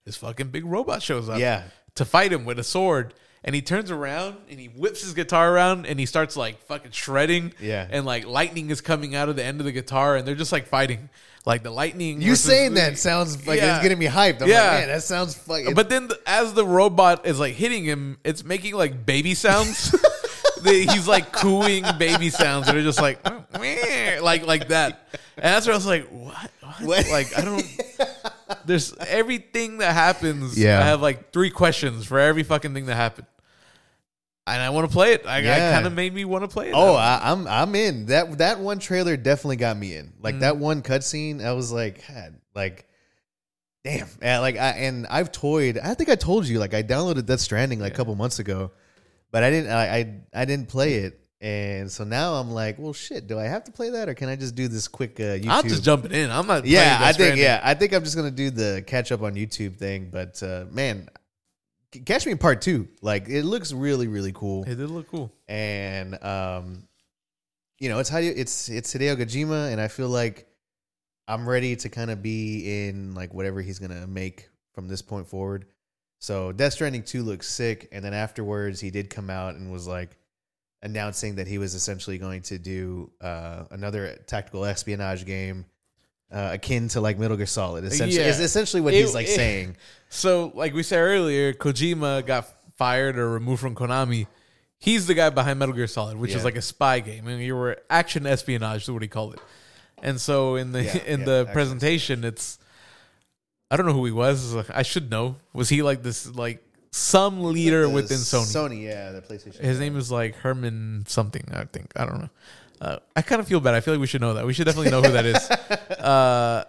this fucking big robot shows up yeah to fight him with a sword. And he turns around and he whips his guitar around and he starts like fucking shredding. Yeah. And like lightning is coming out of the end of the guitar and they're just like fighting. Like the lightning. You versus saying that sounds like Yeah. it's getting me hyped. I'm Yeah. like, man, that sounds fucking. But then the, as the robot is like hitting him, it's making like baby sounds. He's like cooing baby sounds that are just like like like that. And that's where I was like, what? what? What? Like I don't. There's everything that happens. Yeah. I have like three questions for every fucking thing that happened, and I want to play it. I, Yeah. kind of made me want to play it. oh. I, I'm I'm in. That that one trailer definitely got me in. Like Mm. that one cutscene, I was like, God, like, damn. And like, I and I've toyed. I think I told you, like, I downloaded Death Stranding like a couple months ago but I didn't. I, I I didn't play it, and so now I'm like, well, shit. Do I have to play that, or can I just do this quick uh, YouTube? I'm just jumping in. I'm not. yeah, I think Stranding. yeah, I think I'm just gonna do the catch up on YouTube thing. But uh, man, catch me in part two. Like it looks really really cool, It did look cool. and um, you know, it's how you it's it's Hideo Kojima, and I feel like I'm ready to kind of be in like whatever he's gonna make from this point forward. So Death Stranding two looks sick, and then afterwards he did come out and was like announcing that he was essentially going to do uh, another tactical espionage game uh, akin to like Metal Gear Solid. Essentially, Yeah. is essentially what It- he's like it- saying. So, like we said earlier, Kojima got fired or removed from Konami. He's the guy behind Metal Gear Solid, which is like a spy game, and you were action espionage, is what he called it. And so in the Yeah, in yeah, the presentation, it's I don't know who he was. I should know. Was he like this like some leader The within Sony? Sony, yeah, the PlayStation. His name is like Herman something. I think I don't know. Uh, I kind of feel bad. I feel like we should know that. We should definitely know who that is. Uh,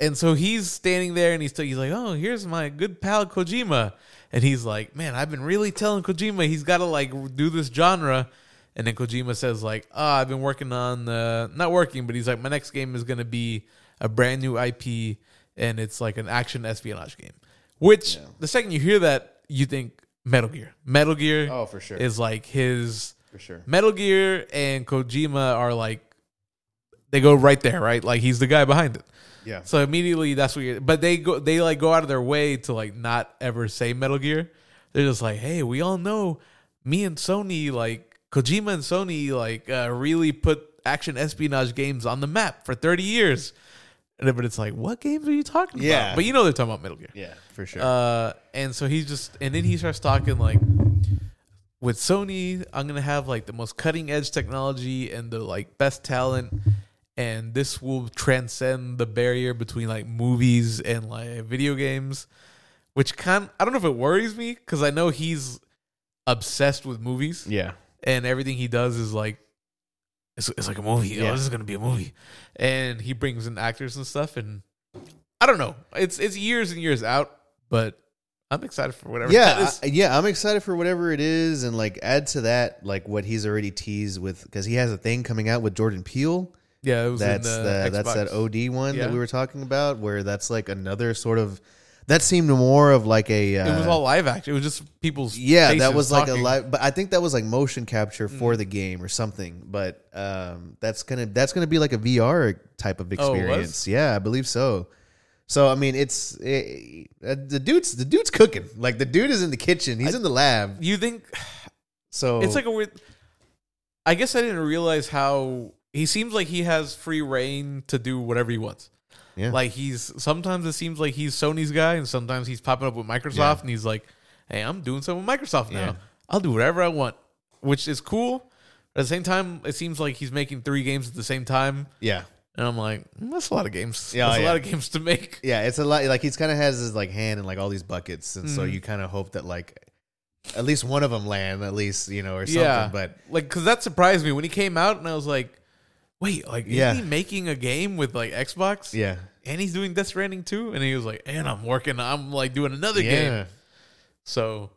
and so he's standing there and he's, he's like, "Oh, here's my good pal Kojima," and he's like, "Man, I've been really telling Kojima he's got to like do this genre." And then Kojima says like, "Oh, I've been working on uh, not working, but he's like, my next game is gonna be a brand new IP, and it's like an action espionage game." Which Yeah. the second you hear that, you think Metal Gear. Metal Gear Oh, for sure, is like his for sure. Metal Gear and Kojima are like they go right there, right? Like he's the guy behind it. Yeah, So immediately that's what you're but they go they like go out of their way to like not ever say Metal Gear. They're just like, hey, we all know me and Sony, like Kojima and Sony, like uh, really put action espionage games on the map for 30 years. And but it's like, what games are you talking Yeah. about? But you know they're talking about Metal Gear. yeah, for sure. Uh, and so he's just, and then he starts talking like, with Sony, I'm gonna have like the most cutting edge technology and the like best talent, and this will transcend the barrier between like movies and like video games, which kind I don't know if it worries me because I know he's obsessed with movies yeah, and everything he does is like it's, it's like a movie. Yeah. Oh, this is gonna be a movie, and he brings in actors and stuff. And I don't know. It's it's years and years out, but I'm excited for whatever. yeah, is. I- yeah. I'm excited for whatever it is, and like add to that like what he's already teased with because he has a thing coming out with Jordan Peele. yeah. It was That's in the, the, that's that OD one Yeah. that we were talking about, where that's like another sort of that seemed more of like a uh, It was all live action. It was just people's yeah that was like a. Mm. live but i think that was like motion capture for the game or something but um that's gonna that's gonna be like a vr type of Oh, experience yeah i believe so so i mean it's it, uh, the dude's the dude's cooking like the dude is in the kitchen he's in the lab You think so it's like a weird? I guess I didn't realize how he seems like he has free rein to do whatever he wants. Yeah Like he's sometimes it seems like he's Sony's guy, and sometimes he's popping up with Microsoft, Yeah. and he's like, "Hey, I'm doing something with Microsoft now. Yeah. I'll do whatever I want," which is cool. At the same time, it seems like he's making three games at the same time, yeah and I'm like, mm, "That's a lot of games. Yeah, that's a lot of games to make." yeah it's a lot like he's kind of has his like hand in like all these buckets and so Mhm. you kind of hope that like at least one of them land at least you know or something Yeah, but like because that surprised me when he came out, and I was like, "Wait, like, Yeah. is he making a game with like Xbox? yeah and he's doing Death Stranding too." And he was like, "And I'm working. I'm like doing another game." So,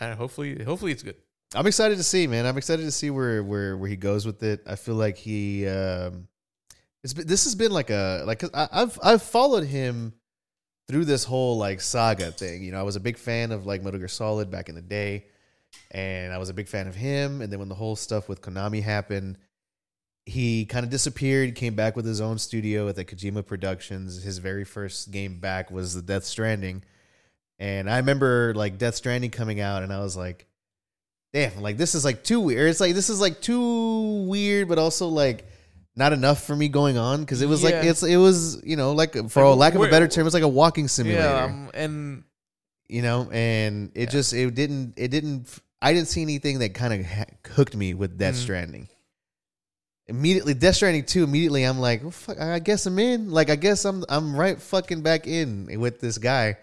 uh, hopefully, hopefully it's good. I'm excited to see, man. I'm excited to see where where where he goes with it. I feel like he um it's been, this has been like a like 'cause I, I've I've followed him through this whole like saga thing. You know, I was a big fan of like Metal Gear Solid back in the day, and I was a big fan of him. And then when the whole stuff with Konami happened, he kind of disappeared. Came back with his own studio at the Kojima Productions. His very first game back was the Death Stranding, and I remember like Death Stranding coming out, and I was like damn, like this is like too weird. It's like this is like too weird, but also like not enough for me going on because it was like it's it was you know like for Like, a lack of a better term, it's like a walking simulator. Yeah, um, and you know, and it just it didn't it didn't I didn't see anything that kind of ha- hooked me with Death Mhm. Stranding. Immediately, Death Stranding two. Immediately, I'm like, well, fuck, I guess I'm in. Like, I guess I'm I'm right fucking back in with this guy,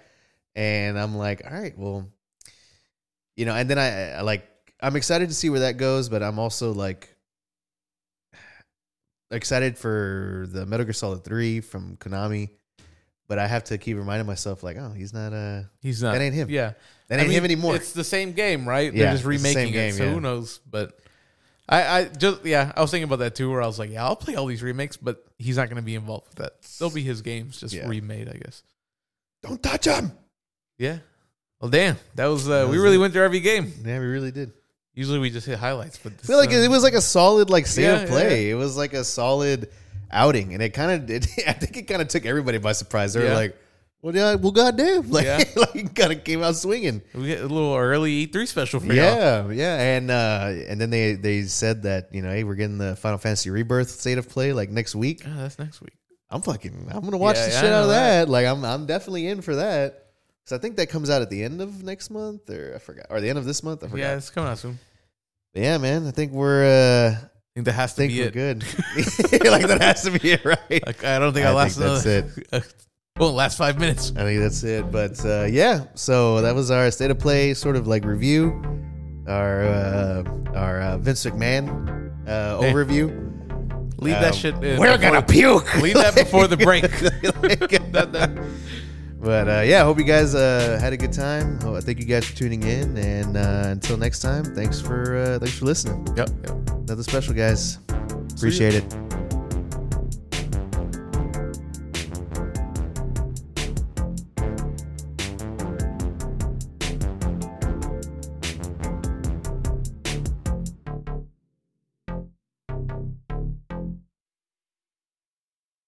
and I'm like, all right, well, you know. And then I, I like I'm excited to see where that goes, but I'm also like excited for the Metal Gear Solid three from Konami. but I have to keep reminding myself like, oh, he's not uh He's not. That ain't him. Yeah, that I ain't mean, him anymore. It's the same game, right? Yeah, They're just it's the remaking game, it, so yeah. who knows? But I, I just yeah, I was thinking about that too. Where I was like, yeah, I'll play all these remakes, but he's not going to be involved with that. They'll be his games, just Yeah. remade, I guess. Don't touch him. Yeah. Well, damn, that was uh, we was really it. went through every game. Yeah, we really did. Usually we just hit highlights, but I feel like it was like a solid like state Yeah, of play. It was like a solid outing, and it kind of it, I think it kind of took everybody by surprise. They were Yeah. like, "Well, yeah, well, goddamn!" Like, Yeah. like kind of came out swinging. we get a little early E3 special for y'all. Yeah, yeah, and uh, and then they they said that you know, hey, we're getting the Final Fantasy Rebirth state of play like next week. Yeah, that's next week. I'm fucking, I'm gonna watch Yeah, the yeah, shit out of that. that. Like, I'm I'm definitely in for that. because I think that comes out at the end of next month, or I forgot, or the end of this month. I forgot. Yeah, it's coming out soon. But yeah, man, I think we're. uh I think that has to think be we're it. good. like that has to be it, right? Like, I don't think I, I last think that's another. Well, last five minutes. I think that's it. But uh, yeah, so that was our state of play sort of like review, our uh, our uh, Vince McMahon uh, Hey. overview. Leave Um, that shit. In We're gonna puke. Leave that before the break. That- that- but uh, yeah, hope you guys uh, had a good time. Oh, thank you guys for tuning in, and uh, until next time, thanks for uh, thanks for listening. Yep. yep. Another special, guys. Appreciate it.